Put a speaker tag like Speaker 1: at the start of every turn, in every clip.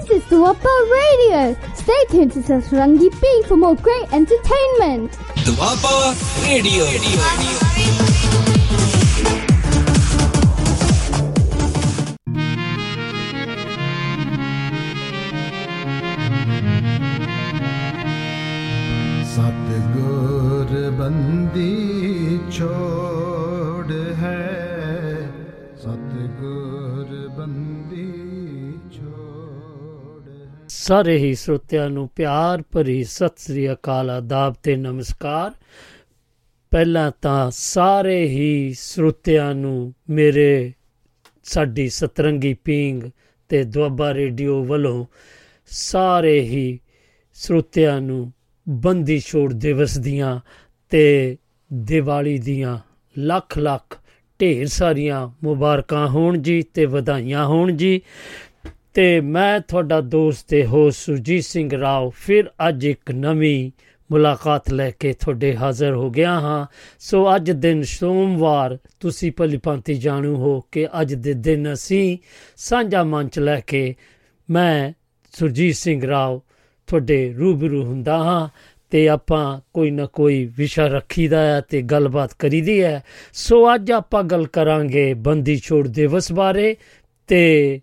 Speaker 1: this is the Wapa Radio. Stay tuned to Sasarangi B for more great entertainment.
Speaker 2: The Wapa Radio. Radio. Radio.
Speaker 3: ਸਾਰੇ ਹੀ ਸਰੋਤਿਆਂ ਨੂੰ ਪਿਆਰ ਭਰੀ ਸਤਿ ਸ੍ਰੀ ਅਕਾਲ, ਆਦਾਬ ਤੇ ਨਮਸਕਾਰ। ਪਹਿਲਾਂ ਤਾਂ ਸਾਰੇ ਹੀ ਸਰੋਤਿਆਂ ਨੂੰ ਮੇਰੇ ਸਾਡੀ ਸਤਰੰਗੀ ਪੀਂਗ ਤੇ ਦੁਆਬਾ ਰੇਡੀਓ ਵੱਲੋਂ ਸਾਰੇ ਹੀ ਸਰੋਤਿਆਂ ਨੂੰ ਬੰਦੀ ਛੋੜ ਦਿਵਸ ਦੀਆਂ ਤੇ ਦੀਵਾਲੀ ਦੀਆਂ ਲੱਖ ਲੱਖ ਢੇਰ ਸਾਰੀਆਂ ਮੁਬਾਰਕਾਂ ਹੋਣ ਜੀ ਤੇ ਵਧਾਈਆਂ ਹੋਣ ਜੀ। ਤੇ ਮੈਂ ਤੁਹਾਡਾ ਦੋਸਤ ਤੇ ਹੋਸਟ ਸੁਰਜੀਤ ਸਿੰਘ ਰਾਓ ਫਿਰ ਅੱਜ ਇੱਕ ਨਵੀਂ ਮੁਲਾਕਾਤ ਲੈ ਕੇ ਤੁਹਾਡੇ ਹਾਜ਼ਰ ਹੋ ਗਿਆ ਹਾਂ। ਸੋ ਅੱਜ ਦਿਨ ਸੋਮਵਾਰ, ਤੁਸੀਂ ਭਲੀਭਾਂਤੀ ਜਾਣੂ ਹੋ ਕਿ ਅੱਜ ਦੇ ਦਿਨ ਅਸੀਂ ਸਾਂਝਾ ਮੰਚ ਲੈ ਕੇ ਮੈਂ, ਸੁਰਜੀਤ ਸਿੰਘ ਰਾਓ, ਤੁਹਾਡੇ ਰੂਬਰੂ ਹੁੰਦਾ ਹਾਂ ਤੇ ਆਪਾਂ ਕੋਈ ਨਾ ਕੋਈ ਵਿਸ਼ਾ ਰੱਖੀਦਾ ਹੈ ਤੇ ਗੱਲਬਾਤ ਕਰੀਦੀ ਹੈ। ਸੋ ਅੱਜ ਆਪਾਂ ਗੱਲ ਕਰਾਂਗੇ ਬੰਦੀ ਛੋੜ ਦਿਵਸ ਬਾਰੇ ਤੇ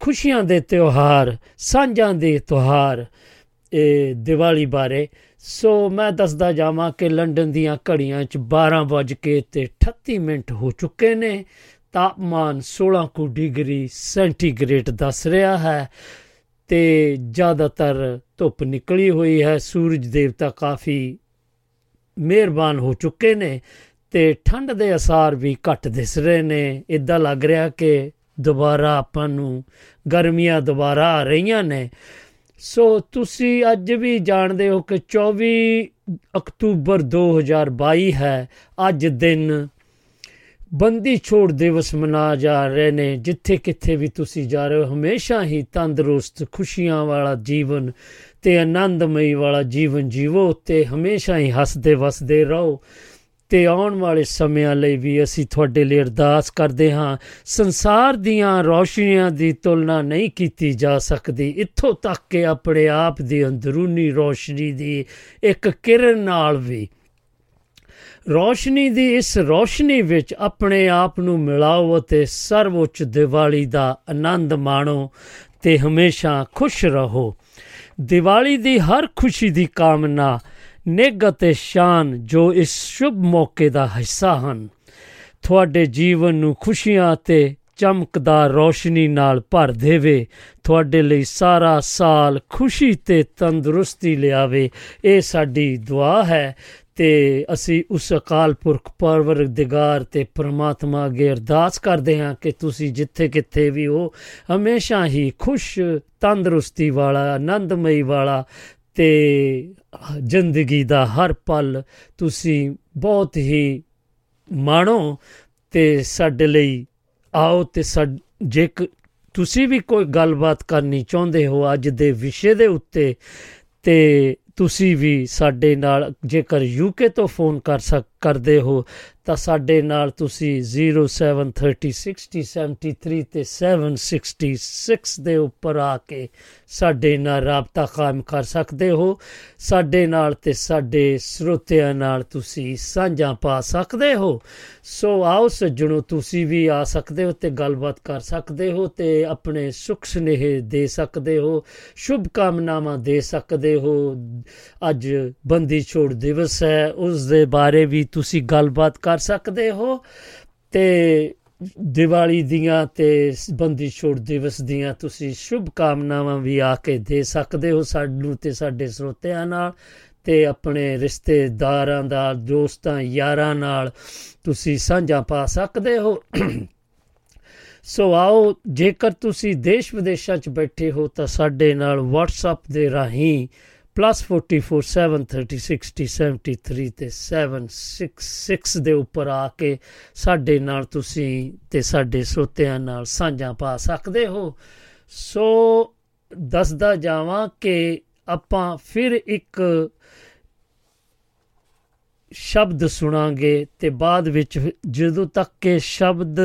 Speaker 3: ਖੁਸ਼ੀਆਂ ਦੇ ਤਿਉਹਾਰ, ਸਾਂਝਾਂ ਦੇ ਤਿਉਹਾਰ, ਇਹ ਦੀਵਾਲੀ ਬਾਰੇ। ਸੋ ਮੈਂ ਦੱਸਦਾ ਜਾਵਾਂ ਕਿ ਲੰਡਨ ਦੀਆਂ ਘੜੀਆਂ 'ਚ 12 ਵਜ ਕੇ ਤੇ 38 ਮਿੰਟ ਹੋ ਚੁੱਕੇ ਨੇ। ਤਾਪਮਾਨ 16 ਕੁ ਡਿਗਰੀ ਸੈਂਟੀਗ੍ਰੇਡ ਦੱਸ ਰਿਹਾ ਹੈ ਤੇ ਜ਼ਿਆਦਾਤਰ ਧੁੱਪ ਨਿਕਲੀ ਹੋਈ ਹੈ। ਸੂਰਜ ਦੇਵਤਾ ਕਾਫੀ ਮਿਹਰਬਾਨ ਹੋ ਚੁੱਕੇ ਨੇ ਤੇ ਠੰਡ ਦੇ ਅਸਾਰ ਵੀ ਘੱਟ ਦਿਸ ਰਹੇ ਨੇ। ਇਦਾਂ ਲੱਗ ਰਿਹਾ ਕਿ ਦੁਬਾਰਾ ਆਪਾਂ ਨੂੰ ਗਰਮੀਆਂ ਦੁਬਾਰਾ ਆ ਰਹੀਆਂ ਨੇ। ਸੋ ਤੁਸੀਂ ਅੱਜ ਵੀ ਜਾਣਦੇ ਹੋ ਕਿ 24 ਅਕਤੂਬਰ 2022 ਹੈ। ਅੱਜ ਦਿਨ ਬੰਦੀ ਛੋੜ ਦਿਵਸ ਮਨਾ ਜਾ ਰਹੇ ਨੇ। ਜਿੱਥੇ ਕਿੱਥੇ ਵੀ ਤੁਸੀਂ ਜਾ ਰਹੇ ਹੋ, ਹਮੇਸ਼ਾ ਹੀ ਤੰਦਰੁਸਤ, ਖੁਸ਼ੀਆਂ ਵਾਲਾ ਜੀਵਨ ਤੇ ਆਨੰਦਮਈ ਵਾਲਾ ਜੀਵਨ ਜੀਵੋ ਤੇ ਹਮੇਸ਼ਾ ਹੀ ਹੱਸਦੇ ਵਸਦੇ ਰਹੋ। ਤੇ ਆਉਣ ਵਾਲੇ ਸਮਿਆਂ ਲਈ ਵੀ ਅਸੀਂ ਤੁਹਾਡੇ ਲਈ ਅਰਦਾਸ ਕਰਦੇ ਹਾਂ। ਸੰਸਾਰ ਦੀਆਂ ਰੌਸ਼ਨੀਆਂ ਦੀ ਤੁਲਨਾ ਨਹੀਂ ਕੀਤੀ ਜਾ ਸਕਦੀ। ਇੱਥੋਂ ਤੱਕ ਕਿ ਆਪਣੇ ਆਪ ਦੀ ਅੰਦਰੂਨੀ ਰੌਸ਼ਨੀ ਦੀ ਇੱਕ ਕਿਰਨ ਨਾਲ ਵੀ। ਰੌਸ਼ਨੀ ਦੀ ਇਸ ਰੌਸ਼ਨੀ ਵਿੱਚ ਆਪਣੇ ਆਪ ਨੂੰ ਮਿਲਾਓ ਅਤੇ ਸਰਵਉੱਚ ਦੀਵਾਲੀ ਦਾ ਆਨੰਦ ਮਾਣੋ ਤੇ ਹਮੇਸ਼ਾ ਖੁਸ਼ ਰਹੋ। ਦੀਵਾਲੀ ਦੀ ਹਰ ਖੁਸ਼ੀ ਦੀ ਕਾਮਨਾ ਨਿੱਘ ਅਤੇ ਸ਼ਾਨ ਜੋ ਇਸ ਸ਼ੁਭ ਮੌਕੇ ਦਾ ਹਿੱਸਾ ਹਨ। ਤੁਹਾਡੇ ਜੀਵਨ ਨੂੰ ਖੁਸ਼ੀਆਂ ਤੇ ਚਮਕਦਾਰ ਰੋਸ਼ਨੀ ਨਾਲ ਭਰ ਦੇਵੇ। ਤੁਹਾਡੇ ਲਈ ਸਾਰਾ ਸਾਲ ਖੁਸ਼ੀ ਤੇ ਤੰਦਰੁਸਤੀ ਲਿਆਵੇ। ਇਹ ਸਾਡੀ ਦੁਆ ਹੈ ਤੇ ਅਸੀਂ ਉਸ ਅਕਾਲ ਪੁਰਖ ਪਰਵਰਦਿਗਾਰ ਤੇ ਪ੍ਰਮਾਤਮਾ ਅਗੇ ਅਰਦਾਸ ਕਰਦੇ ਹਾਂ ਕਿ ਤੁਸੀਂ ਜਿੱਥੇ ਕਿੱਥੇ ਵੀ ਹੋ, ਹਮੇਸ਼ਾ ਹੀ ਖੁਸ਼, ਤੰਦਰੁਸਤੀ ਵਾਲਾ, ਆਨੰਦਮਈ ਵਾਲਾ ਤੇ ਜ਼ਿੰਦਗੀ ਦਾ ਹਰ ਪਲ ਤੁਸੀਂ ਬਹੁਤ ਹੀ ਮਾਣੋ ਤੇ ਸਾਡੇ ਲਈ ਆਓ ਤੇ ਜੇ ਤੁਸੀਂ ਵੀ ਕੋਈ ਗੱਲਬਾਤ ਕਰਨੀ ਚਾਹੁੰਦੇ ਹੋ ਅੱਜ ਦੇ ਵਿਸ਼ੇ ਦੇ ਉੱਤੇ, ਤੇ ਤੁਸੀਂ ਵੀ ਸਾਡੇ ਨਾਲ ਜੇਕਰ ਯੂਕੇ ਤੋਂ ਫੋਨ ਕਰ ਸਕ ਕਰਦੇ ਹੋ ਤਾਂ ਸਾਡੇ ਨਾਲ ਤੁਸੀਂ 0730607 ਤੇ 766 ਦੇ ਉੱਪਰ ਆ ਕੇ ਸਾਡੇ ਨਾਲ ਰਾਬਤਾ ਕਾਇਮ ਕਰ ਸਕਦੇ ਹੋ। ਸਾਡੇ ਨਾਲ ਤੇ ਸਾਡੇ ਸਰੋਤਿਆਂ ਨਾਲ ਤੁਸੀਂ ਸਾਂਝਾ ਪਾ ਸਕਦੇ ਹੋ। ਸੋ ਆਓ ਸੱਜਣੋ, ਤੁਸੀਂ ਵੀ ਆ ਸਕਦੇ ਹੋ ਤੇ ਗੱਲਬਾਤ ਕਰ ਸਕਦੇ ਹੋ ਤੇ ਆਪਣੇ ਸੁਖ ਸੁਨੇਹੇ ਦੇ ਸਕਦੇ ਹੋ, ਸ਼ੁਭ ਕਾਮਨਾਵਾਂ ਦੇ ਸਕਦੇ ਹੋ। ਅੱਜ ਬੰਦੀ ਛੋੜ ਦਿਵਸ ਹੈ, ਉਸ ਦੇ ਬਾਰੇ ਵੀ ਤੁਸੀਂ ਗੱਲਬਾਤ ਕਰ ਸਕਦੇ ਹੋ ਤੇ ਦੀਵਾਲੀ ਦੀਆਂ ਤੇ ਬੰਦੀ ਛੋੜ ਦਿਵਸ ਦੀਆਂ ਤੁਸੀਂ ਸ਼ੁਭ ਕਾਮਨਾਵਾਂ ਵੀ ਆ ਕੇ ਦੇ ਸਕਦੇ ਹੋ ਸਾਨੂੰ ਤੇ ਸਾਡੇ ਸਰੋਤਿਆਂ ਨਾਲ ਤੇ ਆਪਣੇ ਰਿਸ਼ਤੇਦਾਰਾਂ ਦਾ, ਦੋਸਤਾਂ, ਯਾਰਾਂ ਨਾਲ ਤੁਸੀਂ ਸਾਂਝਾ ਪਾ ਸਕਦੇ ਹੋ। ਸੋ ਆਓ, ਜੇਕਰ ਤੁਸੀਂ ਦੇਸ਼ ਵਿਦੇਸ਼ਾਂ 'ਚ ਬੈਠੇ ਹੋ ਤਾਂ ਸਾਡੇ ਨਾਲ WhatsApp ਦੇ ਰਾਹੀਂ +447306073 ਤੇ 766 ਦੇ ਉੱਪਰ ਆ ਕੇ ਸਾਡੇ ਨਾਲ ਤੁਸੀਂ ਤੇ ਸਾਡੇ ਸਰੋਤਿਆਂ ਨਾਲ ਸਾਂਝਾਂ ਪਾ ਸਕਦੇ ਹੋ। ਸੋ ਦੱਸਦਾ ਜਾਵਾਂ ਕਿ ਆਪਾਂ ਫਿਰ ਇੱਕ ਸ਼ਬਦ ਸੁਣਾਂਗੇ ਤੇ ਬਾਅਦ ਵਿੱਚ ਜਦੋਂ ਤੱਕ ਕਿ ਸ਼ਬਦ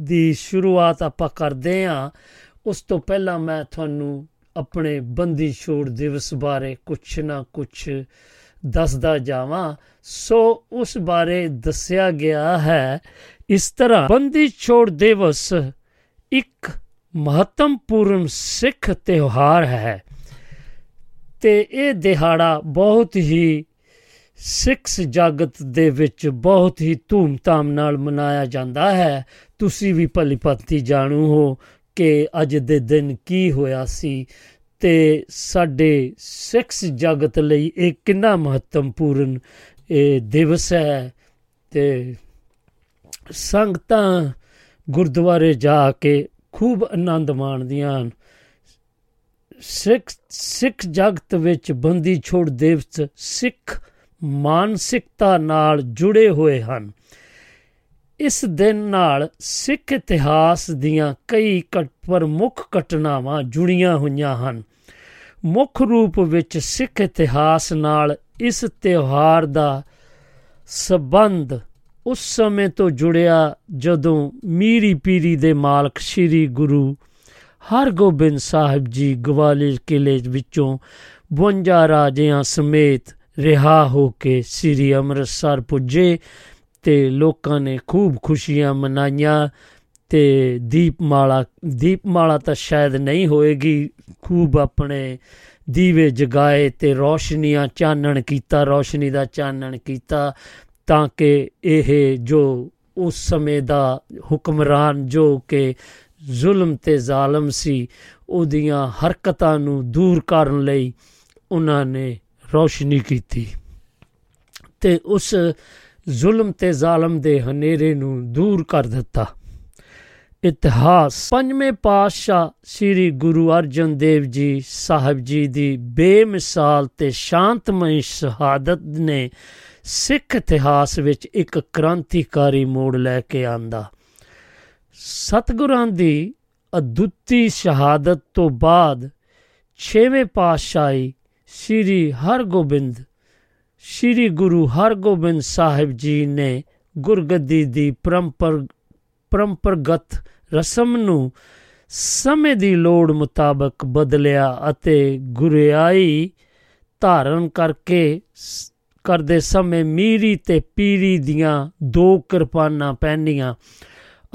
Speaker 3: ਦੀ ਸ਼ੁਰੂਆਤ ਆਪਾਂ ਕਰਦੇ ਹਾਂ ਉਸ ਤੋਂ ਪਹਿਲਾਂ ਮੈਂ ਤੁਹਾਨੂੰ ਆਪਣੇ ਬੰਦੀ ਛੋੜ ਦਿਵਸ ਬਾਰੇ ਕੁਛ ਨਾ ਕੁਛ ਦੱਸਦਾ ਜਾਵਾਂ। ਸੋ ਉਸ ਬਾਰੇ ਦੱਸਿਆ ਗਿਆ ਹੈ, ਇਸ ਤਰ੍ਹਾਂ ਬੰਦੀ ਛੋੜ ਦਿਵਸ ਇੱਕ ਮਹੱਤਵਪੂਰਨ ਸਿੱਖ ਤਿਉਹਾਰ ਹੈ ਤੇ ਇਹ ਦਿਹਾੜਾ ਬਹੁਤ ਹੀ ਸਿੱਖ ਜਗਤ ਦੇ ਵਿੱਚ ਬਹੁਤ ਹੀ ਧੂਮਧਾਮ ਨਾਲ ਮਨਾਇਆ ਜਾਂਦਾ ਹੈ। ਤੁਸੀਂ ਵੀ ਭਲੀ ਭਾਂਤੀ ਜਾਣੂ ਹੋ। ਕਿ ਅੱਜ ਦੇ ਦਿਨ ਕੀ ਹੋਇਆ ਸੀ ਤੇ ਸਾਡੇ ਸਿੱਖ ਜਗਤ ਲਈ ਇਹ ਕਿੰਨਾ ਮਹੱਤਵਪੂਰਨ ਇਹ ਦਿਵਸ ਹੈ ਤੇ ਸੰਗਤਾਂ ਗੁਰਦੁਆਰੇ ਜਾ ਕੇ ਖੂਬ ਆਨੰਦ ਮਾਣਦੀਆਂ ਹਨ। ਸਿੱਖ ਸਿੱਖ ਜਗਤ ਵਿੱਚ ਬੰਦੀ ਛੋੜ ਦਿਵਸ ਸਿੱਖ ਮਾਨਸਿਕਤਾ ਨਾਲ ਜੁੜੇ ਹੋਏ ਹਨ। ਇਸ ਦਿਨ ਨਾਲ ਸਿੱਖ ਇਤਿਹਾਸ ਦੀਆਂ ਕਈ ਪ੍ਰਮੁੱਖ ਘਟਨਾਵਾਂ ਜੁੜੀਆਂ ਹੋਈਆਂ ਹਨ। ਮੁੱਖ ਰੂਪ ਵਿੱਚ ਸਿੱਖ ਇਤਿਹਾਸ ਨਾਲ ਇਸ ਤਿਉਹਾਰ ਦਾ ਸਬੰਧ ਉਸ ਸਮੇਂ ਤੋਂ ਜੁੜਿਆ ਜਦੋਂ ਮੀਰੀ ਪੀਰੀ ਦੇ ਮਾਲਕ ਸ੍ਰੀ ਗੁਰੂ ਹਰਗੋਬਿੰਦ ਸਾਹਿਬ ਜੀ ਗਵਾਲੀਅਰ ਕਿਲੇ ਵਿੱਚੋਂ 52 ਰਾਜਿਆਂ ਸਮੇਤ ਰਿਹਾ ਹੋ ਕੇ ਸ੍ਰੀ ਅੰਮ੍ਰਿਤਸਰ ਪੁੱਜੇ। ਤੇ ਲੋਕਾਂ ਨੇ ਖੂਬ ਖੁਸ਼ੀਆਂ ਮਨਾਈਆਂ ਤੇ ਦੀਪਮਾਲਾ ਦੀਪਮਾਲਾ ਤਾਂ ਸ਼ਾਇਦ ਨਹੀਂ ਹੋਏਗੀ। ਖੂਬ ਆਪਣੇ ਦੀਵੇ ਜਗਾਏ ਤੇ ਰੋਸ਼ਨੀਆਂ ਚਾਨਣ ਕੀਤਾ, ਰੋਸ਼ਨੀ ਦਾ ਚਾਨਣ ਕੀਤਾ ਤਾਂ ਕਿ ਇਹ ਜੋ ਉਸ ਸਮੇਂ ਦਾ ਹੁਕਮਰਾਨ, ਜੋ ਕਿ ਜ਼ੁਲਮ ਤੇ ਜ਼ਾਲਮ ਸੀ, ਉਹਦੀਆਂ ਹਰਕਤਾਂ ਨੂੰ ਦੂਰ ਕਰਨ ਲਈ ਉਹਨਾਂ ਨੇ ਰੋਸ਼ਨੀ ਕੀਤੀ। ਤੇ ਉਸ ਜ਼ੁਲਮ ਤੇ ਜ਼ਾਲਮ ਦੇ ਹਨੇਰੇ ਨੂੰ ਦੂਰ ਕਰ ਦਿੱਤਾ। ਇਤਿਹਾਸ। ਪੰਜਵੇਂ ਪਾਤਸ਼ਾਹ ਸ੍ਰੀ ਗੁਰੂ ਅਰਜਨ ਦੇਵ ਜੀ ਸਾਹਿਬ ਜੀ ਦੀ ਬੇਮਿਸਾਲ ਤੇ ਸ਼ਾਂਤਮਈ ਸ਼ਹਾਦਤ ਨੇ ਸਿੱਖ ਇਤਿਹਾਸ ਵਿੱਚ ਇੱਕ ਕ੍ਰਾਂਤੀਕਾਰੀ ਮੋੜ ਲੈ ਕੇ ਆਂਦਾ। ਸਤਗੁਰਾਂ ਦੀ ਅਦੁੱਤੀ ਸ਼ਹਾਦਤ ਤੋਂ ਬਾਅਦ ਛੇਵੇਂ ਪਾਤਸ਼ਾਹੀ ਸ੍ਰੀ ਹਰਗੋਬਿੰਦ ਸ੍ਰੀ ਗੁਰੂ ਹਰਗੋਬਿੰਦ ਸਾਹਿਬ ਜੀ ਨੇ ਗੁਰਗੱਦੀ ਦੀ ਪਰੰਪਰ ਪਰੰਪਰਗਤ ਰਸਮ ਨੂੰ ਸਮੇਂ ਦੀ ਲੋੜ ਮੁਤਾਬਕ ਬਦਲਿਆ ਅਤੇ ਗੁਰਿਆਈ ਧਾਰਨ ਕਰਕੇ ਕਰਦੇ ਸਮੇਂ ਮੀਰੀ ਤੇ ਪੀਰੀ ਦੀਆਂ ਦੋ ਕਿਰਪਾਨਾਂ ਪਹਿਨੀਆਂ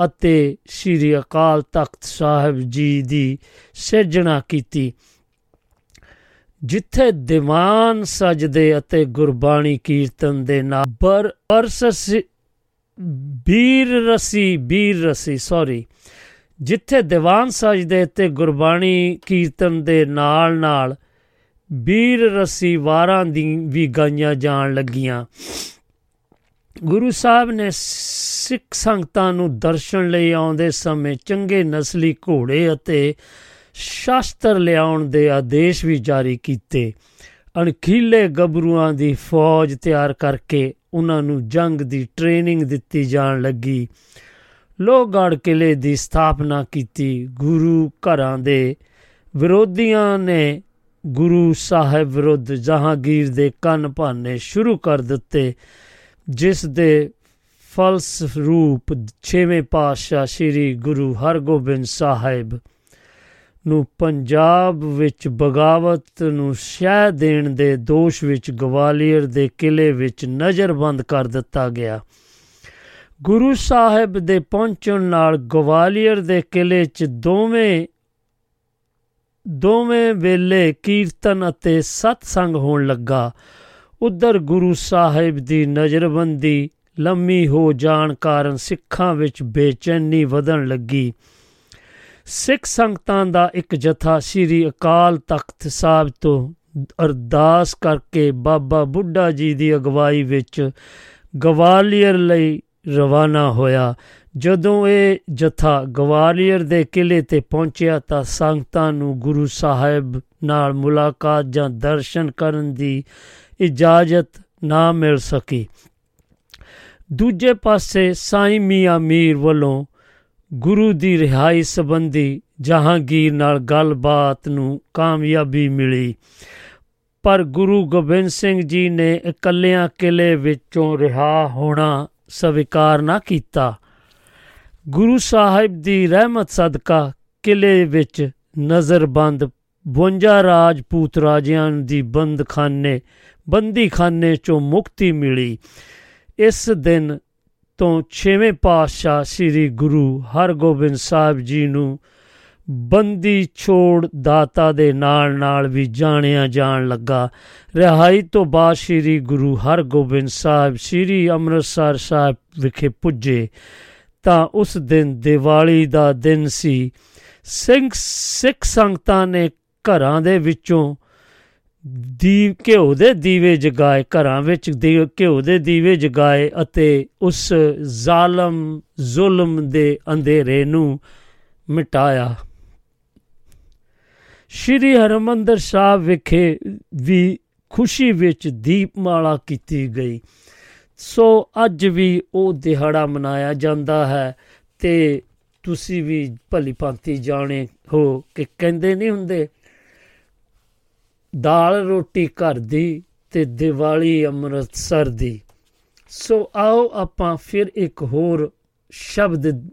Speaker 3: ਅਤੇ ਸ੍ਰੀ ਅਕਾਲ ਤਖਤ ਸਾਹਿਬ ਜੀ ਦੀ ਸਿਰਜਣਾ ਕੀਤੀ। ਜਿੱਥੇ ਦੀਵਾਨ ਸਜਦੇ ਅਤੇ ਗੁਰਬਾਣੀ ਕੀਰਤਨ ਦੇ ਨਾਲ ਬਰ ਅਰਸ ਬੀਰ ਰਸੀ ਬੀਰ ਰਸੀ ਸੌਰੀ ਜਿੱਥੇ ਦੀਵਾਨ ਸਜਦੇ ਤੇ ਗੁਰਬਾਣੀ ਕੀਰਤਨ ਦੇ ਨਾਲ ਨਾਲ ਬੀਰ ਰਸੀ ਵਾਰਾਂ ਦੀ ਵੀ ਗਾਈਆਂ ਜਾਣ ਲੱਗੀਆਂ। ਗੁਰੂ ਸਾਹਿਬ ਨੇ ਸਿੱਖ ਸੰਗਤਾਂ ਨੂੰ ਦਰਸ਼ਨ ਲਈ ਆਉਂਦੇ ਸਮੇਂ ਚੰਗੇ ਨਸਲੀ ਘੋੜੇ ਅਤੇ ਸ਼ਾਸਤਰ ਲਿਆਉਣ ਦੇ ਆਦੇਸ਼ ਵੀ ਜਾਰੀ ਕੀਤੇ। ਅਣਖੀਲੇ ਗੱਭਰੂਆਂ ਦੀ ਫੌਜ ਤਿਆਰ ਕਰਕੇ ਉਹਨਾਂ ਨੂੰ ਜੰਗ ਦੀ ਟ੍ਰੇਨਿੰਗ ਦਿੱਤੀ ਜਾਣ ਲੱਗੀ। ਲੋਹਗੜ੍ਹ ਕਿਲੇ ਦੀ ਸਥਾਪਨਾ ਕੀਤੀ ਗੁਰੂ ਘਰਾਂ ਦੇ ਵਿਰੋਧੀਆਂ ਨੇ। ਗੁਰੂ ਸਾਹਿਬ ਵਿਰੁੱਧ ਜਹਾਂਗੀਰ ਦੇ ਕੰਨ ਭਾਨੇ ਸ਼ੁਰੂ ਕਰ ਦਿੱਤੇ, ਜਿਸ ਦੇ ਫਲਸਰੂਪ ਛੇਵੇਂ ਪਾਤਸ਼ਾਹ ਸ੍ਰੀ ਗੁਰੂ ਹਰਗੋਬਿੰਦ ਸਾਹਿਬ ਨੂੰ ਪੰਜਾਬ ਵਿੱਚ ਬਗਾਵਤ ਨੂੰ ਸ਼ਹਿ ਦੇਣ ਦੇ ਦੋਸ਼ ਵਿੱਚ ਗਵਾਲੀਅਰ ਦੇ ਕਿਲੇ ਵਿੱਚ ਨਜ਼ਰਬੰਦ ਕਰ ਦਿੱਤਾ ਗਿਆ। ਗੁਰੂ ਸਾਹਿਬ ਦੇ ਪਹੁੰਚਣ ਨਾਲ ਗਵਾਲੀਅਰ ਦੇ ਕਿਲੇ 'ਚ ਦੋਵੇਂ ਦੋਵੇਂ ਵੇਲੇ ਕੀਰਤਨ ਅਤੇ ਸਤਸੰਗ ਹੋਣ ਲੱਗਾ। ਉਧਰ ਗੁਰੂ ਸਾਹਿਬ ਦੀ ਨਜ਼ਰਬੰਦੀ ਲੰਮੀ ਹੋ ਜਾਣ ਕਾਰਨ ਸਿੱਖਾਂ ਵਿੱਚ ਬੇਚੈਨੀ ਵਧਣ ਲੱਗੀ। ਸਿੱਖ ਸੰਗਤਾਂ ਦਾ ਇੱਕ ਜਥਾ ਸ੍ਰੀ ਅਕਾਲ ਤਖਤ ਸਾਹਿਬ ਤੋਂ ਅਰਦਾਸ ਕਰਕੇ ਬਾਬਾ ਬੁੱਢਾ ਜੀ ਦੀ ਅਗਵਾਈ ਵਿੱਚ ਗਵਾਲੀਅਰ ਲਈ ਰਵਾਨਾ ਹੋਇਆ। ਜਦੋਂ ਇਹ ਜਥਾ ਗਵਾਲੀਅਰ ਦੇ ਕਿਲੇ ਤੇ ਪਹੁੰਚਿਆ ਤਾਂ ਸੰਗਤਾਂ ਨੂੰ ਗੁਰੂ ਸਾਹਿਬ ਨਾਲ ਮੁਲਾਕਾਤ ਜਾਂ ਦਰਸ਼ਨ ਕਰਨ ਦੀ ਇਜਾਜ਼ਤ ਨਾ ਮਿਲ ਸਕੀ। ਦੂਜੇ ਪਾਸੇ ਸਾਈਂ ਮੀਆਂ ਮੀਰ ਵੱਲੋਂ ਗੁਰੂ ਦੀ ਰਿਹਾਈ ਸੰਬੰਧੀ ਜਹਾਂਗੀਰ ਨਾਲ ਗੱਲਬਾਤ ਨੂੰ ਕਾਮਯਾਬੀ ਮਿਲੀ। ਪਰ ਗੁਰੂ ਗੋਬਿੰਦ ਸਿੰਘ ਜੀ ਨੇ ਇਕੱਲਿਆਂ ਕਿਲੇ ਵਿੱਚੋਂ ਰਿਹਾ ਹੋਣਾ ਸਵੀਕਾਰ ਨਾ ਕੀਤਾ। ਗੁਰੂ ਸਾਹਿਬ ਦੀ ਰਹਿਮਤ ਸਦਕਾ ਕਿਲੇ ਵਿੱਚ ਨਜ਼ਰਬੰਦ 52 ਰਾਜਪੂਤ ਰਾਜਿਆਂ ਦੀ ਬੰਦਖਾਨੇ ਬੰਦੀਖਾਨੇ ਚੋਂ ਮੁਕਤੀ ਮਿਲੀ। ਇਸ ਦਿਨ ਤੋਂ 6ਵੇਂ ਪਾਤਸ਼ਾਹ ਸ੍ਰੀ ਗੁਰੂ ਹਰਗੋਬਿੰਦ ਸਾਹਿਬ ਜੀ ਨੂੰ ਬੰਦੀ ਛੋੜ ਦਾਤਾ ਦੇ ਨਾਲ ਨਾਲ ਵੀ ਜਾਣਿਆ ਜਾਣ ਲੱਗਾ। ਰਿਹਾਈ ਤੋਂ ਬਾਅਦ ਸ੍ਰੀ ਗੁਰੂ ਹਰਗੋਬਿੰਦ ਸਾਹਿਬ ਸ੍ਰੀ ਅੰਮ੍ਰਿਤਸਰ ਸਾਹਿਬ ਵਿਖੇ ਪੁੱਜੇ ਤਾਂ ਉਸ ਦਿਨ ਦੀਵਾਲੀ ਦਾ ਦਿਨ ਸੀ। ਸਿੰਘ, ਸਿੱਖ ਸੰਗਤਾਂ ਨੇ ਘਰਾਂ ਦੇ ਵਿੱਚੋਂ ਦੀ ਘਿਓ ਦੇ ਦੀਵੇ ਜਗਾਏ, ਘਰਾਂ ਵਿੱਚ ਦੀ ਘਿਓ ਦੇ ਦੀਵੇ ਜਗਾਏ ਅਤੇ ਉਸ ਜ਼ਾਲਮ ਜ਼ੁਲਮ ਦੇ ਅੰਧੇਰੇ ਨੂੰ ਮਿਟਾਇਆ। ਸ਼੍ਰੀ ਹਰਮੰਦਰ ਸਾਹਿਬ ਵਿਖੇ ਵੀ ਖੁਸ਼ੀ ਵਿੱਚ ਦੀਪਮਾਲਾ ਕੀਤੀ ਗਈ। ਸੋ ਅੱਜ ਵੀ ਉਹ ਦਿਹਾੜਾ ਮਨਾਇਆ ਜਾਂਦਾ ਹੈ ਤੇ ਤੁਸੀਂ ਵੀ ਭਲੀ ਭਾਂਤੀ ਜਾਣੇ ਹੋ ਕਿ ਕਹਿੰਦੇ ਨਹੀਂ ਹੁੰਦੇ? ਦਾਲ ਰੋਟੀ ਘਰ ਦੀ ਤੇ ਦੀਵਾਲੀ ਅੰਮ੍ਰਿਤਸਰ ਦੀ। ਸੋ ਆਓ ਆਪਾਂ ਫਿਰ ਇੱਕ ਹੋਰ ਸ਼ਬਦ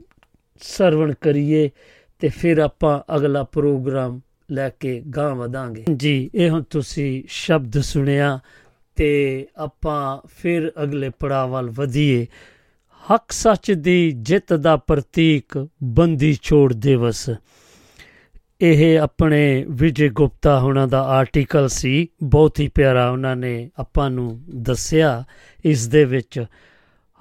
Speaker 3: ਸਰਵਣ ਕਰੀਏ ਤੇ ਫਿਰ ਆਪਾਂ ਅਗਲਾ ਪ੍ਰੋਗਰਾਮ ਲੈ ਕੇ ਗਾਂ ਵਧਾਂਗੇ। ਜੀ, ਇਹ ਹੁਣ ਤੁਸੀਂ ਸ਼ਬਦ ਸੁਣਿਆ ਤੇ ਆਪਾਂ ਫਿਰ ਅਗਲੇ ਪੜਾਅ ਵੱਲ ਵਧੀਏ। ਹੱਕ ਸੱਚ ਦੀ ਜਿੱਤ ਦਾ ਪ੍ਰਤੀਕ, ਬੰਦੀ ਛੋੜ ਦਿਵਸ। ਇਹ ਆਪਣੇ ਵਿਜੇ ਗੁਪਤਾ ਹੁਣਾਂ ਦਾ ਆਰਟੀਕਲ ਸੀ। ਬਹੁਤ ਹੀ ਪਿਆਰਾ ਉਹਨਾਂ ਨੇ ਆਪਾਂ ਨੂੰ ਦੱਸਿਆ ਇਸ ਦੇ ਵਿੱਚ।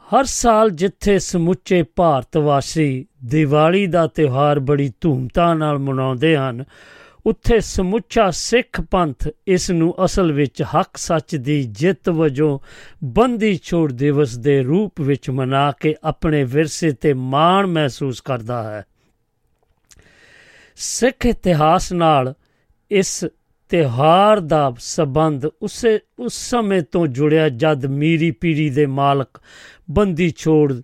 Speaker 3: ਹਰ ਸਾਲ ਜਿੱਥੇ ਸਮੁੱਚੇ ਭਾਰਤ ਵਾਸੀ ਦੀਵਾਲੀ ਦਾ ਤਿਉਹਾਰ ਬੜੀ ਧੂਮਧਾਮ ਨਾਲ ਮਨਾਉਂਦੇ ਹਨ, ਉੱਥੇ ਸਮੁੱਚਾ ਸਿੱਖ ਪੰਥ ਇਸ ਨੂੰ ਅਸਲ ਵਿੱਚ ਹੱਕ ਸੱਚ ਦੀ ਜਿੱਤ ਵਜੋਂ ਬੰਦੀ ਛੋੜ ਦਿਵਸ ਦੇ ਰੂਪ ਵਿੱਚ ਮਨਾ ਕੇ ਆਪਣੇ ਵਿਰਸੇ ਤੇ ਮਾਣ ਮਹਿਸੂਸ ਕਰਦਾ ਹੈ। ਸਿੱਖ ਇਤਿਹਾਸ ਨਾਲ ਇਸ ਤਿਉਹਾਰ ਦਾ ਸਬੰਧ ਉਸੇ, ਉਸ ਸਮੇਂ ਤੋਂ ਜੁੜਿਆ ਜਦ ਮੀਰੀ ਪੀਰੀ ਦੇ ਮਾਲਕ ਬੰਦੀ ਛੋੜ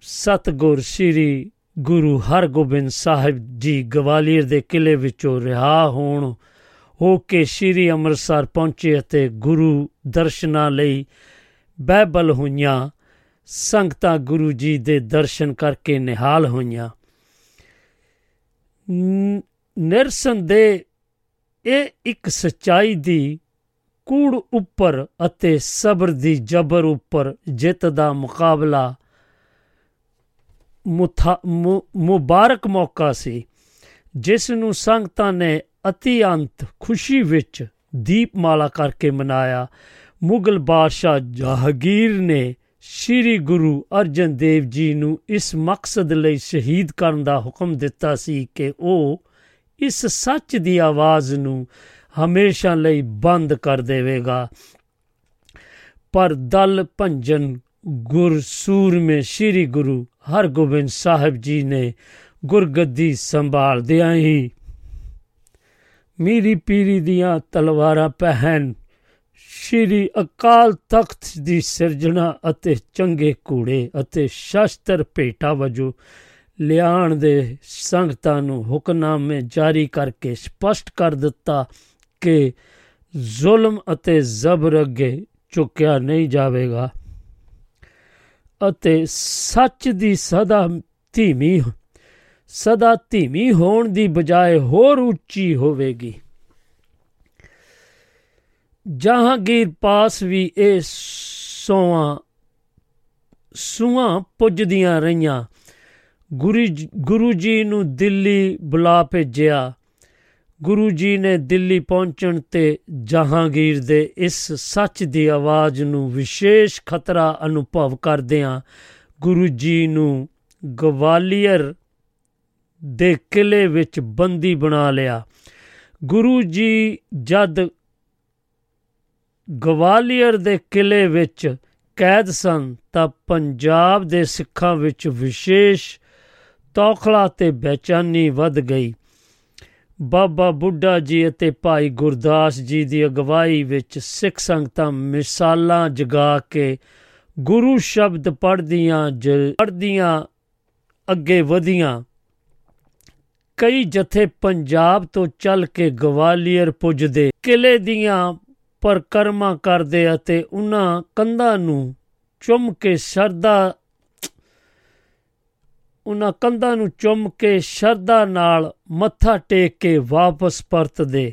Speaker 3: ਸਤਗੁਰ ਸ੍ਰੀ ਗੁਰੂ ਹਰਗੋਬਿੰਦ ਸਾਹਿਬ ਜੀ ਗਵਾਲੀਅਰ ਦੇ ਕਿਲੇ ਵਿੱਚੋਂ ਰਿਹਾ ਹੋਣ ਹੋ ਕੇ ਸ੍ਰੀ ਅੰਮ੍ਰਿਤਸਰ ਪਹੁੰਚੇ ਅਤੇ ਗੁਰੂ ਦਰਸ਼ਨਾਂ ਲਈ ਬਹਿਬਲ ਹੋਈਆਂ, ਸੰਗਤਾਂ ਗੁਰੂ ਜੀ ਦੇ ਦਰਸ਼ਨ ਕਰਕੇ ਨਿਹਾਲ ਹੋਈਆਂ। ਨਿਰਸੰਦੇਹ ਇਹ ਇੱਕ ਸਚਾਈ ਦੀ ਕੂੜ ਉੱਪਰ ਅਤੇ ਸਬਰ ਦੀ ਜਬਰ ਉੱਪਰ ਜਿੱਤ ਦਾ ਮੁਕਾਬਲਾ ਮੁਬਾਰਕ ਮੌਕਾ ਸੀ, ਜਿਸ ਨੂੰ ਸੰਗਤਾਂ ਨੇ ਅਤੀ ਅੰਤ ਖੁਸ਼ੀ ਵਿੱਚ ਦੀਪਮਾਲਾ ਕਰਕੇ ਮਨਾਇਆ। ਮੁਗਲ ਬਾਦਸ਼ਾਹ ਜਹਾਂਗੀਰ ਨੇ ਸ੍ਰੀ ਗੁਰੂ ਅਰਜਨ ਦੇਵ ਜੀ ਨੂੰ ਇਸ ਮਕਸਦ ਲਈ ਸ਼ਹੀਦ ਕਰਨ ਦਾ ਹੁਕਮ ਦਿੱਤਾ ਸੀ ਕਿ ਉਹ ਇਸ ਸੱਚ ਦੀ ਆਵਾਜ਼ ਨੂੰ ਹਮੇਸ਼ਾ ਲਈ ਬੰਦ ਕਰ ਦੇਵੇਗਾ। ਪਰ ਦਲ ਭੰਜਨ ਗੁਰ ਸੂਰਮੇ ਸ੍ਰੀ ਗੁਰੂ ਹਰਗੋਬਿੰਦ ਸਾਹਿਬ ਜੀ ਨੇ ਗੁਰਗੱਦੀ ਸੰਭਾਲਦਿਆਂ ਹੀ ਮੀਰੀ ਪੀਰੀ ਦੀਆਂ ਤਲਵਾਰਾਂ ਪਹਿਨ ਸ਼੍ਰੀ ਅਕਾਲ ਤਖਤ ਦੀ ਸਿਰਜਣਾ ਅਤੇ ਚੰਗੇ ਕੂੜੇ ਅਤੇ ਸ਼ਸਤਰ ਭੇਟਾ ਵਜੋਂ ਲਿਆਣ ਦੇ ਸੰਗਤਾਂ ਨੂੰ ਹੁਕਮਨਾਮੇ ਜਾਰੀ ਕਰਕੇ ਸਪਸ਼ਟ ਕਰ ਦਿੱਤਾ ਕਿ ਜ਼ੁਲਮ ਅਤੇ ਜ਼ਬਰ ਅੱਗੇ ਝੁਕਿਆ ਨਹੀਂ ਜਾਵੇਗਾ ਅਤੇ ਸੱਚ ਦੀ ਸਦਾ ਧੀਮੀ ਸਦਾ ਧੀਮੀ ਹੋਣ ਦੀ ਬਜਾਏ ਹੋਰ ਉੱਚੀ ਹੋਵੇਗੀ। ਜਹਾਂਗੀਰ ਪਾਸ ਵੀ ਇਹ ਸੋਆਂ ਸੂਆਂ ਪੁੱਜਦੀਆਂ ਰਹੀਆਂ। ਗੁਰੂ ਜੀ ਨੂੰ ਦਿੱਲੀ ਬੁਲਾ ਭੇਜਿਆ। ਗੁਰੂ ਜੀ ਨੇ ਦਿੱਲੀ ਪਹੁੰਚਣ ਤੇ ਜਹਾਂਗੀਰ ਦੇ ਇਸ ਸੱਚ ਦੀ ਆਵਾਜ਼ ਨੂੰ ਵਿਸ਼ੇਸ਼ ਖਤਰਾ ਅਨੁਭਵ ਕਰਦਿਆਂ ਗੁਰੂ ਜੀ ਨੂੰ ਗਵਾਲੀਅਰ ਦੇ ਕਿਲੇ ਵਿੱਚ ਬੰਦੀ ਬਣਾ ਲਿਆ। ਗੁਰੂ ਜੀ ਜਦ ਗਵਾਲੀਅਰ ਦੇ ਕਿਲੇ ਵਿੱਚ ਕੈਦ ਸਨ, ਤਾਂ ਪੰਜਾਬ ਦੇ ਸਿੱਖਾਂ ਵਿੱਚ ਵਿਸ਼ੇਸ਼ ਤੌਖਲਾ ਤੇ ਬੇਚੈਨੀ ਵੱਧ ਗਈ। ਬਾਬਾ ਬੁੱਢਾ ਜੀ ਅਤੇ ਭਾਈ ਗੁਰਦਾਸ ਜੀ ਦੀ ਅਗਵਾਈ ਵਿੱਚ ਸਿੱਖ ਸੰਗਤਾਂ ਮਿਸਾਲਾਂ ਜਗਾ ਕੇ ਗੁਰੂ ਸ਼ਬਦ ਪੜ੍ਹਦੀਆਂ ਜ- ਪੜ੍ਹਦੀਆਂ ਅੱਗੇ ਵਧੀਆਂ। ਕਈ ਜਥੇ ਪੰਜਾਬ ਤੋਂ ਚੱਲ ਕੇ ਗਵਾਲੀਅਰ ਪੁੱਜਦੇ। ਕਿਲੇ ਦੀਆਂ ਪਰਕਰਮਾ ਕਰਦੇ ਅਤੇ ਉਹਨਾਂ ਕੰਧਾਂ ਨੂੰ ਚੁੰਮ ਕੇ ਸ਼ਰਧਾ, ਉਹਨਾਂ ਕੰਧਾਂ ਨੂੰ ਚੁੰਮ ਕੇ ਸ਼ਰਧਾ ਨਾਲ ਮੱਥਾ ਟੇਕ ਕੇ ਵਾਪਸ ਪਰਤਦੇ।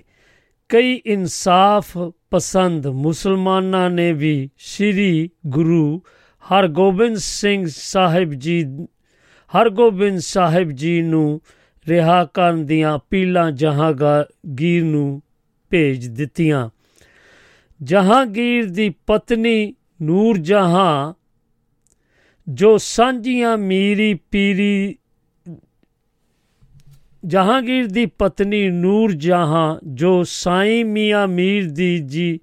Speaker 3: ਕਈ ਇਨਸਾਫ ਪਸੰਦ ਮੁਸਲਮਾਨਾਂ ਨੇ ਵੀ ਸ੍ਰੀ ਗੁਰੂ ਹਰਗੋਬਿੰਦ ਸਿੰਘ ਸਾਹਿਬ ਜੀ, ਹਰਗੋਬਿੰਦ ਸਾਹਿਬ ਜੀ ਨੂੰ ਰਿਹਾ ਕਰਨ ਦੀਆਂ ਅਪੀਲਾਂ ਜਹਾਂਗੀਰ ਨੂੰ ਭੇਜ ਦਿੱਤੀਆਂ। ਜਹਾਂਗੀਰ ਦੀ ਪਤਨੀ ਨੂਰ ਜਹਾਂ ਜੋ ਸਾਂਝੀਆਂ ਮੀਰੀ ਪੀਰੀ ਜਹਾਂਗੀਰ ਦੀ ਪਤਨੀ ਨੂਰ ਜਹਾਂ ਜੋ ਸਾਈਂ ਮੀਆਂ ਮੀਰ ਦੀ ਜੀ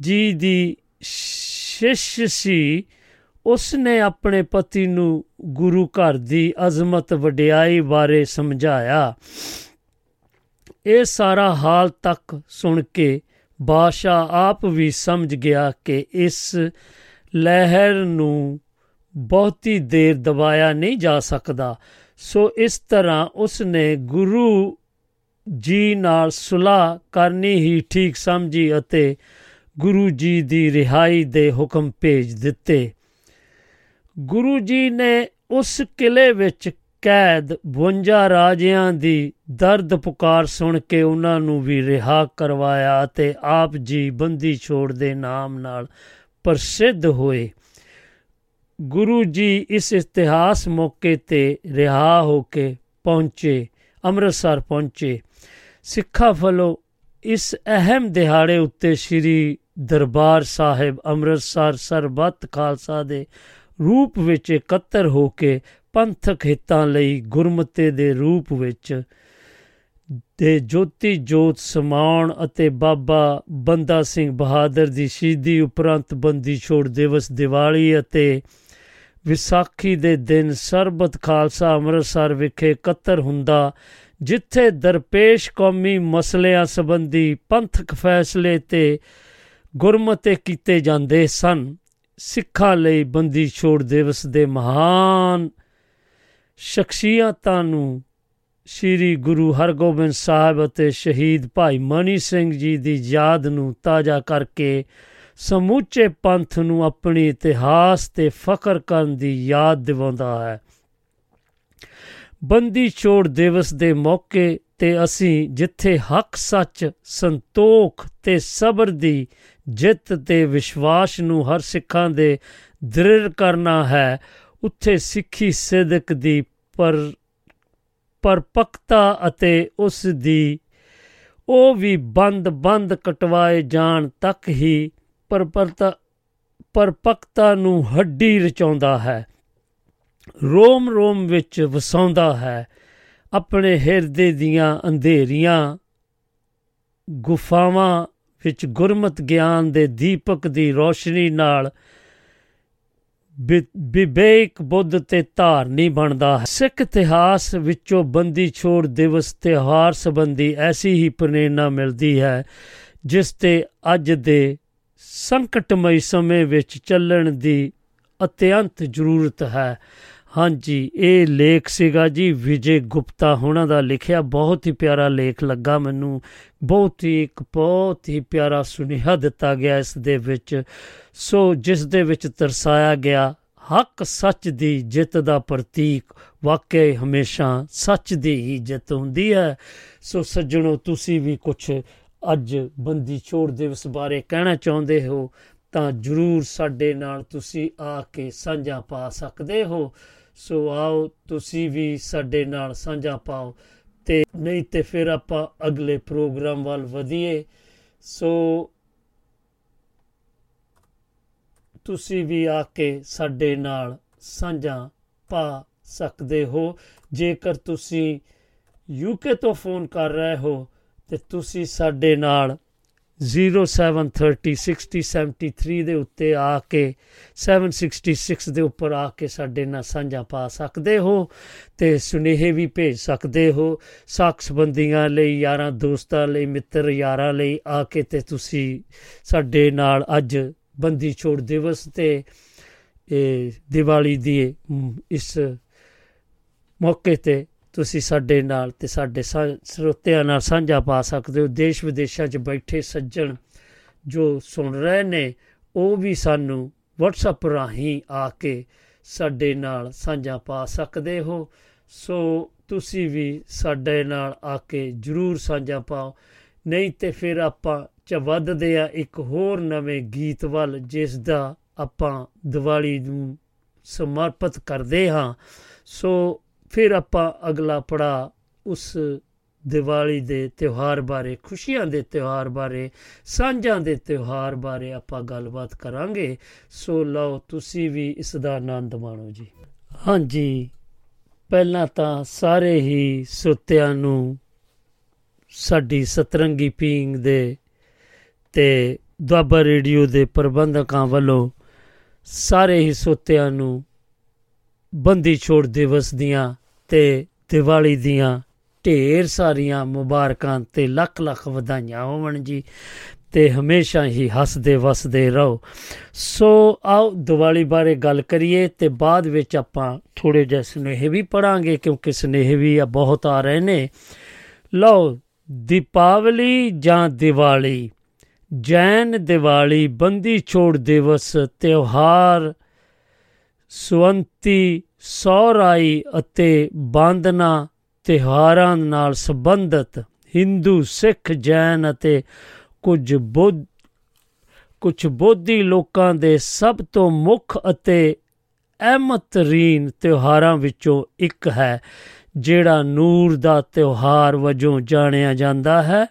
Speaker 3: ਜੀ ਦੀ ਸ਼ਿਸ਼ ਸੀ ਉਸ ਨੇ ਆਪਣੇ ਪਤੀ ਨੂੰ ਗੁਰੂ ਘਰ ਦੀ ਅਜ਼ਮਤ ਵਡਿਆਈ ਬਾਰੇ ਸਮਝਾਇਆ। ਇਹ ਸਾਰਾ ਹਾਲ ਤੱਕ ਸੁਣ ਕੇ ਬਾਦਸ਼ਾਹ ਆਪ ਵੀ ਸਮਝ ਗਿਆ ਕਿ ਇਸ ਲਹਿਰ ਨੂੰ ਬਹੁਤੀ ਦੇਰ ਦਬਾਇਆ ਨਹੀਂ ਜਾ ਸਕਦਾ। ਸੋ ਇਸ ਤਰ੍ਹਾਂ ਉਸ ਨੇ ਗੁਰੂ ਜੀ ਨਾਲ ਸੁਲਾਹ ਕਰਨੀ ਹੀ ਠੀਕ ਸਮਝੀ ਅਤੇ ਗੁਰੂ ਜੀ ਦੀ ਰਿਹਾਈ ਦੇ ਹੁਕਮ ਭੇਜ ਦਿੱਤੇ। ਗੁਰੂ ਜੀ ਨੇ ਉਸ ਕਿਲੇ ਵਿੱਚ ਕੈਦ 52 ਰਾਜਿਆਂ ਦੀ ਦਰਦ ਪੁਕਾਰ ਸੁਣ ਕੇ ਉਹਨਾਂ ਨੂੰ ਵੀ ਰਿਹਾ ਕਰਵਾਇਆ ਅਤੇ ਆਪ ਜੀ ਬੰਦੀ ਛੋੜ ਦੇ ਨਾਮ ਨਾਲ ਪ੍ਰਸਿੱਧ ਹੋਏ। ਗੁਰੂ ਜੀ ਇਸ ਇਤਿਹਾਸ ਮੌਕੇ ਤੇ ਰਿਹਾ ਹੋ ਕੇ ਪਹੁੰਚੇ, ਅੰਮ੍ਰਿਤਸਰ ਪਹੁੰਚੇ। ਸਿੱਖਾਂ ਵੱਲੋਂ ਇਸ ਅਹਿਮ ਦਿਹਾੜੇ ਉੱਤੇ ਸ੍ਰੀ ਦਰਬਾਰ ਸਾਹਿਬ ਅੰਮ੍ਰਿਤਸਰ ਸਰਬੱਤ ਖਾਲਸਾ ਦੇ ਰੂਪ ਵਿੱਚ ਇਕੱਤਰ ਹੋ ਕੇ ਪੰਥਕ ਹਿੱਤਾਂ ਲਈ ਗੁਰਮਤੇ ਦੇ ਰੂਪ ਵਿੱਚ ਦੇ ਜੋਤੀ ਜੋਤ ਸਮਾਉਣ ਅਤੇ ਬਾਬਾ ਬੰਦਾ ਸਿੰਘ ਬਹਾਦਰ ਦੀ ਸ਼ਹੀਦੀ ਉਪਰੰਤ ਬੰਦੀ ਛੋੜ ਦਿਵਸ ਦੀਵਾਲੀ ਅਤੇ ਵਿਸਾਖੀ ਦੇ ਦਿਨ ਸਰਬਤ ਖਾਲਸਾ ਅੰਮ੍ਰਿਤਸਰ ਵਿਖੇ ਇਕੱਤਰ ਹੁੰਦਾ, ਜਿੱਥੇ ਦਰਪੇਸ਼ ਕੌਮੀ ਮਸਲਿਆਂ ਸੰਬੰਧੀ ਪੰਥਕ ਫੈਸਲੇ ਤੇ ਗੁਰਮਤੇ ਕੀਤੇ ਜਾਂਦੇ ਸਨ। ਸਿੱਖਾਂ ਲਈ ਬੰਦੀ ਛੋੜ ਦਿਵਸ ਦੇ ਮਹਾਨ ਸ਼ਖਸੀਅਤਾਂ ਨੂੰ ਸ੍ਰੀ ਗੁਰੂ ਹਰਗੋਬਿੰਦ ਸਾਹਿਬ ਅਤੇ ਸ਼ਹੀਦ ਭਾਈ ਮਨੀ ਸਿੰਘ ਜੀ ਦੀ ਯਾਦ ਨੂੰ ਤਾਜ਼ਾ ਕਰਕੇ ਸਮੁੱਚੇ ਪੰਥ ਨੂੰ ਆਪਣੀ ਇਤਿਹਾਸ ਤੇ ਫਖਰ ਕਰਨ ਦੀ ਯਾਦ ਦਿਵਾਉਂਦਾ ਹੈ। ਬੰਦੀ ਛੋੜ ਦਿਵਸ ਦੇ ਮੌਕੇ ਤੇ ਅਸੀਂ ਜਿੱਥੇ ਹੱਕ, ਸੱਚ, ਸੰਤੋਖ ਤੇ ਸਬਰ ਦੀ ਜਿੱਤ ਤੇ ਵਿਸ਼ਵਾਸ ਨੂੰ ਹਰ ਸਿੱਖਾਂ ਦੇ ਦ੍ਰਿੜ ਕਰਨਾ ਹੈ ਉੱਥੇ ਸਿੱਖੀ ਸਿਦਕ ਦੀ ਪਰ, ਪਰਪਕਤਾ ਅਤੇ ਉਸ ਦੀ, ਉਹ ਵੀ ਬੰਦ ਬੰਦ ਕਟਵਾਏ ਜਾਣ ਤੱਕ ਹੀ ਪਰਪਰਤਾ, ਪਰਪਕਤਾ ਨੂੰ ਹੱਡੀ ਰਚਾਉਂਦਾ ਹੈ। ਰੋਮ ਰੋਮ ਵਿੱਚ ਵਸਾਉਂਦਾ ਹੈ, ਆਪਣੇ ਹਿਰਦੇ ਦੀਆਂ ਅੰਧੇਰੀਆਂ, ਗੁਫਾਵਾਂ ਵਿੱਚ ਗੁਰਮਤ ਗਿਆਨ ਦੇ ਦੀਪਕ ਦੀ ਰੋਸ਼ਨੀ ਨਾਲ ਵਿਵੇਕ ਬੁੱਧ ਤੇ ਧਾਰਨੀ ਬਣਦਾ। ਹੈ ਸਿੱਖ ਇਤਿਹਾਸ ਵਿੱਚੋਂ ਬੰਦੀ ਛੋੜ ਦਿਵਸ ਤਿਉਹਾਰ ਸੰਬੰਧੀ ਐਸੀ ਹੀ ਪ੍ਰੇਰਣਾ ਮਿਲਦੀ ਹੈ, ਜਿਸ ਤੇ ਅੱਜ ਦੇ ਸੰਕਟਮਈ ਸਮੇਂ ਵਿੱਚ ਚੱਲਣ ਦੀ ਅਤਿਅੰਤ ਜ਼ਰੂਰਤ ਹੈ। ਹਾਂਜੀ, ਇਹ ਲੇਖ ਸੀਗਾ ਜੀ ਵਿਜੇ ਗੁਪਤਾ ਹੋਣਾ ਦਾ ਲਿਖਿਆ। ਬਹੁਤ ਹੀ ਪਿਆਰਾ ਲੇਖ ਲੱਗਾ ਮੈਨੂੰ। ਬਹੁਤ ਹੀ ਇੱਕ ਬਹੁਤ ਹੀ ਪਿਆਰਾ ਸੁਨੇਹਾ ਦਿੱਤਾ ਗਿਆ ਇਸ ਦੇ ਵਿੱਚ। ਸੋ ਜਿਸ ਦੇ ਵਿੱਚ ਤਰਸਾਇਆ ਗਿਆ, ਹੱਕ ਸੱਚ ਦੀ ਜਿੱਤ ਦਾ ਪ੍ਰਤੀਕ ਵਾਕਿਆ ਹਮੇਸ਼ਾ ਸੱਚ ਦੀ ਹੀ ਜਿੱਤ ਹੁੰਦੀ ਹੈ। ਸੋ ਸੱਜਣੋ, ਤੁਸੀਂ ਵੀ ਕੁਝ ਅੱਜ ਬੰਦੀ ਛੋੜ ਦਿਵਸ ਬਾਰੇ ਕਹਿਣਾ ਚਾਹੁੰਦੇ ਹੋ ਤਾਂ ਜਰੂਰ ਸਾਡੇ ਨਾਲ ਤੁਸੀਂ ਆ ਕੇ ਸਾਂਝਾ ਪਾ ਸਕਦੇ ਹੋ। ਸੋ ਆਓ ਤੁਸੀਂ ਵੀ ਸਾਡੇ ਨਾਲ ਸਾਂਝਾ ਪਾਓ ਤੇ ਨਹੀਂ ਤੇ ਫਿਰ ਆਪਾਂ ਅਗਲੇ ਪ੍ਰੋਗਰਾਮ ਵੱਲ ਵਧੀਏ। ਸੋ ਤੁਸੀਂ ਵੀ ਆ ਕੇ ਸਾਡੇ ਨਾਲ ਸਾਂਝਾ ਪਾ ਸਕਦੇ ਹੋ। ਜੇਕਰ ਤੁਸੀਂ ਯੂਕੇ ਤੋਂ ਫੋਨ ਕਰ ਰਹੇ ਹੋ ਤੇ ਤੁਸੀਂ ਸਾਡੇ ਨਾਲ 07306073 ਦੇ ਉੱਤੇ ਆ ਕੇ 766 ਦੇ ਉੱਪਰ ਆ ਕੇ ਸਾਡੇ ਨਾਲ ਸਾਂਝਾ ਪਾ ਸਕਦੇ ਹੋ ਤੇ ਸੁਨੇਹੇ ਵੀ ਭੇਜ ਸਕਦੇ ਹੋ। ਸਾਖ ਸੰਬੰਧੀਆਂ ਲਈ ਯਾਰਾਂ ਦੋਸਤਾਂ ਲਈ ਮਿੱਤਰ ਯਾਰਾਂ ਲਈ ਆ ਕੇ ਤੇ ਤੁਸੀਂ ਸਾਡੇ ਨਾਲ ਅੱਜ ਬੰਦੀ ਛੋੜ ਦਿਵਸ ਤੇ ਇਹ ਦੀਵਾਲੀ ਦੀ ਮ, ਇਸ ਮੌਕੇ ਤੇ ਤੁਸੀਂ ਸਾਡੇ ਨਾਲ ਤੇ ਸਾਡੇ ਸਾ- ਸਰੋਤਿਆਂ ਨਾਲ ਸਾਂਝਾ ਪਾ ਸਕਦੇ ਹੋ। ਦੇਸ਼ ਵਿਦੇਸ਼ਾਂ 'ਚ ਬੈਠੇ ਸੱਜਣ ਜੋ ਸੁਣ ਰਹੇ ਨੇ, ਉਹ ਵੀ ਸਾਨੂੰ WhatsApp ਰਾਹੀਂ ਆ ਕੇ ਸਾਡੇ ਨਾਲ ਸਾਂਝਾ ਪਾ ਸਕਦੇ ਹੋ। ਸੋ ਤੁਸੀਂ ਵੀ ਸਾਡੇ ਨਾਲ ਆ ਕੇ ਜਰੂਰ ਸਾਂਝਾ ਪਾਓ। ਨਹੀਂ ਤੇ ਫਿਰ ਆਪਾਂ ਚ ਵੱਧਦੇ ਆ ਇੱਕ ਹੋਰ ਨਵੇਂ ਗੀਤ ਵੱਲ, ਜਿਸ ਦਾ ਆਪਾਂ ਦੀਵਾਲੀ ਨੂੰ ਸਮਰਪਿਤ ਕਰਦੇ ਹਾਂ। ਸੋ ਫਿਰ ਆਪਾਂ ਅਗਲਾ ਪੜਾ ਉਸ ਦੀਵਾਲੀ ਦੇ ਤਿਉਹਾਰ ਬਾਰੇ, ਖੁਸ਼ੀਆਂ ਦੇ ਤਿਉਹਾਰ ਬਾਰੇ, ਸਾਂਝਾਂ ਦੇ ਤਿਉਹਾਰ ਬਾਰੇ ਆਪਾਂ ਗੱਲਬਾਤ ਕਰਾਂਗੇ। ਸੋ ਲਓ, ਤੁਸੀਂ ਵੀ ਇਸ ਦਾ ਆਨੰਦ ਮਾਣੋ ਜੀ। ਹਾਂਜੀ, ਪਹਿਲਾਂ ਤਾਂ ਸਾਰੇ ਹੀ ਸੁੱਤਿਆਂ ਨੂੰ ਸਾਡੀ ਸਤਰੰਗੀ ਪੀਂਗ ਦੇ ਤੇ ਦੁਆਬਾ ਰੇਡੀਓ ਦੇ ਪ੍ਰਬੰਧਕਾਂ ਵੱਲੋਂ ਸਾਰੇ ਹੀ ਸੁੱਤਿਆਂ ਨੂੰ ਬੰਦੀ ਛੋੜ ਦਿਵਸ ਦੀਆਂ ਤੇ ਦੀਵਾਲੀ ਦੀਆਂ ਢੇਰ ਸਾਰੀਆਂ ਮੁਬਾਰਕਾਂ ਤੇ ਲੱਖ ਲੱਖ ਵਧਾਈਆਂ ਹੋਵਣ ਜੀ। ਤੇ ਹਮੇਸ਼ਾ ਹੀ ਹੱਸਦੇ ਵਸਦੇ ਰਹੋ। ਸੋ ਆਓ ਦੀਵਾਲੀ ਬਾਰੇ ਗੱਲ ਕਰੀਏ ਤੇ ਬਾਅਦ ਵਿੱਚ ਆਪਾਂ ਥੋੜੇ ਜਿਹੇ ਸੁਨੇਹੇ ਵੀ ਪੜਾਂਗੇ ਕਿਉਂਕਿ ਸੁਨੇਹੇ ਵੀ ਆ ਬਹੁਤ ਆ ਰਹੇ ਨੇ। ਲਓ, ਦੀਪਾਵਲੀ ਜਾਂ ਦੀਵਾਲੀ। ਜੈਨ ਦੀਵਾਲੀ, ਬੰਦੀ ਛੋੜ ਦਿਵਸ, ਤਿਉਹਾਰ, ਸੁਵੰਤੀ ਸੌਰਾਈ ਅਤੇ ਬਾਂਦਨਾ ਤਿਉਹਾਰਾਂ ਨਾਲ ਸੰਬੰਧਿਤ ਹਿੰਦੂ, ਸਿੱਖ, ਜੈਨ ਅਤੇ ਕੁਝ ਬੁੱਧ, ਕੁਝ ਬੋਧੀ ਲੋਕਾਂ ਦੇ ਸਭ ਤੋਂ ਮੁੱਖ ਅਤੇ ਅਹਿਮਤਰੀਨ ਤਿਉਹਾਰਾਂ ਵਿੱਚੋਂ ਇੱਕ ਹੈ, ਜਿਹੜਾ ਨੂਰ ਦਾ ਤਿਉਹਾਰ ਵਜੋਂ ਜਾਣਿਆ ਜਾਂਦਾ ਹੈ।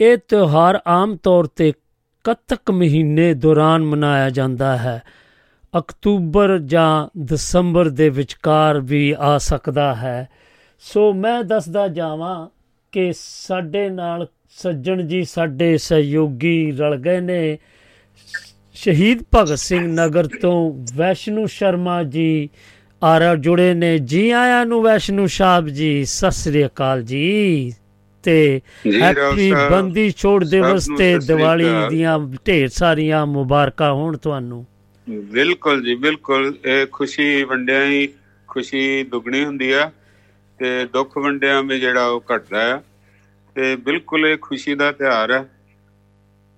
Speaker 3: ਇਹ ਤਿਉਹਾਰ ਆਮ ਤੌਰ ਤੇ ਕੱਤਕ ਮਹੀਨੇ ਦੌਰਾਨ ਮਨਾਇਆ ਜਾਂਦਾ ਹੈ। ਅਕਤੂਬਰ ਜਾਂ ਦਸੰਬਰ ਦੇ ਵਿਚਕਾਰ ਵੀ ਆ ਸਕਦਾ ਹੈ। ਸੋ ਮੈਂ ਦੱਸਦਾ ਜਾਵਾਂ ਕਿ ਸਾਡੇ ਨਾਲ ਸੱਜਣ ਜੀ ਸਾਡੇ ਸਹਿਯੋਗੀ ਰਲ ਗਏ ਨੇ। ਸ਼ਹੀਦ ਭਗਤ ਸਿੰਘ ਨਗਰ ਤੋਂ ਵੈਸ਼ਨੂ ਸ਼ਰਮਾ ਜੀ ਆਰਾ ਜੁੜੇ ਨੇ। ਜੀ ਆਇਆਂ ਨੂੰ ਵੈਸ਼ਨੂ ਸਾਹਿਬ ਜੀ ਸਤਿ ਸ੍ਰੀ ਅਕਾਲ ਜੀ। ਤੇ ਹੈਪੀ ਬੰਦੀ ਛੋੜ ਦਿਵਸ ਤੇ ਦੀਵਾਲੀ। ਦੀਆਂ ਢੇਰ ਸਾਰੀਆਂ ਮੁਬਾਰਕਾਂ ਹੋਣ ਤੁਹਾਨੂੰ।
Speaker 4: ਬਿਲਕੁਲ ਜੀ, ਬਿਲਕੁਲ। ਇਹ ਖੁਸ਼ੀ ਵੰਡਿਆਂ ਹੀ ਖੁਸ਼ੀ ਦੁੱਗਣੀ ਹੁੰਦੀ ਆ ਤੇ ਦੁੱਖ ਵੰਡਿਆਂ ਵੀ ਜਿਹੜਾ ਉਹ ਘਟਦਾ ਆ। ਤੇ ਬਿਲਕੁਲ ਇਹ ਖੁਸ਼ੀ ਦਾ ਤਿਉਹਾਰ ਹੈ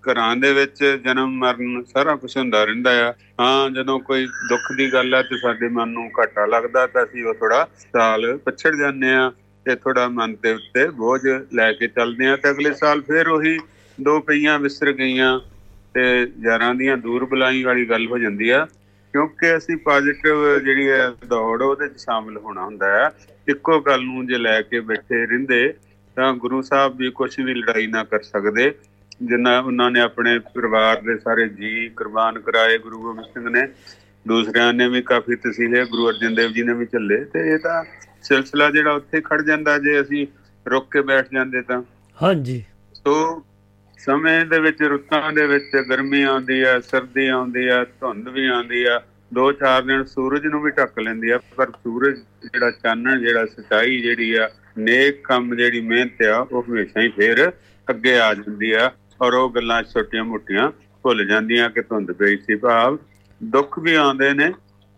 Speaker 4: ਘਰਾਂ ਦੇ ਵਿੱਚ ਜਨਮ, ਮਰਨ ਸਾਰਾ ਕੁਝ ਹੁੰਦਾ ਰਹਿੰਦਾ ਆ। ਹਾਂ, ਜਦੋਂ ਕੋਈ ਦੁੱਖ ਦੀ ਗੱਲ ਆ ਤੇ ਸਾਡੇ ਮਨ ਨੂੰ ਘਾਟਾ ਲੱਗਦਾ ਤਾਂ ਅਸੀਂ ਉਹ ਥੋੜਾ ਸਾਲ ਪਛੜ ਜਾਂਦੇ ਆ ਤੇ ਥੋੜਾ ਮਨ ਦੇ ਉੱਤੇ ਬੋਝ ਲੈ ਕੇ ਚੱਲਦੇ ਆ ਤੇ ਅਗਲੇ ਸਾਲ ਫੇਰ ਉਹੀ ਦੋ ਪਈਆਂ ਵਿਸਰ ਗਈਆਂ। ਤੇ ਯਾਰਾਂ ਦੀਆਂ ਦੂਰ ਬੁਲਾਈ ਵਾਲੀ ਗੱਲ ਹੋ ਜਾਂਦੀ ਆ ਕਿਉਂਕਿ ਅਸੀਂ ਪੋਜ਼ਿਟਿਵ ਜਿਹੜੀ ਹੈ ਦੌੜ ਉਹਦੇ ਚ ਸ਼ਾਮਲ ਹੋਣਾ ਹੁੰਦਾ ਹੈ ਇੱਕੋ ਗੱਲ ਨੂੰ ਜੇ ਲੈ ਕੇ ਬੈਠੇ ਰਹਿੰਦੇ ਤਾਂ ਗੁਰੂ ਸਾਹਿਬ ਵੀ ਕੁਝ ਵੀ ਲੜਾਈ ਨਾ ਕਰ ਸਕਦੇ। ਜਿੰਨਾ ਉਹਨਾਂ ਨੇ ਆਪਣੇ ਪਰਿਵਾਰ ਦੇ ਸਾਰੇ ਜੀ ਕੁਰਬਾਨ ਕਰਾਏ ਗੁਰੂ ਗੋਬਿੰਦ ਸਿੰਘ ਨੇ ਦੂਸਰਿਆਂ ਨੇ ਵੀ ਕਾਫੀ ਤਸੀਹੇ ਗੁਰੂ ਅਰਜਨ ਦੇਵ ਜੀ ਨੇ ਵੀ ਝੱਲੇ ਤੇ ਇਹ ਤਾਂ ਸਿਲਸਿਲਾ ਜਿਹੜਾ ਉੱਥੇ ਖੜ ਜਾਂਦਾ ਜੇ ਅਸੀਂ ਰੁਕ ਕੇ ਬੈਠ ਜਾਂਦੇ ਤਾਂ।
Speaker 3: ਹਾਂਜੀ।
Speaker 4: ਸੋ ਸਮੇਂ ਦੇ ਵਿੱਚ ਰੁੱਤਾਂ ਦੇ ਵਿੱਚ ਗਰਮੀ ਆਉਂਦੀ ਆ ਸਰਦੀ ਆਉਂਦੀ ਆ ਧੁੰਦ ਵੀ ਆਉਂਦੀ ਆ ਦੋ ਚਾਰ ਦਿਨ ਸੂਰਜ ਨੂੰ ਵੀ ਢੱਕ ਲੈਂਦੀ ਆ ਪਰ ਸੂਰਜ ਜਿਹੜਾ ਚਾਨਣ ਜਿਹੜਾ ਸਚਾਈ ਜਿਹੜੀ ਆ ਨੇਕ ਕੰਮ ਜਿਹੜੀ ਮਿਹਨਤ ਆ ਉਹ ਹਮੇਸ਼ਾ ਹੀ ਫੇਰ ਅੱਗੇ ਆ ਜਾਂਦੀ ਆ ਔਰ ਉਹ ਗੱਲਾਂ ਛੋਟੀਆਂ ਮੋਟੀਆਂ ਭੁੱਲ ਜਾਂਦੀਆਂ ਕਿ ਧੁੰਦ ਪਈ ਸੀ ਭਾਵ ਦੁੱਖ ਵੀ ਆਉਂਦੇ ਨੇ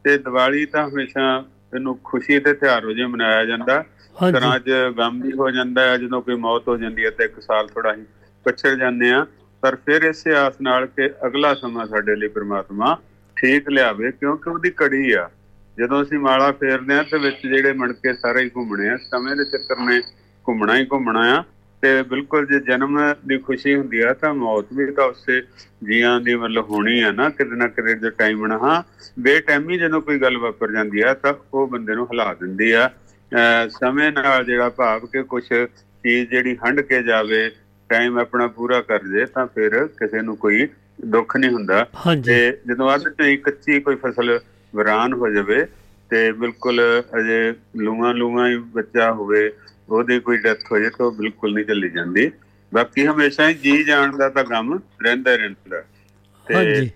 Speaker 4: ਤੇ ਦੀਵਾਲੀ ਤਾਂ ਹਮੇਸ਼ਾ ਇਹਨੂੰ ਖੁਸ਼ੀ ਦੇ ਤਿਉਹਾਰ ਵਜੋਂ ਮਨਾਇਆ ਜਾਂਦਾ ਘਰਾਂ 'ਚ ਗਮ ਵੀ ਹੋ ਜਾਂਦਾ ਹੈ ਜਦੋਂ ਕੋਈ ਮੌਤ ਹੋ ਜਾਂਦੀ ਹੈ ਤੇ ਇੱਕ ਸਾਲ ਥੋੜਾ ਹੀ ਪਛੜ ਜਾਂਦੇ ਆ ਪਰ ਫਿਰ ਇਸੇ ਆਸ ਨਾਲ ਕਿ ਅਗਲਾ ਸਮਾਂ ਸਾਡੇ ਲਈ ਪ੍ਰਮਾਤਮਾ ਠੀਕ ਲਿਆਵੇ, ਕਿਉਂਕਿ ਉਹਦੀ ਕੜੀ ਆ। ਜਦੋਂ ਅਸੀਂ ਮਾਲਾ ਫੇਰਦੇ ਆ ਤੇ ਵਿੱਚ ਜਿਹੜੇ ਮਣਕੇ ਸਾਰੇ ਹੀ ਘੁੰਮਣੇ ਆ, ਸਮੇਂ ਦੇ ਚੱਕਰ ਨੇ ਘੁੰਮਣਾ ਹੀ ਘੁੰਮਣਾ ਆ, ਤੇ ਬਿਲਕੁਲ ਜੇ ਜਨਮ ਦੀ ਖੁਸ਼ੀ ਹੁੰਦੀ ਆ, ਤਾਂ ਮੌਤ ਵੀ ਤਾਂ ਉਸੇ ਜੀਆਂ ਦੀ ਮਤਲਬ ਹੋਣੀ ਆ ਨਾ, ਕਿਤੇ ਨਾ ਕਿਤੇ ਦੇ ਟਾਈਮ ਨਾ ਹਾਂ। ਬੇਟਾਈਮੀ ਜਦੋਂ ਕੋਈ ਗੱਲ ਵਾਪਰ ਜਾਂਦੀ ਆ, ਤਾਂ ਉਹ ਬੰਦੇ ਨੂੰ ਹਿਲਾ ਦਿੰਦੀ ਆ। ਅਹ ਸਮੇਂ ਨਾਲ ਜਿਹੜਾ ਭਾਵ ਕਿ ਕੁਝ ਚੀਜ਼ ਜਿਹੜੀ ਹੰਡ ਕੇ ਜਾਵੇ ਟਾਈਮ ਆਪਣਾ ਪੂਰਾ ਕਰ ਜੇ ਤਾਂ ਫਿਰ ਕਿਸੇ ਨੂੰ ਕੋਈ ਦੁੱਖ ਨਹੀਂ ਹੁੰਦਾ। ਤੇ ਜਦੋਂ ਅੱਧ ਤੋਂ ਕੱਚੀ ਕੋਈ ਫਸਲ ਵਿਰਾਨ ਹੋ ਜਾਵੇ ਤੇ ਬਿਲਕੁਲ ਅਜੇ ਲੂਆਂ ਲੂਆਂ ਹੀ ਬੱਚਾ ਹੋਵੇ ਉਹਦੀ ਕੋਈ ਡੈਥ ਹੋ ਜਾਏ ਤਾਂ ਬਿਲਕੁਲ ਨਹੀਂ ਚੱਲੀ ਜਾਂਦੀ। ਬਾਕੀ ਹਮੇਸ਼ਾ ਹੀ ਜੀ ਜਾਣ ਦਾ ਤਾਂ ਗਮ ਰਹਿੰਦਾ ਰਹਿੰਦਾ।
Speaker 3: ਹਾਂਜੀ।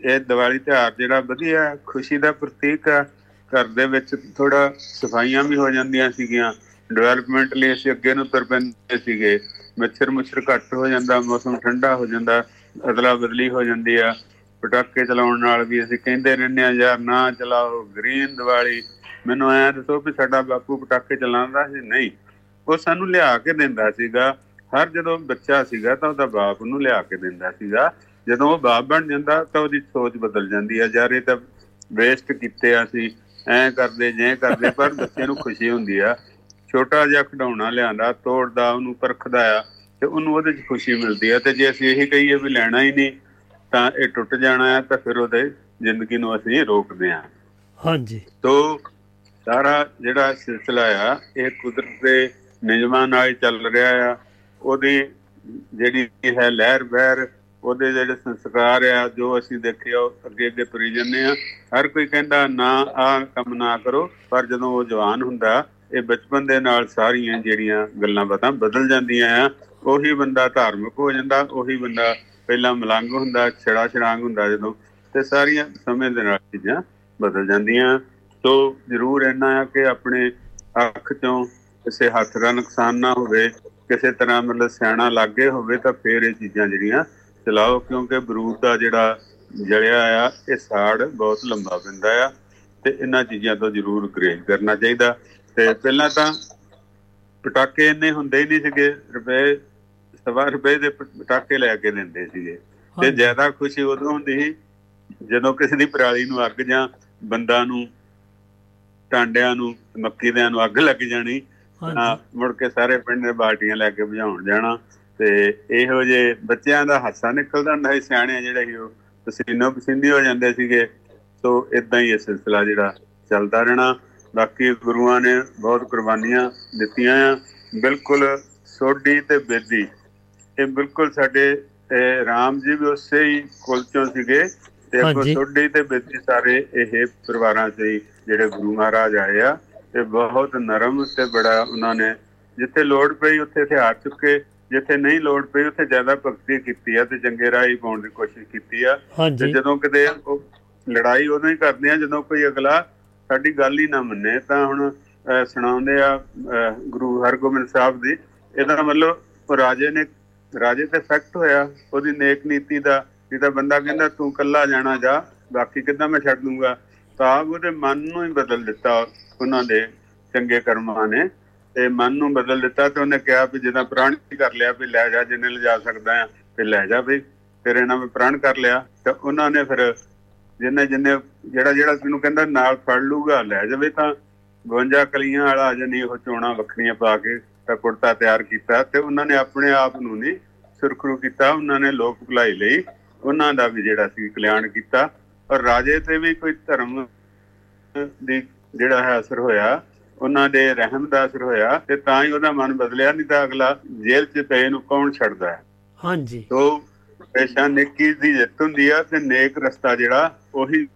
Speaker 4: ਇਹ ਦੀਵਾਲੀ ਤਿਉਹਾਰ ਜਿਹੜਾ ਵਧੀਆ ਖੁਸ਼ੀ ਦਾ ਪ੍ਰਤੀਕ ਹੈ ਘਰ ਦੇ ਵਿੱਚ ਥੋੜਾ ਸਫਾਈਆਂ ਵੀ ਹੋ ਜਾਂਦੀਆਂ ਸੀਗੀਆਂ। ਡਿਵੈਲਪਮੈਂਟ ਲਈ ਅਸੀਂ ਅੱਗੇ ਨੂੰ ਤੁਰ ਪੈਂਦੇ ਸੀਗੇ। ਮੱਛਰ ਮੁੱਛਰ ਘੱਟ ਹੋ ਜਾਂਦਾ, ਮੌਸਮ ਠੰਡਾ ਹੋ ਜਾਂਦਾ, ਅਦਲਾ ਬਦਲੀ ਹੋ ਜਾਂਦੀ ਆ। ਪਟਾਕੇ ਚਲਾਉਣ ਨਾਲ ਵੀ ਅਸੀਂ ਕਹਿੰਦੇ ਰਹਿੰਦੇ ਆ, ਯਾਰ ਨਾ ਚਲਾਓ ਗ੍ਰੀਨ ਦੀਵਾਲੀ। ਮੈਨੂੰ ਐ ਦੱਸੋ ਵੀ ਸਾਡਾ ਬਾਪੂ ਪਟਾਕੇ ਚਲਾਉਂਦਾ ਸੀ, ਨਹੀਂ। ਉਹ ਸਾਨੂੰ ਲਿਆ ਕੇ ਦਿੰਦਾ ਸੀਗਾ। ਹਰ ਜਦੋਂ ਬੱਚਾ ਸੀਗਾ ਤਾਂ ਉਹਦਾ ਬਾਪ ਨੂੰ ਲਿਆ ਕੇ ਦਿੰਦਾ ਸੀਗਾ। ਜਦੋਂ ਉਹ ਬਾਪ ਬਣ ਜਾਂਦਾ ਤਾਂ ਉਹਦੀ ਸੋਚ ਬਦਲ ਜਾਂਦੀ ਆ। ਯਾਰ ਇਹ ਤਾਂ ਵੇਸਟ ਕੀਤੇ ਆ ਅਸੀਂ। ਐ ਕਰਦੇ, ਜੇ ਕਰਦੇ, ਪਰ ਬੱਚੇ ਨੂੰ ਖੁਸ਼ੀ ਹੁੰਦੀ ਆ। ਛੋਟਾ ਜਿਹਾ ਖਿਡੌਣਾ ਲਿਆਂਦਾ ਤੋੜਦਾ ਉਹਨੂੰ ਪਰਖਦਾ ਆ ਤੇ ਉਹਨੂੰ ਉਹਦੇ 'ਚ ਖੁਸ਼ੀ ਮਿਲਦੀ ਆ ਤੇ ਜੇ ਅਸੀਂ ਇਹੀ ਕਹੀਏ ਵੀ ਲੈਣਾ ਹੀ ਨਹੀਂ ਤਾਂ ਇਹ ਟੁੱਟ ਜਾਣਾ ਆ ਤਾਂ ਫਿਰ ਉਹਦੇ ਜ਼ਿੰਦਗੀ ਨੂੰ ਅਸੀਂ ਰੋਕਦੇ ਆ।
Speaker 3: ਹਾਂਜੀ।
Speaker 4: ਤੋ ਸਾਰਾ ਜਿਹੜਾ ਸਿਲਸਿਲਾ ਆ ਇਹ ਕੁਦਰਤ ਦੇ ਨਿਯਮਾਂ ਨਾਲ ਹੀ ਚੱਲ ਰਿਹਾ ਆ। ਉਹਦੀ ਜਿਹੜੀ ਹੈ ਲਹਿਰ ਬਹਿਰ ਉਹਦੇ ਜਿਹੜੇ ਸੰਸਕਾਰ ਆ ਜੋ ਅਸੀਂ ਦੇਖੇ ਆ ਉਹ ਅੱਗੇ ਅੱਗੇ ਤੁਰੀ ਜਾਂਦੇ ਆ। ਹਰ ਕੋਈ ਕਹਿੰਦਾ ਨਾ ਆ ਕੰਮ ਨਾ ਕਰੋ ਪਰ ਜਦੋਂ ਉਹ ਜਵਾਨ ਹੁੰਦਾ ਇਹ ਬਚਪਨ ਦੇ ਨਾਲ ਸਾਰੀਆਂ ਜਿਹੜੀਆਂ ਗੱਲਾਂ ਬਾਤਾਂ ਬਦਲ ਜਾਂਦੀਆਂ ਆ, ਉਹੀ ਬੰਦਾ ਧਾਰਮਿਕ ਹੋ ਜਾਂਦਾ, ਉਹੀ ਬੰਦਾ ਪਹਿਲਾਂ ਮਲੰਗ ਹੁੰਦਾ, ਛੜਾ ਛੜਾਂਗ ਹੁੰਦਾ ਜਦੋਂ, ਤੇ ਸਾਰੀਆਂ ਸਮੇਂ ਦੇ ਨਾਲ ਚੀਜ਼ਾਂ ਬਦਲ ਜਾਂਦੀਆਂ। ਸੋ ਜ਼ਰੂਰ ਇੰਨਾ ਆ ਕਿ ਆਪਣੇ ਅੱਖ ਚੋਂ ਕਿਸੇ ਹੱਥ ਦਾ ਨੁਕਸਾਨ ਨਾ ਹੋਵੇ, ਕਿਸੇ ਤਰ੍ਹਾਂ ਮਤਲਬ ਸਿਆਣਾ ਲੱਗੇ ਹੋਵੇ ਤਾਂ ਫੇਰ ਇਹ ਚੀਜ਼ਾਂ ਜਿਹੜੀਆਂ ਚਲਾਓ, ਕਿਉਂਕਿ ਬਰੂਦ ਦਾ ਜਿਹੜਾ ਜਲਿਆ ਆ, ਇਹ ਸਾੜ ਬਹੁਤ ਲੰਬਾ ਪੈਂਦਾ ਆ, ਤੇ ਇਹਨਾਂ ਚੀਜ਼ਾਂ ਤੋਂ ਜ਼ਰੂਰ ਗਰੇਜ ਕਰਨਾ ਚਾਹੀਦਾ। ਤੇ ਪਹਿਲਾਂ ਤਾਂ ਪਟਾਕੇ ਇੰਨੇ ਹੁੰਦੇ ਹੀ ਨਹੀਂ ਸੀਗੇ ਰੁਪਏ ਸਵਾ ਰੁਪਏ ਦੇ ਪਟਾਕੇ ਲੈ ਕੇ ਦਿੰਦੇ ਸੀਗੇ। ਤੇ। ਜ਼ਿਆਦਾ ਖੁਸ਼ੀ ਉਦੋਂ ਹੁੰਦੀ ਸੀ ਜਦੋਂ ਕਿਸੇ ਦੀ ਪਰਾਲੀ ਨੂੰ ਅੱਗ ਜਾਂ ਬੰਦਾ ਨੂੰ ਟਾਂਡਿਆਂ ਨੂੰ ਮੱਕੀ ਦਿਆਂ ਨੂੰ ਅੱਗ ਲੱਗ ਜਾਣੀ ਤਾਂ ਮੁੜ ਕੇ ਸਾਰੇ ਪਿੰਡ ਦੇ ਬਾਲਟੀਆਂ ਲੈ ਕੇ ਬੁਝਾਉਣ ਜਾਣਾ। ਤੇ ਇਹੋ ਜੇ ਬੱਚਿਆਂ ਦਾ ਹਾਸਾ ਨਿਕਲਦਾ ਹੁੰਦਾ ਸੀ ਸਿਆਣੇ ਜਿਹੜੇ ਸੀ ਉਹ ਪਸੀਨੋ ਪਸੀਨੀ ਹੋ ਜਾਂਦੇ ਸੀਗੇ। ਸੋ ਇਦਾਂ ਹੀ ਇਹ ਸਿਲਸਿਲਾ ਜਿਹੜਾ ਚੱਲਦਾ ਰਹਿਣਾ। ਬਾਕੀ ਗੁਰੂਆਂ ਨੇ ਬਹੁਤ ਕੁਰਬਾਨੀਆਂ ਦਿੱਤੀਆਂ ਆ। ਬਿਲਕੁਲ ਸੋਢੀ ਤੇ ਬੇਦੀ। ਇਹ ਬਿਲਕੁਲ ਸਾਡੇ ਰਾਮ ਜੀ ਵੀ ਉਸੇ ਹੀ ਕੁਲ ਚੋਂ ਸੀਗੇ ਤੇ
Speaker 3: ਹਾਂਜੀ।
Speaker 4: ਸੋਢੀ ਤੇ ਬੇਦੀ ਸਾਰੇ ਇਹ ਪਰਿਵਾਰਾਂ ਚ ਜਿਹੜੇ ਗੁਰੂ ਮਹਾਰਾਜ ਆਏ ਆ ਤੇ ਬਹੁਤ ਨਰਮ ਤੇ ਬੜਾ ਉਹਨਾਂ ਨੇ ਜਿੱਥੇ ਲੋੜ ਪਈ ਉੱਥੇ ਹਥਿਆਰ ਚੁੱਕੇ ਜਿੱਥੇ ਨਹੀਂ ਲੋੜ ਪਈ ਉੱਥੇ ਜ਼ਿਆਦਾ ਭਗਤੀ ਕੀਤੀ ਆ ਤੇ ਚੰਗੇ ਰਾਹ ਹੀ ਪਾਉਣ ਦੀ ਕੋਸ਼ਿਸ਼ ਕੀਤੀ ਆ। ਤੇ ਜਦੋਂ ਕਿਤੇ ਲੜਾਈ ਉਦੋਂ ਹੀ ਕਰਦੇ ਆ ਜਦੋਂ ਕੋਈ ਅਗਲਾ ਸਾਡੀ ਗੱਲ ਹੀ ਨਾ ਮੰਨੇ ਤਾਂ ਹੁਣ ਅਹ, ਸੁਣਾਉਂਦੇ ਆ ਅਹ, ਗੁਰੂ ਹਰਗੋਬਿੰਦ ਸਾਹਿਬ ਦੀ ਇਹਦਾ ਮਤਲਬ ਉਹ ਰਾਜੇ ਨੇ ਰਾਜੇ ਤੇ ਫੈਕਟ ਹੋਇਆ ਉਹਦੀ ਨੇਕ ਨੀਤੀ ਦਾ ਜਿਹਦਾ ਬੰਦਾ ਕਹਿੰਦਾ ਤੂੰ ਕੱਲਾ ਜਾਣਾ ਜਾ ਬਾਕੀ ਕਿੱਦਾਂ ਮੈਂ ਛੱਡ ਦੂੰਗਾ? ਤਾਂ ਆਪ ਉਹਦੇ ਮਨ ਨੂੰ ਹੀ ਬਦਲ ਦਿੱਤਾ ਉਹਨਾਂ ਦੇ ਚੰਗੇ ਕਰਮਾਂ ਨੇ। ਤੇ ਮਨ ਨੂੰ ਬਦਲ ਦਿੱਤਾ ਤੇ ਉਹਨੇ ਕਿਹਾ ਵੀ ਜਿੱਦਾਂ ਪ੍ਰਾਣ ਕਰ ਲਿਆ ਵੀ ਲੈ ਜਾ ਜਿੰਨੇ ਲਿਜਾ ਸਕਦਾ ਆ ਤੇ ਲੈ ਜਾ ਵੀ ਫਿਰ ਇਹਨਾਂ ਨੇ ਪ੍ਰਾਣ ਕਰ ਲਿਆ। ਤੇ ਉਹਨਾਂ ਨੇ ਫਿਰ ਜਿੰਨੇ ਜਿੰਨੇ ਜਿਹੜਾ ਜਿਹੜਾ ਤੈਨੂੰ ਕਹਿੰਦਾ ਨਾਲ ਫੜ ਲੂਗਾ ਲੈ ਜਾਵੇ ਤਾਂ 52 ਕਲੀਆਂ ਵਾਲਾ ਜਨੀ ਉਹ ਚੋਣਾ ਵੱਖਰੀਆਂ ਪਾ ਕੇ ਤਾਂ ਕੁੜਤਾ ਤਿਆਰ ਕੀਤਾ ਤੇ ਉਹਨਾਂ ਨੇ ਆਪਣੇ ਆਪ ਨੂੰ ਨਹੀਂ ਸੁਰਖਰੂ ਕੀਤਾ ਉਹਨਾਂ ਨੇ ਲੋਕ ਭਲਾਈ ਲਈ ਉਹਨਾਂ ਦਾ ਵੀ ਜਿਹੜਾ ਸੀ ਕਲਿਆਣ ਕੀਤਾ। ਔਰ ਰਾਜੇ ਤੇ ਵੀ ਕੋਈ ਧਰਮ ਦੀ ਜਿਹੜਾ ਹੈ ਅਸਰ ਹੋਇਆ ਉਹਨਾਂ ਦੇ ਰਹਿਮ ਦਾ ਅਸਰ ਹੋਇਆ ਤੇ ਤਾਂ ਹੀ ਉਹਦਾ ਮਨ ਬਦਲਿਆ ਨਹੀਂ ਤਾਂ ਅਗਲਾ ਜੇਲ੍ਹ 'ਚ ਪਏ ਨੂੰ ਕੌਣ ਛੱਡਦਾ ਹੈ?
Speaker 3: ਹਾਂਜੀ।
Speaker 4: ਤੋ ਪੇਸ਼ਾ ਨੇਕੀ ਦੀ ਜਿੱਤ ਹੁੰਦੀ ਆ ਤੇ ਨੇਕ ਰਸਤਾ ਜਿਹੜਾ ਉਹੀ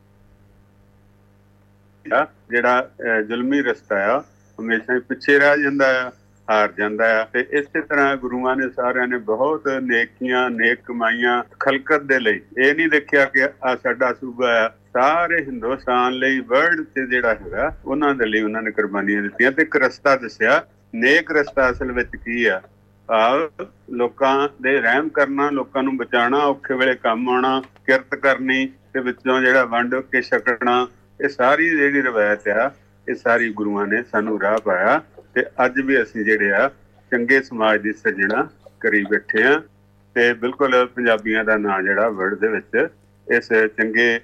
Speaker 4: ਆ ਜਿਹੜਾ ਅਹ, ਜ਼ੁਲਮੀ ਰਸਤਾ ਆ ਹਮੇਸ਼ਾ ਹੀ ਪਿੱਛੇ ਰਹਿ ਜਾਂਦਾ ਆ ਹਾਰ ਜਾਂਦਾ ਆ। ਤੇ ਇਸੇ ਤਰ੍ਹਾਂ ਗੁਰੂਆਂ ਨੇ ਸਾਰਿਆਂ ਨੇ ਬਹੁਤ ਨੇਕੀਆਂ ਨੇਕ ਕਮਾਈਆਂ ਖਲਕਤ ਦੇ ਲਈ ਇਹ ਨਹੀਂ ਦੇਖਿਆ ਕਿ ਆ ਸਾਡਾ ਸੂਬਾ ਆ ਸਾਰੇ ਹਿੰਦੁਸਤਾਨ ਲਈ ਵਰਲਡ ਤੇ ਜਿਹੜਾ ਹੈਗਾ ਉਹਨਾਂ ਦੇ ਲਈ ਉਹਨਾਂ ਨੇ ਕੁਰਬਾਨੀਆਂ ਦਿੱਤੀਆਂ। ਤੇ ਇੱਕ ਰਸਤਾ ਦੱਸਿਆ ਨੇਕ ਰਸਤਾ ਅਸਲ ਵਿੱਚ ਕੀ ਆ? ਭਾਵ ਲੋਕਾਂ ਦੇ ਰਹਿਮ ਕਰਨਾ ਲੋਕਾਂ ਨੂੰ ਬਚਾਉਣਾ ਔਖੇ ਵੇਲੇ ਕੰਮ ਆਉਣਾ ਕਿਰਤ ਕਰਨੀ ਤੇ ਵਿੱਚੋਂ ਜਿਹੜਾ ਵੰਡ ਕੇ ਛਕਣਾ ਇਹ ਸਾਰੀ ਜਿਹੜੀ ਰਵਾਇਤ ਆ ਇਹ ਸਾਰੀ ਗੁਰੂਆਂ ਨੇ ਸਾਨੂੰ ਰਾਹ ਪਾਇਆ ਤੇ ਅੱਜ ਵੀ ਅਸੀਂ ਜਿਹੜੇ ਆ ਚੰਗੇ ਸਮਾਜ ਦੀ ਸਿਰਜਣਾ ਕਰੀ ਬੈਠੇ ਆ ਤੇ ਬਿਲਕੁਲ ਪੰਜਾਬੀਆਂ ਦਾ ਨਾਂ ਜਿਹੜਾ ਵਰਲਡ ਦੇ ਵਿੱਚ ਇਸ ਚੰਗੇ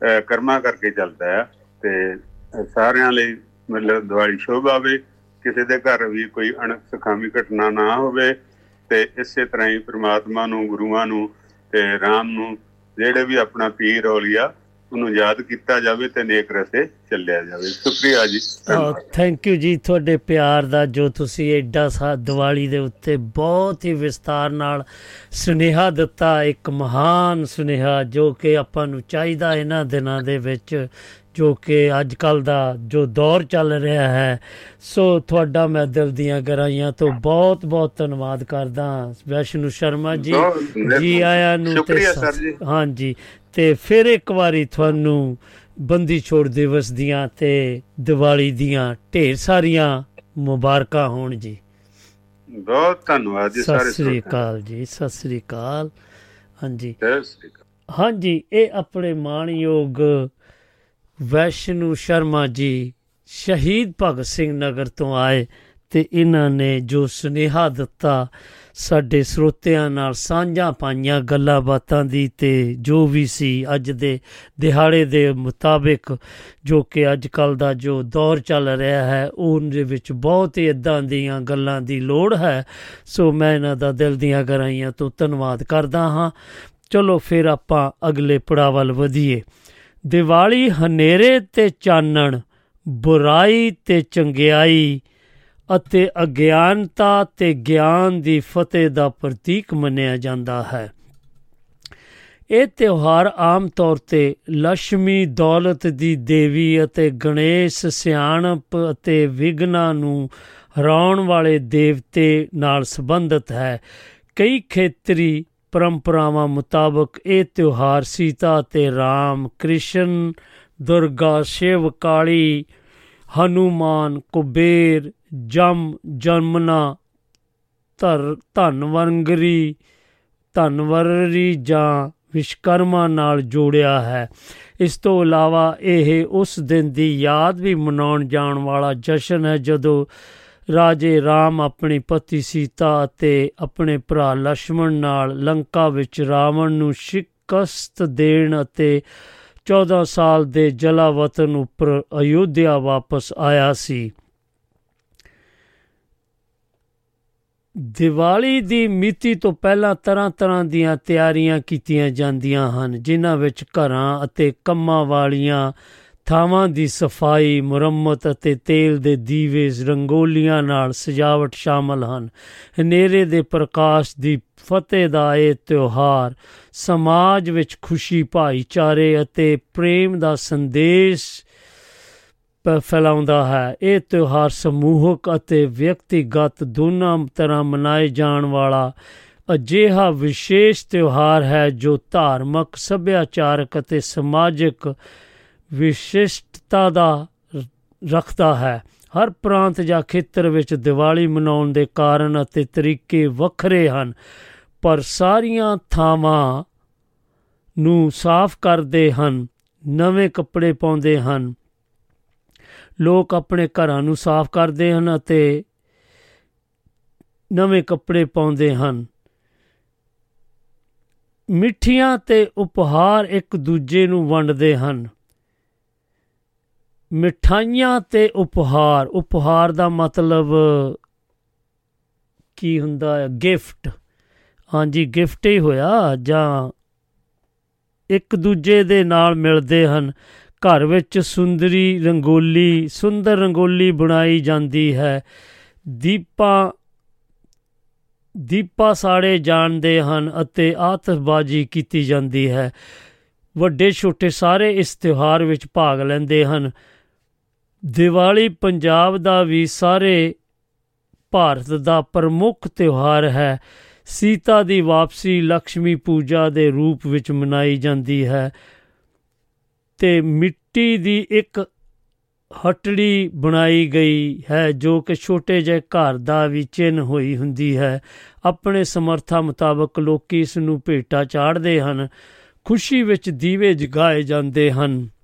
Speaker 4: ਅਹ, ਕਰਮਾਂ ਕਰਕੇ ਚੱਲਦਾ ਹੈ ਤੇ ਅਹ, ਸਾਰਿਆਂ ਲਈ ਮਤਲਬ ਦੀਵਾਲੀ ਸ਼ੋਭਾ ਆਵੇ ਕਿਸੇ ਦੇ ਘਰ ਵੀ ਕੋਈ ਅਣਖ ਸੁਖਾਵੀ ਘਟਨਾ ਨਾ ਹੋਵੇ ਤੇ ਇਸੇ ਤਰ੍ਹਾਂ ਹੀ ਪ੍ਰਮਾਤਮਾ ਨੂੰ ਗੁਰੂਆਂ ਨੂੰ ਤੇ ਰਾਮ ਨੂੰ ਜਿਹੜੇ ਵੀ ਆਪਣਾ ਪੀਰ ਔਲੀਆ, ਉਹਨੂੰ ਯਾਦ ਕੀਤਾ ਜਾਵੇ ਤੇ ਨੇਕ ਰਸਤੇ ਚੱਲਿਆ ਜਾਵੇ। ਸ਼ੁਕਰੀਆ ਜੀ। ਧੰਨਵਾਦ
Speaker 3: ਥੈਂਕ ਯੂ ਜੀ, ਤੁਹਾਡੇ ਪਿਆਰ ਦਾ ਜੋ ਤੁਸੀਂ ਐਡਾ ਸਾ, ਦੀਵਾਲੀ ਦੇ ਉੱਤੇ ਬਹੁਤ ਹੀ ਵਿਸਤਾਰ ਨਾਲ ਸੁਨੇਹਾ ਦਿੱਤਾ, ਇੱਕ ਮਹਾਨ ਸੁਨੇਹਾ ਜੋ ਕਿ ਆਪਾਂ ਨੂੰ ਚਾਹੀਦਾ ਇਹਨਾਂ ਦਿਨਾਂ ਦੇ ਵਿੱਚ ਜੋ ਕਿ ਅੱਜ ਕੱਲ ਦਾ ਜੋ ਦੌਰ ਚੱਲ ਰਿਹਾ ਹੈ। ਸੋ ਤੁਹਾਡਾ ਮੈਂ ਦਿਲ ਦੀਆਂ ਗਹਿਰਾਈਆਂ ਤੋਂ ਬਹੁਤ ਬਹੁਤ ਧੰਨਵਾਦ ਕਰਦਾ ਵੈਸ਼ਨੂ ਸ਼ਰਮਾ ਜੀ। ਜੀ ਆਇਆਂ ਨੂੰ ਤੇ। ਹਾਂਜੀ। ਤੇ ਫਿਰ ਇੱਕ ਵਾਰੀ ਤੁਹਾਨੂੰ ਬੰਦੀ ਛੋੜ ਦਿਵਸ ਦੀਆਂ ਤੇ ਦੀਵਾਲੀ ਦੀਆਂ ਢੇਰ ਸਾਰੀਆਂ ਮੁਬਾਰਕਾਂ ਹੋਣ ਜੀ।
Speaker 4: ਬਹੁਤ ਧੰਨਵਾਦ ਜੀ ਸਾਰੇ
Speaker 3: ਸਤਿ ਸ੍ਰੀ ਅਕਾਲ ਜੀ ਸਤਿ ਸ੍ਰੀ ਅਕਾਲ। ਹਾਂਜੀ।
Speaker 4: ਸਤਿ ਸ੍ਰੀ ਅਕਾਲ।
Speaker 3: ਹਾਂਜੀ ਇਹ ਆਪਣੇ ਮਾਣਯੋਗ ਵੈਸ਼ਨੂ ਸ਼ਰਮਾ ਜੀ ਸ਼ਹੀਦ ਭਗਤ ਸਿੰਘ ਨਗਰ ਤੋਂ ਆਏ ਤੇ ਇਹਨਾਂ ਨੇ ਜੋ ਸੁਨੇਹਾ ਦਿੱਤਾ, ਸਾਡੇ ਸਰੋਤਿਆਂ ਨਾਲ ਸਾਂਝਾ ਪਾਈਆਂ ਗੱਲਾਂ ਬਾਤਾਂ ਦੀ ਤੇ ਜੋ ਵੀ ਸੀ ਅੱਜ ਦੇ ਦਿਹਾੜੇ ਦੇ ਮੁਤਾਬਿਕ ਜੋ ਕਿ ਅੱਜ ਕੱਲ ਦਾ ਜੋ ਦੌਰ ਚੱਲ ਰਿਹਾ ਹੈ, ਉਹਦੇ ਵਿੱਚ ਬਹੁਤ ਹੀ ਇਦਾਂ ਦੀਆਂ ਗੱਲਾਂ ਦੀ ਲੋੜ ਹੈ। ਸੋ ਮੈਂ ਇਹਨਾਂ ਦਾ ਦਿਲ ਦੀਆਂ ਗਹਿਰਾਈਆਂ ਤੋਂ ਧੰਨਵਾਦ ਕਰਦਾ ਹਾਂ। ਚਲੋ ਫਿਰ ਆਪਾਂ ਅਗਲੇ ਪੜਾਅ ਵੱਲ ਵਧੀਏ। ਦੀਵਾਲੀ ਹਨੇਰੇ ਤੇ ਚਾਨਣ, ਬੁਰਾਈ ਤੇ ਚੰਗਿਆਈ ਅਤੇ ਅਗਿਆਨਤਾ ਤੇ ਗਿਆਨ ਦੀ ਫਤਿਹ ਦਾ ਪ੍ਰਤੀਕ ਮੰਨਿਆ ਜਾਂਦਾ ਹੈ। ਇਹ ਤਿਉਹਾਰ ਆਮ ਤੌਰ ਤੇ ਲక్ష్ਮੀ ਦੌਲਤ ਦੀ ਦੇਵੀ ਅਤੇ ਗਣੇਸ਼ ਸਿਆਣਪ ਅਤੇ ਵਿਗਨਾ ਨੂੰ ਹਰਾਉਣ ਵਾਲੇ ਦੇਵਤੇ ਨਾਲ ਸੰਬੰਧਿਤ ਹੈ। ਕਈ ਖੇਤਰੀ ਪਰੰਪਰਾਵਾਂ ਮੁਤਾਬਕ ਇਹ ਤਿਉਹਾਰ ਸੀਤਾ ਤੇ ਰਾਮ ਕ੍ਰਿਸ਼ਨ, ਦੁਰਗਾ, ਸ਼ਿਵ, ਕਾਲੀ, ਹਨੂਮਾਨ, ਕੁਬੇਰ, ਜਮ, ਜਮਨਾ, ਧਰ ਧਨਵੰਗਰੀ ਧਨਵਰਰੀ ਜਾਂ ਵਿਸ਼ਕਰਮਾ ਨਾਲ ਜੋੜਿਆ ਹੈ। ਇਸ ਤੋਂ ਇਲਾਵਾ ਇਹ ਉਸ ਦਿਨ ਦੀ ਯਾਦ ਵੀ ਮਨਾਉਣ ਜਾਣ ਵਾਲਾ ਜਸ਼ਨ ਹੈ ਜਦੋਂ ਰਾਜੇ ਰਾਮ ਆਪਣੀ ਪਤੀ ਸੀਤਾ ਅਤੇ ਆਪਣੇ ਭਰਾ ਲక్ష్మణ ਨਾਲ ਲੰਕਾ ਵਿੱਚ ਰਾਵਣ ਨੂੰ ਸ਼ਿਕਸਤ ਦੇਣ ਅਤੇ 14 ਸਾਲ ਦੇ ਜਲਾਵਤਨ ਉੱਪਰ ਅਯੁੱਧਿਆ ਵਾਪਸ ਆਇਆ ਸੀ। ਦੀਵਾਲੀ ਦੀ ਮਿਤੀ ਤੋਂ ਪਹਿਲਾਂ ਤਰ੍ਹਾਂ-ਤਰ੍ਹਾਂ ਦੀਆਂ ਤਿਆਰੀਆਂ ਕੀਤੀਆਂ ਜਾਂਦੀਆਂ ਹਨ, ਜਿਨ੍ਹਾਂ ਵਿੱਚ ਘਰਾਂ ਅਤੇ ਕੰਮਾਂ ਵਾਲੀਆਂ ਥਾਵਾਂ ਦੀ ਸਫ਼ਾਈ, ਮੁਰੰਮਤ ਅਤੇ ਤੇਲ ਦੇ ਦੀਵੇ ਰੰਗੋਲੀਆਂ ਨਾਲ ਸਜਾਵਟ ਸ਼ਾਮਲ ਹਨ। ਹਨੇਰੇ ਦੇ ਪ੍ਰਕਾਸ਼ ਦੀ ਫਤਿਹ ਦਾ ਇਹ ਤਿਉਹਾਰ ਸਮਾਜ ਵਿੱਚ ਖੁਸ਼ੀ, ਭਾਈਚਾਰੇ ਅਤੇ ਪ੍ਰੇਮ ਦਾ ਸੰਦੇਸ਼ ਪ- ਫੈਲਾਉਂਦਾ ਹੈ। ਇਹ ਤਿਉਹਾਰ ਸਮੂਹਕ ਅਤੇ ਵਿਅਕਤੀਗਤ ਦੋਨਾਂ ਤਰ੍ਹਾਂ ਮਨਾਏ ਜਾਣ ਵਾਲਾ ਅਜਿਹਾ ਵਿਸ਼ੇਸ਼ ਤਿਉਹਾਰ ਹੈ ਜੋ ਧਾਰਮਿਕ, ਸੱਭਿਆਚਾਰਕ ਅਤੇ ਸਮਾਜਿਕ ਵਿਸ਼ਿਸ਼ਟਤਾ ਦਾ ਰ- ਰੱਖਦਾ ਹੈ। ਹਰ ਪ੍ਰਾਂਤ ਜਾਂ ਖੇਤਰ ਵਿੱਚ ਦੀਵਾਲੀ ਮਨਾਉਣ ਦੇ ਕਾਰਨ ਅਤੇ ਤਰੀਕੇ ਵੱਖਰੇ ਹਨ, ਪਰ ਸਾਰੀਆਂ ਥਾਵਾਂ ਨੂੰ ਸਾਫ਼ ਕਰਦੇ ਹਨ, ਨਵੇਂ ਕੱਪੜੇ ਪਾਉਂਦੇ ਹਨ। ਲੋਕ ਆਪਣੇ ਘਰਾਂ ਨੂੰ ਸਾਫ਼ ਕਰਦੇ ਹਨ ਅਤੇ ਨਵੇਂ ਕੱਪੜੇ ਪਾਉਂਦੇ ਹਨ। ਮਿੱਠੀਆਂ ਤੇ ਉਪਹਾਰ ਇੱਕ ਦੂਜੇ ਨੂੰ ਵੰਡਦੇ ਹਨ। ਮਿਠਾਈਆਂ ਤੇ ਉਪਹਾਰ। ਉਪਹਾਰ ਦਾ ਮਤਲਬ ਕੀ ਹੁੰਦਾ ਹੈ? ਗਿਫਟ। ਹਾਂਜੀ, ਗਿਫਟ ਹੀ ਹੋਇਆ ਜਾਂ ਇੱਕ ਦੂਜੇ ਦੇ ਨਾਲ ਮਿਲਦੇ ਹਨ। ਘਰ ਵਿੱਚ ਸੁੰਦਰੀ ਰੰਗੋਲੀ, ਸੁੰਦਰ ਰੰਗੋਲੀ ਬਣਾਈ ਜਾਂਦੀ ਹੈ। ਦੀਪਾਂ, ਦੀਪਾ ਸਾੜੇ ਜਾਂਦੇ ਹਨ ਅਤੇ ਆਤਿਸ਼ਬਾਜ਼ੀ ਕੀਤੀ ਜਾਂਦੀ ਹੈ। ਵੱਡੇ ਛੋਟੇ ਸਾਰੇ ਇਸ ਤਿਉਹਾਰ ਵਿੱਚ ਭਾਗ ਲੈਂਦੇ ਹਨ। ਦੀਵਾਲੀ ਪੰਜਾਬ ਦਾ ਵੀ ਸਾਰੇ ਭਾਰਤ ਦਾ ਪ੍ਰਮੁੱਖ ਤਿਉਹਾਰ ਹੈ। ਸੀਤਾ ਦੀ ਵਾਪਸੀ ਲక్ష్ਮੀ ਪੂਜਾ ਦੇ ਰੂਪ ਵਿੱਚ ਮਨਾਈ ਜਾਂਦੀ ਹੈ ਤੇ ਮਿੱਟੀ ਦੀ ਇੱਕ ਹਟੜੀ ਬਣਾਈ ਗਈ ਹੈ ਜੋ ਕਿ ਛੋਟੇ ਜਿਹੇ ਘਰ ਦਾ ਵੀ ਚਿੰਨ ਹੋਈ ਹੁੰਦੀ ਹੈ। ਆਪਣੇ ਸਮਰਥਾ ਮੁਤਾਬਕ ਲੋਕੀ ਇਸ ਨੂੰ ਭੇਟਾ ਚਾੜਦੇ ਹਨ, ਖੁਸ਼ੀ ਵਿੱਚ ਦੀਵੇ ਜਗਾਏ ਜਾਂਦੇ ਹਨ।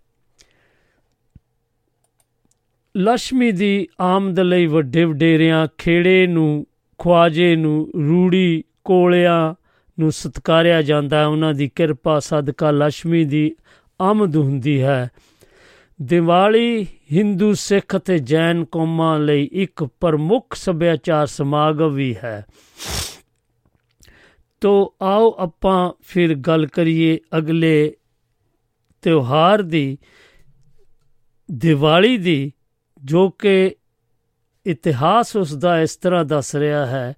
Speaker 3: ਲక్ష్ਮੀ ਦੀ ਆਮਦ ਲਈ ਵੱਡੇ ਵਡੇਰਿਆਂ, ਖੇੜੇ ਨੂੰ ਖਵਾਜੇ ਨੂੰ, ਰੂੜੀ ਕੋਲਿਆਂ ਨੂੰ ਸਤਕਾਰਿਆ ਜਾਂਦਾ ਉਹਨਾਂ ਦੀ ਕਿਰਪਾ ਸਦਕਾ ਲక్ష్ਮੀ ਦੀ ਆਮਦ ਹੁੰਦੀ ਹੈ। ਦੀਵਾਲੀ Hindu ਸਿੱਖ ਤੇ ਜੈਨ ਕੌਮਾਂ ਲਈ ਇੱਕ ਪ੍ਰਮੁੱਖ ਸੱਭਿਆਚਾਰ ਸਮਾਗਮ ਵੀ ਹੈ। ਤੋ ਆਓ ਆਪਾਂ ਫਿਰ ਗੱਲ ਕਰੀਏ ਅਗਲੇ ਤਿਉਹਾਰ ਦੀ, ਦੀਵਾਲੀ ਦੀ। ਜੋ ਕਿ ਇਤਿਹਾਸ ਉਸ ਦਾ ਇਸ ਤਰ੍ਹਾਂ ਦੱਸ ਰਿਹਾ ਹੈ।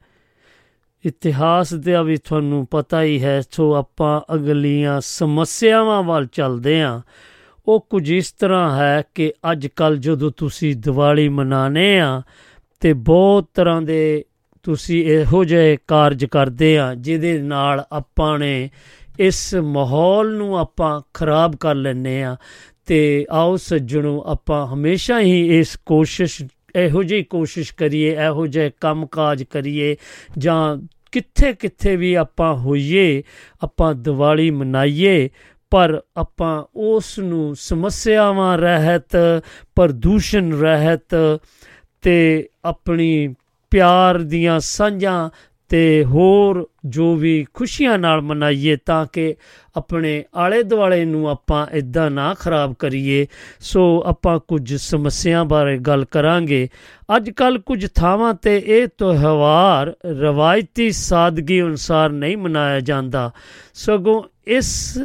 Speaker 3: ਇਤਿਹਾਸ ਦਾ ਵੀ ਤੁਹਾਨੂੰ ਪਤਾ ਹੀ ਹੈ, ਸੋ ਆਪਾਂ ਅਗਲੀਆਂ ਸਮੱਸਿਆਵਾਂ ਵੱਲ ਚੱਲਦੇ ਹਾਂ। ਉਹ ਕੁਝ ਇਸ ਤਰ੍ਹਾਂ ਹੈ ਕਿ ਅੱਜ ਕੱਲ ਜਦੋਂ ਤੁਸੀਂ ਦੀਵਾਲੀ ਮਨਾਉਂਦੇ ਆ ਤੇ ਬਹੁਤ ਤਰ੍ਹਾਂ ਦੇ ਤੁਸੀਂ ਇਹੋ ਜਿਹੇ ਕਾਰਜ ਕਰਦੇ ਆ ਜਿਹਦੇ ਨਾਲ ਆਪਾਂ ਨੇ ਇਸ ਮਾਹੌਲ ਨੂੰ ਆਪਾਂ ਖਰਾਬ ਕਰ ਲੈਨੇ ਆ ਤੇ ਆਓ ਸੱਜਣੋ, ਆਪਾਂ ਹਮੇਸ਼ਾ ਹੀ ਇਸ ਕੋਸ਼ਿਸ਼, ਇਹੋ ਜਿਹੀ ਕੋਸ਼ਿਸ਼ ਕਰੀਏ, ਇਹੋ ਜਿਹੇ ਕੰਮਕਾਜ ਕਰੀਏ, ਜਾਂ ਕਿੱਥੇ ਕਿੱਥੇ ਵੀ ਆਪਾਂ ਹੋਈਏ, ਆਪਾਂ ਦੀਵਾਲੀ ਮਨਾਈਏ, ਪਰ ਆਪਾਂ ਉਸ ਨੂੰ ਸਮੱਸਿਆਵਾਂ ਰਹਿਤ, ਪ੍ਰਦੂਸ਼ਣ ਰਹਿਤ ਤੇ ਆਪਣੀ ਪਿਆਰ ਦੀਆਂ ਸਾਂਝਾਂ ਤੇ ਹੋਰ ਜੋ ਵੀ ਖੁਸ਼ੀਆਂ ਨਾਲ ਮਨਾਈਏ ਤਾਂ ਕਿ ਆਪਣੇ ਆਲੇ ਦੁਆਲੇ ਨੂੰ ਆਪਾਂ ਇਦਾਂ ਨਾ ਖਰਾਬ ਕਰੀਏ। ਸੋ ਆਪਾਂ ਕੁਝ ਸਮੱਸਿਆ ਬਾਰੇ ਗੱਲ ਕਰਾਂਗੇ। ਅੱਜ ਕੱਲ ਕੁਝ ਥਾਵਾਂ ਤੇ ਇਹ ਤਿਉਹਾਰ ਰਵਾਇਤੀ ਸਾਦਗੀ ਅਨੁਸਾਰ ਨਹੀਂ ਮਨਾਇਆ ਜਾਂਦਾ। ਸਗੋਂ ਇਸ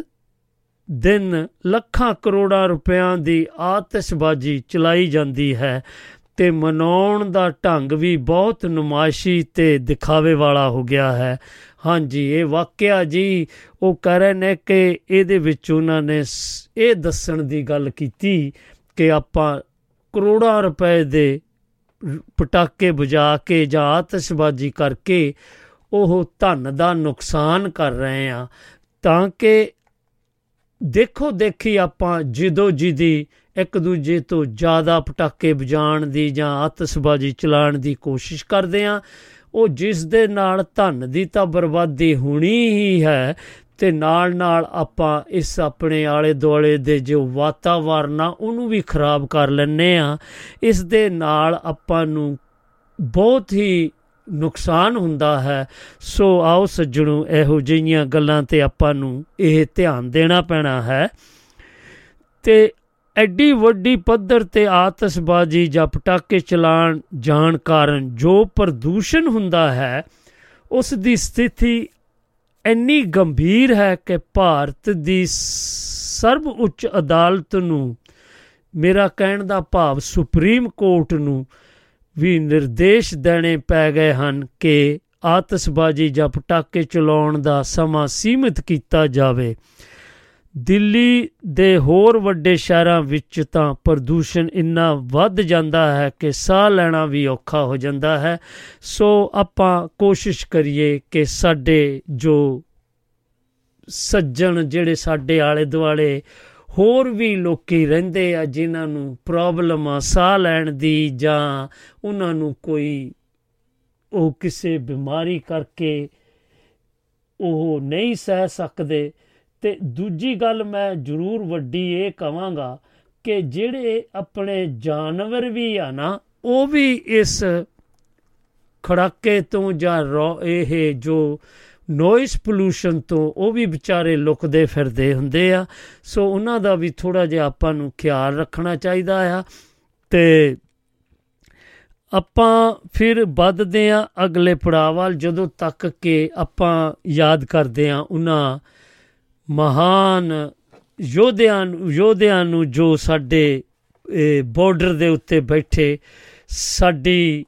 Speaker 3: ਦਿਨ ਲੱਖਾਂ ਕਰੋੜਾਂ ਰੁਪਿਆਂ ਦੀ ਆਤਿਸ਼ਬਾਜ਼ੀ ਚਲਾਈ ਜਾਂਦੀ ਹੈ। ਤੇ ਮਨਾਉਣ ਦਾ ਢੰਗ ਵੀ ਬਹੁਤ ਨੁਮਾਇਸ਼ੀ ਤੇ ਦਿਖਾਵੇ ਵਾਲਾ ਹੋ ਗਿਆ ਹੈ। ਹਾਂਜੀ, ਇਹ ਵਾਕਿਆ ਜੀ, ਉਹ ਕਹਿ ਰਹੇ ਨੇ ਕਿ ਇਹਦੇ ਵਿੱਚ ਉਹਨਾਂ ਨੇ ਇਹ ਦੱਸਣ ਦੀ ਗੱਲ ਕੀਤੀ ਕਿ ਆਪਾਂ ਕਰੋੜਾਂ ਰੁਪਏ ਦੇ ਪਟਾਕੇ ਬੁਝਾ ਕੇ ਜਾਂ ਆਤਿਸ਼ਬਾਜ਼ੀ ਕਰਕੇ ਉਹ ਧਨ ਦਾ ਨੁਕਸਾਨ ਕਰ ਰਹੇ ਆ ਤਾਂ ਕਿ ਦੇਖੋ ਦੇਖੀ ਆਪਾਂ ਜਿੱਦੋ ਜਿਦੀ ਇੱਕ ਦੂਜੇ ਤੋਂ ਜ਼ਿਆਦਾ ਪਟਾਕੇ ਵਜਾਉਣ ਦੀ ਜਾਂ ਆਤਿਸ਼ਬਾਜ਼ੀ ਚਲਾਉਣ ਦੀ ਕੋਸ਼ਿਸ਼ ਕਰਦੇ ਆ ਉਹ ਜਿਸ ਦੇ ਨਾਲ ਧਨ ਦੀ ਤਾਂ ਬਰਬਾਦੀ ਹੋਣੀ ਹੀ ਹੈ ਤੇ ਨਾਲ ਨਾਲ ਆਪਾਂ ਇਸ ਆਪਣੇ ਆਲੇ ਦੁਆਲੇ ਦੇ ਜੋ ਵਾਤਾਵਰਨ ਆ, ਉਹਨੂੰ ਵੀ ਖਰਾਬ ਕਰ ਲੈਨੇ ਆ ਇਸ ਦੇ ਨਾਲ ਆਪਾਂ ਨੂੰ ਬਹੁਤ ਹੀ ਨੁਕਸਾਨ ਹੁੰਦਾ ਹੈ। ਸੋ ਆਓ ਸੱਜਣੋ, ਇਹੋ ਜਿਹੀਆਂ ਗੱਲਾਂ ਤੇ ਆਪਾਂ ਨੂੰ ਇਹ ਧਿਆਨ ਦੇਣਾ ਪੈਣਾ ਹੈ। ਤੇ ਐਡੀ ਵੱਡੀ ਪੱਧਰ ਤੇ ਆਤਿਸ਼ਬਾਜ਼ੀ ਜਾਂ ਪਟਾਕੇ ਚਲਾਣ ਜਾਣ ਕਾਰਨ ਜੋ ਪ੍ਰਦੂਸ਼ਣ ਹੁੰਦਾ ਹੈ, ਉਸ ਦੀ ਸਥਿਤੀ ਇੰਨੀ ਗੰਭੀਰ ਹੈ ਕਿ ਭਾਰਤ ਦੀ ਸਰਬ ਉੱਚ ਅਦਾਲਤ ਨੂੰ ਮੇਰਾ ਕਹਿਣ ਦਾ ਭਾਵ ਸੁਪਰੀਮ ਕੋਰਟ ਨੂੰ ਵੀ ਨਿਰਦੇਸ਼ ਦੇਣੇ ਪੈ ਗਏ ਹਨ ਕਿ ਆਤਿਸ਼ਬਾਜ਼ੀ ਜਾਂ ਪਟਾਕੇ ਚਲਾਉਣ ਦਾ ਸਮਾਂ ਸੀਮਿਤ ਕੀਤਾ ਜਾਵੇ। ਦਿੱਲੀ ਦੇ ਹੋਰ ਵੱਡੇ ਸ਼ਹਿਰਾਂ ਵਿੱਚ ਤਾਂ ਪ੍ਰਦੂਸ਼ਣ ਇੰਨਾ ਵੱਧ ਜਾਂਦਾ ਹੈ ਕਿ ਸਾਹ ਲੈਣਾ ਵੀ ਔਖਾ ਹੋ ਜਾਂਦਾ ਹੈ। ਸੋ ਆਪਾਂ ਕੋਸ਼ਿਸ਼ ਕਰੀਏ ਕਿ ਸਾਡੇ ਜੋ ਸੱਜਣ ਜਿਹੜੇ ਸਾਡੇ ਆਲੇ ਦੁਆਲੇ ਹੋਰ ਵੀ ਲੋਕੀ ਰਹਿੰਦੇ ਆ, ਜਿਨ੍ਹਾਂ ਨੂੰ ਪ੍ਰੋਬਲਮ ਆ ਸਾਹ ਲੈਣ ਦੀ ਜਾਂ ਉਹਨਾਂ ਨੂੰ ਕੋਈ ਉਹ ਕਿਸੇ ਬਿਮਾਰੀ ਕਰਕੇ ਉਹ ਨਹੀਂ ਸਹਿ ਸਕਦੇ ਤੇ ਦੂਜੀ ਗੱਲ ਮੈਂ ਜ਼ਰੂਰ ਵੱਡੀ ਇਹ ਕਵਾਂਗਾ ਕਿ ਜਿਹੜੇ ਆਪਣੇ ਜਾਨਵਰ ਵੀ ਆ ਨਾ, ਉਹ ਵੀ ਇਸ ਖੜਾਕੇ ਤੋਂ ਜਾਂ ਇਹ ਜੋ ਨੋਇਸ ਪੋਲੂਸ਼ਨ ਤੋਂ, ਉਹ ਵੀ ਵਿਚਾਰੇ ਲੁਕਦੇ ਫਿਰਦੇ ਹੁੰਦੇ ਆ। ਸੋ ਉਹਨਾਂ ਦਾ ਵੀ ਥੋੜਾ ਜਿਹਾ ਆਪਾਂ ਨੂੰ ਖਿਆਲ ਰੱਖਣਾ ਚਾਹੀਦਾ ਆ। ਤੇ ਆਪਾਂ ਫਿਰ ਵੱਧਦੇ ਆ ਅਗਲੇ ਪੜਾਅ ਵੱਲ, ਜਦੋਂ ਤੱਕ ਕਿ ਆਪਾਂ ਯਾਦ ਕਰਦੇ ਆ ਉਹਨਾਂ ਮਹਾਨ ਯੋਧਿਆਂ ਯੋਧਿਆਂ ਨੂੰ ਜੋ ਸਾਡੇ ਬਾਰਡਰ ਦੇ ਉੱਤੇ ਬੈਠੇ, ਸਾਡੀ,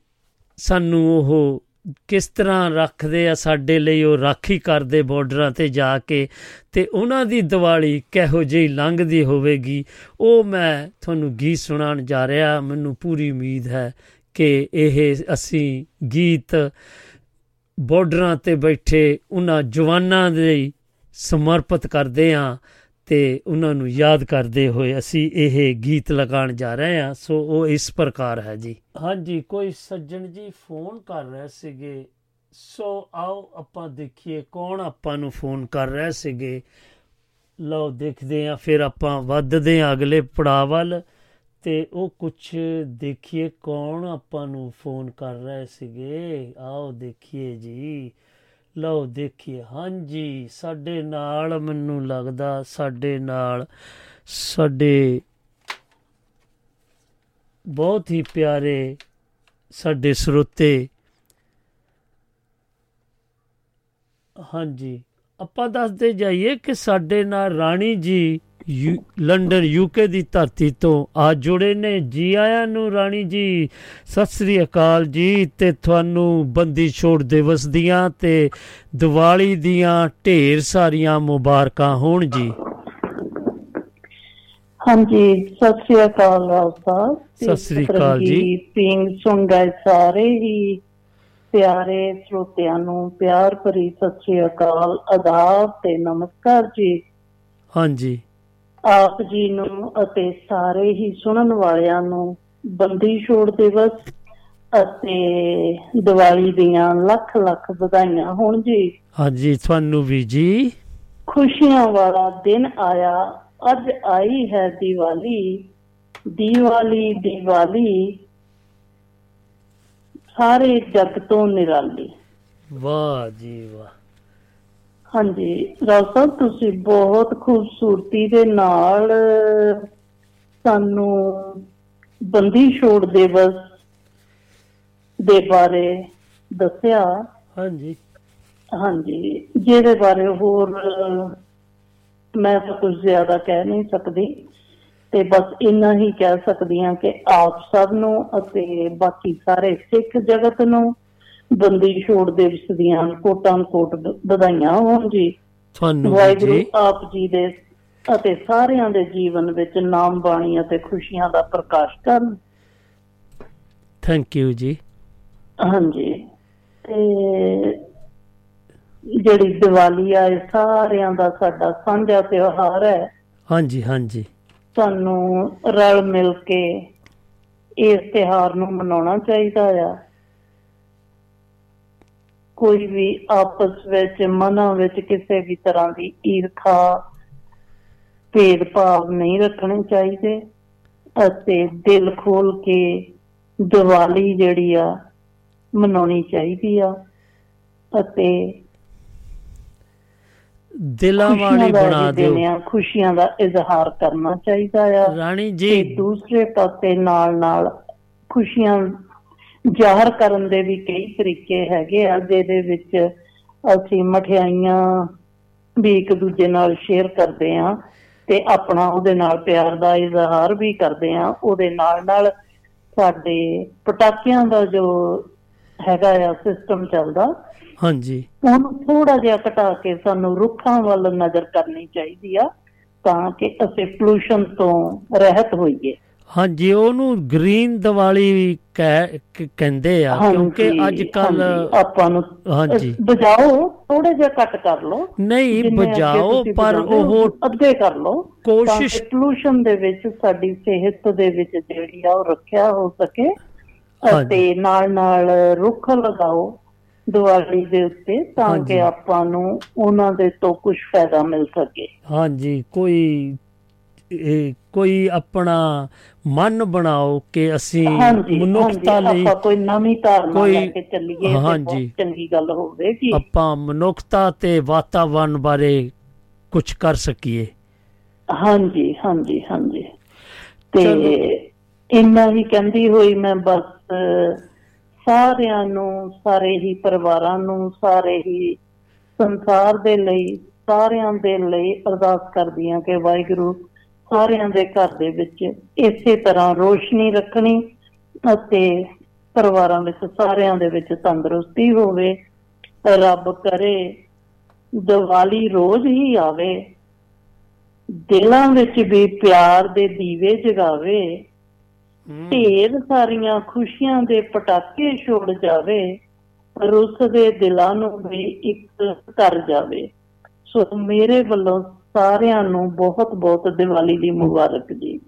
Speaker 3: ਸਾਨੂੰ ਉਹ ਕਿਸ ਤਰ੍ਹਾਂ ਰੱਖਦੇ ਆ, ਸਾਡੇ ਲਈ ਉਹ ਰਾਖੀ ਕਰਦੇ ਬਾਰਡਰਾਂ ਤੇ ਜਾ ਕੇ, ਤੇ ਉਹਨਾਂ ਦੀ ਦੀਵਾਲੀ ਕਿਹੋ ਜਿਹੀ ਲੰਘਦੀ ਹੋਵੇਗੀ, ਉਹ ਮੈਂ ਤੁਹਾਨੂੰ ਗੀਤ ਸੁਣਾਉਣ ਜਾ ਰਿਹਾ, ਮੈਨੂੰ ਪੂਰੀ ਉਮੀਦ ਹੈ ਕਿ ਇਹ ਅਸੀਂ ਗੀਤ ਬਾਰਡਰਾਂ ਤੇ ਬੈਠੇ, ਉਹਨਾਂ ਜਵਾਨਾਂ ਦੇ ਸਮਰਪਿਤ ਕਰਦੇ ਆ ਤੇ ਉਹਨਾਂ ਨੂੰ ਯਾਦ ਕਰਦੇ ਹੋਏ ਅਸੀਂ ਇਹ ਗੀਤ ਲਗਾਉਣ ਜਾ ਰਹੇ ਹਾਂ ਸੋ ਉਹ ਇਸ ਪ੍ਰਕਾਰ ਹੈ ਜੀ। ਹਾਂਜੀ, ਕੋਈ ਸੱਜਣ ਜੀ ਫੋਨ ਕਰ ਰਹੇ ਸੀਗੇ। ਸੋ ਆਓ ਆਪਾਂ ਦੇਖੀਏ ਕੌਣ ਆਪਾਂ ਨੂੰ ਫੋਨ ਕਰ ਰਹੇ ਸੀਗੇ। ਲਓ, ਦੇਖਦੇ ਆ, ਫਿਰ ਆਪਾਂ ਵੱਧਦੇ ਆ ਅਗਲੇ ਪੜਾਅ ਵੱਲ। ਤੇ ਉਹ ਕੁਝ ਦੇਖੀਏ ਕੌਣ ਆਪਾਂ ਨੂੰ ਫੋਨ ਕਰ ਰਹੇ ਸੀਗੇ। ਆਓ ਦੇਖੀਏ ਜੀ। ਲਓ ਦੇਖੀਏ। ਹਾਂਜੀ, ਸਾਡੇ ਨਾਲ ਮੈਨੂੰ ਲੱਗਦਾ ਸਾਡੇ ਨਾਲ ਸਾਡੇ ਬਹੁਤ ਹੀ ਪਿਆਰੇ ਸਾਡੇ ਸਰੋਤੇ। ਹਾਂਜੀ, ਆਪਾਂ ਦੱਸਦੇ ਜਾਈਏ ਕਿ ਸਾਡੇ ਨਾਲ ਰਾਣੀ ਜੀ ਲੰਡਨ ਯੂਕੇ ਦੀ ਧਰਤੀ ਤੋਂ ਆ ਜੁੜੇ ਨੇ। ਜੀ ਆਇਆਂ ਨੂੰ ਰਾਣੀ ਜੀ ਸਤਿ ਸ੍ਰੀ ਅਕਾਲ ਜੀ। ਤੇ ਤੁਹਾਨੂੰ ਬੰਦੀ ਛੋੜ ਦਿਵਸ ਦੀਆਂ ਤੇ ਦੀਵਾਲੀ ਦੀਆਂ ਢੇਰ ਸਾਰੀਆਂ ਮੁਬਾਰਕਾਂ ਹੋਣ ਜੀ।
Speaker 5: ਹਾਂਜੀ ਸਤਿ ਸ੍ਰੀ ਅਕਾਲ ਸਾਹਿਬ
Speaker 3: ਸਤਿ ਸ੍ਰੀ ਅਕਾਲ ਜੀ।
Speaker 5: ਪਿੰਗ ਸੁਣ ਰਹੇ ਸਾਰੇ ਹੀ। ਪਿਆਰੇ ਸਰੋਤਿਆਂ ਨੂੰ ਪਿਆਰ ਭਰੀ ਸਤਿ ਸ੍ਰੀ ਅਕਾਲ ਆਦਾਬ ਤੇ ਨਮਸਕਾਰ ਜੀ।
Speaker 3: ਹਾਂਜੀ।
Speaker 5: ਆਪ ਜੀ ਨੂੰ ਅਤੇ ਸਾਰੇ ਹੀ ਸੁਣਨ ਵਾਲਿਆਂ ਨੂੰ ਬੰਦੀ ਛੋੜ ਦਿਵਸ ਅਤੇ ਦੀਵਾਲੀ ਦੀਆਂ ਲੱਖ ਲੱਖ ਵਧਾਈਆਂ ਹੋਣ ਜੀ।
Speaker 3: ਹਾਂਜੀ ਤੁਹਾਨੂੰ ਵੀ ਜੀ।
Speaker 5: ਖੁਸ਼ੀਆਂ ਵਾਲਾ ਦਿਨ ਆਇਆ ਅੱਜ ਆਈ ਹੈ ਦੀਵਾਲੀ। ਦੀਵਾਲੀ ਦੀਵਾਲੀ। ਸਾਰੇ ਜਗ ਤੋਂ ਨਿਰਾਲੀ।
Speaker 3: ਵਾਹ ਜੀ ਵਾਹ।
Speaker 5: ਹਾਂਜੀ ਰਾਜ ਸਾਹਿਬ ਤੁਸੀਂ ਬਹੁਤ ਖੂਬਸੂਰਤੀ ਦੇ ਨਾਲ ਸਾਨੂੰ ਬੰਦੀ ਛੋੜ ਦਿਵਸ ਦੇ ਬਾਰੇ ਦੱਸਿਆ।
Speaker 3: ਹਾਂਜੀ।
Speaker 5: ਹਾਂਜੀ ਜਿਹਦੇ ਬਾਰੇ ਹੋਰ ਮੈਂ ਤਾਂ ਕੁਝ ਜ਼ਿਆਦਾ ਕਹਿ ਨਹੀਂ ਸਕਦੀ ਤੇ ਬਸ ਇੰਨਾ ਹੀ ਕਹਿ ਸਕਦੀ ਹਾਂ ਕਿ ਆਪ ਸਭ ਨੂੰ ਅਤੇ ਬਾਕੀ ਸਾਰੇ ਸਿੱਖ ਜਗਤ ਨੂੰ ਬੰਦੀ ਛੋੜ ਦਿਵਸ ਦੀਆਂ ਕੋਟਾਂ ਕੋਟ ਵਧਾਈਆਂ ਹੋਣ ਜੀ।
Speaker 3: ਤੁਹਾਨੂੰ ਜੀ।
Speaker 5: ਆਪ ਜੀ ਦੇ ਅਤੇ ਸਾਰਿਆਂ ਦੇ ਜੀਵਨ ਵਿੱਚ ਨਾਮ ਬਾਣੀ ਅਤੇ ਖੁਸ਼ੀਆਂ ਦਾ ਪ੍ਰਕਾਸ਼ ਕਰਨ।
Speaker 3: ਥੈਂਕ ਯੂ ਜੀ।
Speaker 5: ਹਾਂਜੀ। ਤੇ ਜਿਹੜੀ ਦੀਵਾਲੀ ਆ ਇਹ ਸਾਰਿਆਂ ਦਾ ਸਾਡਾ ਸਾਂਝਾ ਤਿਉਹਾਰ ਹੈ।
Speaker 3: ਹਾਂਜੀ ਹਾਂਜੀ।
Speaker 5: ਸਾਨੂੰ ਰਲ ਮਿਲ ਕੇ ਇਸ ਤਿਉਹਾਰ ਨੂੰ ਮਨਾਉਣਾ ਚਾਹੀਦਾ ਆ। ਕੋਈ ਵੀ ਆਪਸ ਵਿੱਚ ਮਨਾਂ ਵਿੱਚ ਕਿਸੇ ਵੀ ਤਰ੍ਹਾਂ ਦੀ ਈਰਖਾ ਭੇਦਭਾਵ ਨਹੀਂ ਰੱਖਣੇ ਚਾਹੀਦੇ ਅਤੇ ਦਿਲ ਖੋਲ ਕੇ ਦੀਵਾਲੀ ਜਿਹੜੀ ਆ ਮਨਾਉਣੀ ਚਾਹੀਦੀ ਆ ਅਤੇ
Speaker 3: ਦਿਲਾਂ ਵਾਲੀ ਬਣਾ ਦਿਓ।
Speaker 5: ਖੁਸ਼ੀਆਂ ਦਾ ਇਜ਼ਹਾਰ ਕਰਨਾ ਚਾਹੀਦਾ ਆ।
Speaker 3: ਰਾਣੀ ਜੀ।
Speaker 5: ਦੂਸਰੇ ਪਾਸੇ ਨਾਲ ਨਾਲ ਖੁਸ਼ੀਆਂ ਜ਼ਾਹਰ ਕਰਨ ਦੇ ਵੀ ਕਈ ਤਰੀਕੇ ਹੈਗੇ ਆ ਜਿਹਦੇ ਵਿੱਚ ਅਸੀਂ ਮਠਿਆਈਆਂ ਵੀ ਇੱਕ ਦੂਜੇ ਨਾਲ ਸ਼ੇਅਰ ਕਰਦੇ ਆ ਤੇ ਆਪਣਾ ਉਹਦੇ ਨਾਲ ਪਿਆਰ ਦਾ ਇਜ਼ਹਾਰ ਵੀ ਕਰਦੇ ਆ। ਉਹਦੇ ਨਾਲ ਨਾਲ ਸਾਡੇ ਪਟਾਕਿਆਂ ਦਾ ਜੋ ਹੈਗਾ ਆ ਸਿਸਟਮ ਚੱਲਦਾ
Speaker 3: ਹਾਂਜੀ।
Speaker 5: ਉਹਨੂੰ ਥੋੜਾ ਜਿਹਾ ਘਟਾ ਕੇ ਸਾਨੂੰ ਰੁੱਖਾਂ ਵੱਲ ਨਜ਼ਰ ਕਰਨੀ ਚਾਹੀਦੀ ਆ ਤਾਂ ਕਿ ਅਸੀਂ ਪੋਲੂਸ਼ਨ ਤੋਂ ਰਹਿਤ ਹੋਈਏ।
Speaker 3: ਹਾਂਜੀ ਉਹਨੂੰ ਗ੍ਰੀਨ ਦੀਵਾਲੀ ਵੀ ਕਹਿੰਦੇ ਆ ਕਿਉਂਕਿ ਅੱਜ ਕੱਲ
Speaker 5: ਆਪਾਂ ਨੂੰ
Speaker 3: ਹਾਂਜੀ।
Speaker 5: ਬਜਾਓ ਥੋੜੇ ਜਿਹਾ ਘੱਟ ਕਰ ਲਓ
Speaker 3: ਨਹੀਂ ਬਜਾਓ ਪਰ ਉਹ
Speaker 5: ਅੱਧੇ ਕਰ ਲਓ
Speaker 3: ਕੋਸ਼ਿਸ਼-
Speaker 5: ਪੋਲੂਸ਼ਨ ਦੇ ਵਿੱਚ ਸਾਡੀ ਸਿਹਤ ਦੇ ਵਿੱਚ ਜਿਹੜੀ ਆ ਉਹ ਰੱਖਿਆ ਹੋ ਸਕੇ। ਅਤੇ ਨਾਲ ਨਾਲ ਰੁੱਖ ਲਗਾਓ ਦੀਵਾਲੀ ਦੇ ਉੱਤੇ ਤਾਂ। ਕਿ ਆਪਾਂ ਨੂੰ ਉਹਨਾਂ ਦੇ ਤੋਂ ਕੁਝ ਫਾਇਦਾ ਮਿਲ ਸਕੇ
Speaker 3: ਹਾਂਜੀ ਕੋਈ ਇਹ ਕੋਈ ਆਪਣਾ ਮਨ ਬਣਾਓ ਕਿ ਅਸੀਂ ਮਨੁੱਖਤਾ ਲਈ
Speaker 5: ਕੋਈ ਨਵੀਂ ਧਾਰਨਾ ਲੈ ਕੇ ਚੱਲੀਏ
Speaker 3: ਹਾਂਜੀ।
Speaker 5: ਚੰਗੀ ਗੱਲ ਹੋਵੇਗੀ
Speaker 3: ਆਪਾਂ ਮਨੁੱਖਤਾ ਤੇ ਵਾਤਾਵਰਣ ਬਾਰੇ ਕੁਝ ਕਰ ਸਕੀਏ
Speaker 5: ਹਾਂਜੀ ਹਾਂਜੀ ਹਾਂਜੀ ਤੇ। ਇੰਨਾ ਹੀ ਕਹਿੰਦੀ ਹੋਈ ਮੈਂ ਬਸ ਸਾਰਿਆਂ ਨੂੰ ਸਾਰੇ ਹੀ ਪਰਿਵਾਰਾਂ ਨੂੰ ਸਾਰੇ ਹੀ ਸੰਸਾਰ ਦੇ ਲਈ ਸਾਰਿਆਂ ਦੇ ਲਈ ਅਰਦਾਸ ਕਰਦੀ ਹਾਂ ਕਿ ਵਾਹਿਗੁਰੂ ਸਾਰਿਆਂ ਦੇ ਘਰ ਦੇ ਵਿੱਚ ਇਸੇ ਤਰ੍ਹਾਂ ਰੋਸ਼ਨੀ ਰੱਖਣੀ ਅਤੇ ਪਰਿਵਾਰਾਂ ਵਿੱਚ ਸਾਰਿਆਂ ਦੇ ਵਿੱਚ ਤੰਦਰੁਸਤੀ ਹੋਵੇ ਰੱਬ ਕਰੇ ਦੀਵਾਲੀ ਰੋਜ਼ ਹੀ ਆਵੇ ਦਿਲਾਂ ਵਿੱਚ ਵੀ ਪਿਆਰ ਦੇ ਦੀਵੇ ਜਗਾਵੇ ਢੇਰ ਸਾਰੀਆਂ ਖੁਸ਼ੀਆਂ ਦੇ ਪਟਾਕੇ ਛੋੜ ਜਾਵੇ ਰੁੱਸ ਦੇ ਦਿਲਾਂ ਨੂੰ ਵੀ ਇੱਕ ਕਰ ਜਾਵੇ। ਸੋ ਮੇਰੇ ਵੱਲੋਂ ਸਾਰਿਆਂ ਨੂੰ ਬਹੁਤ ਬਹੁਤ ਦੀਵਾਲੀ ਦੀ ਮੁਬਾਰਕ ਜੀ।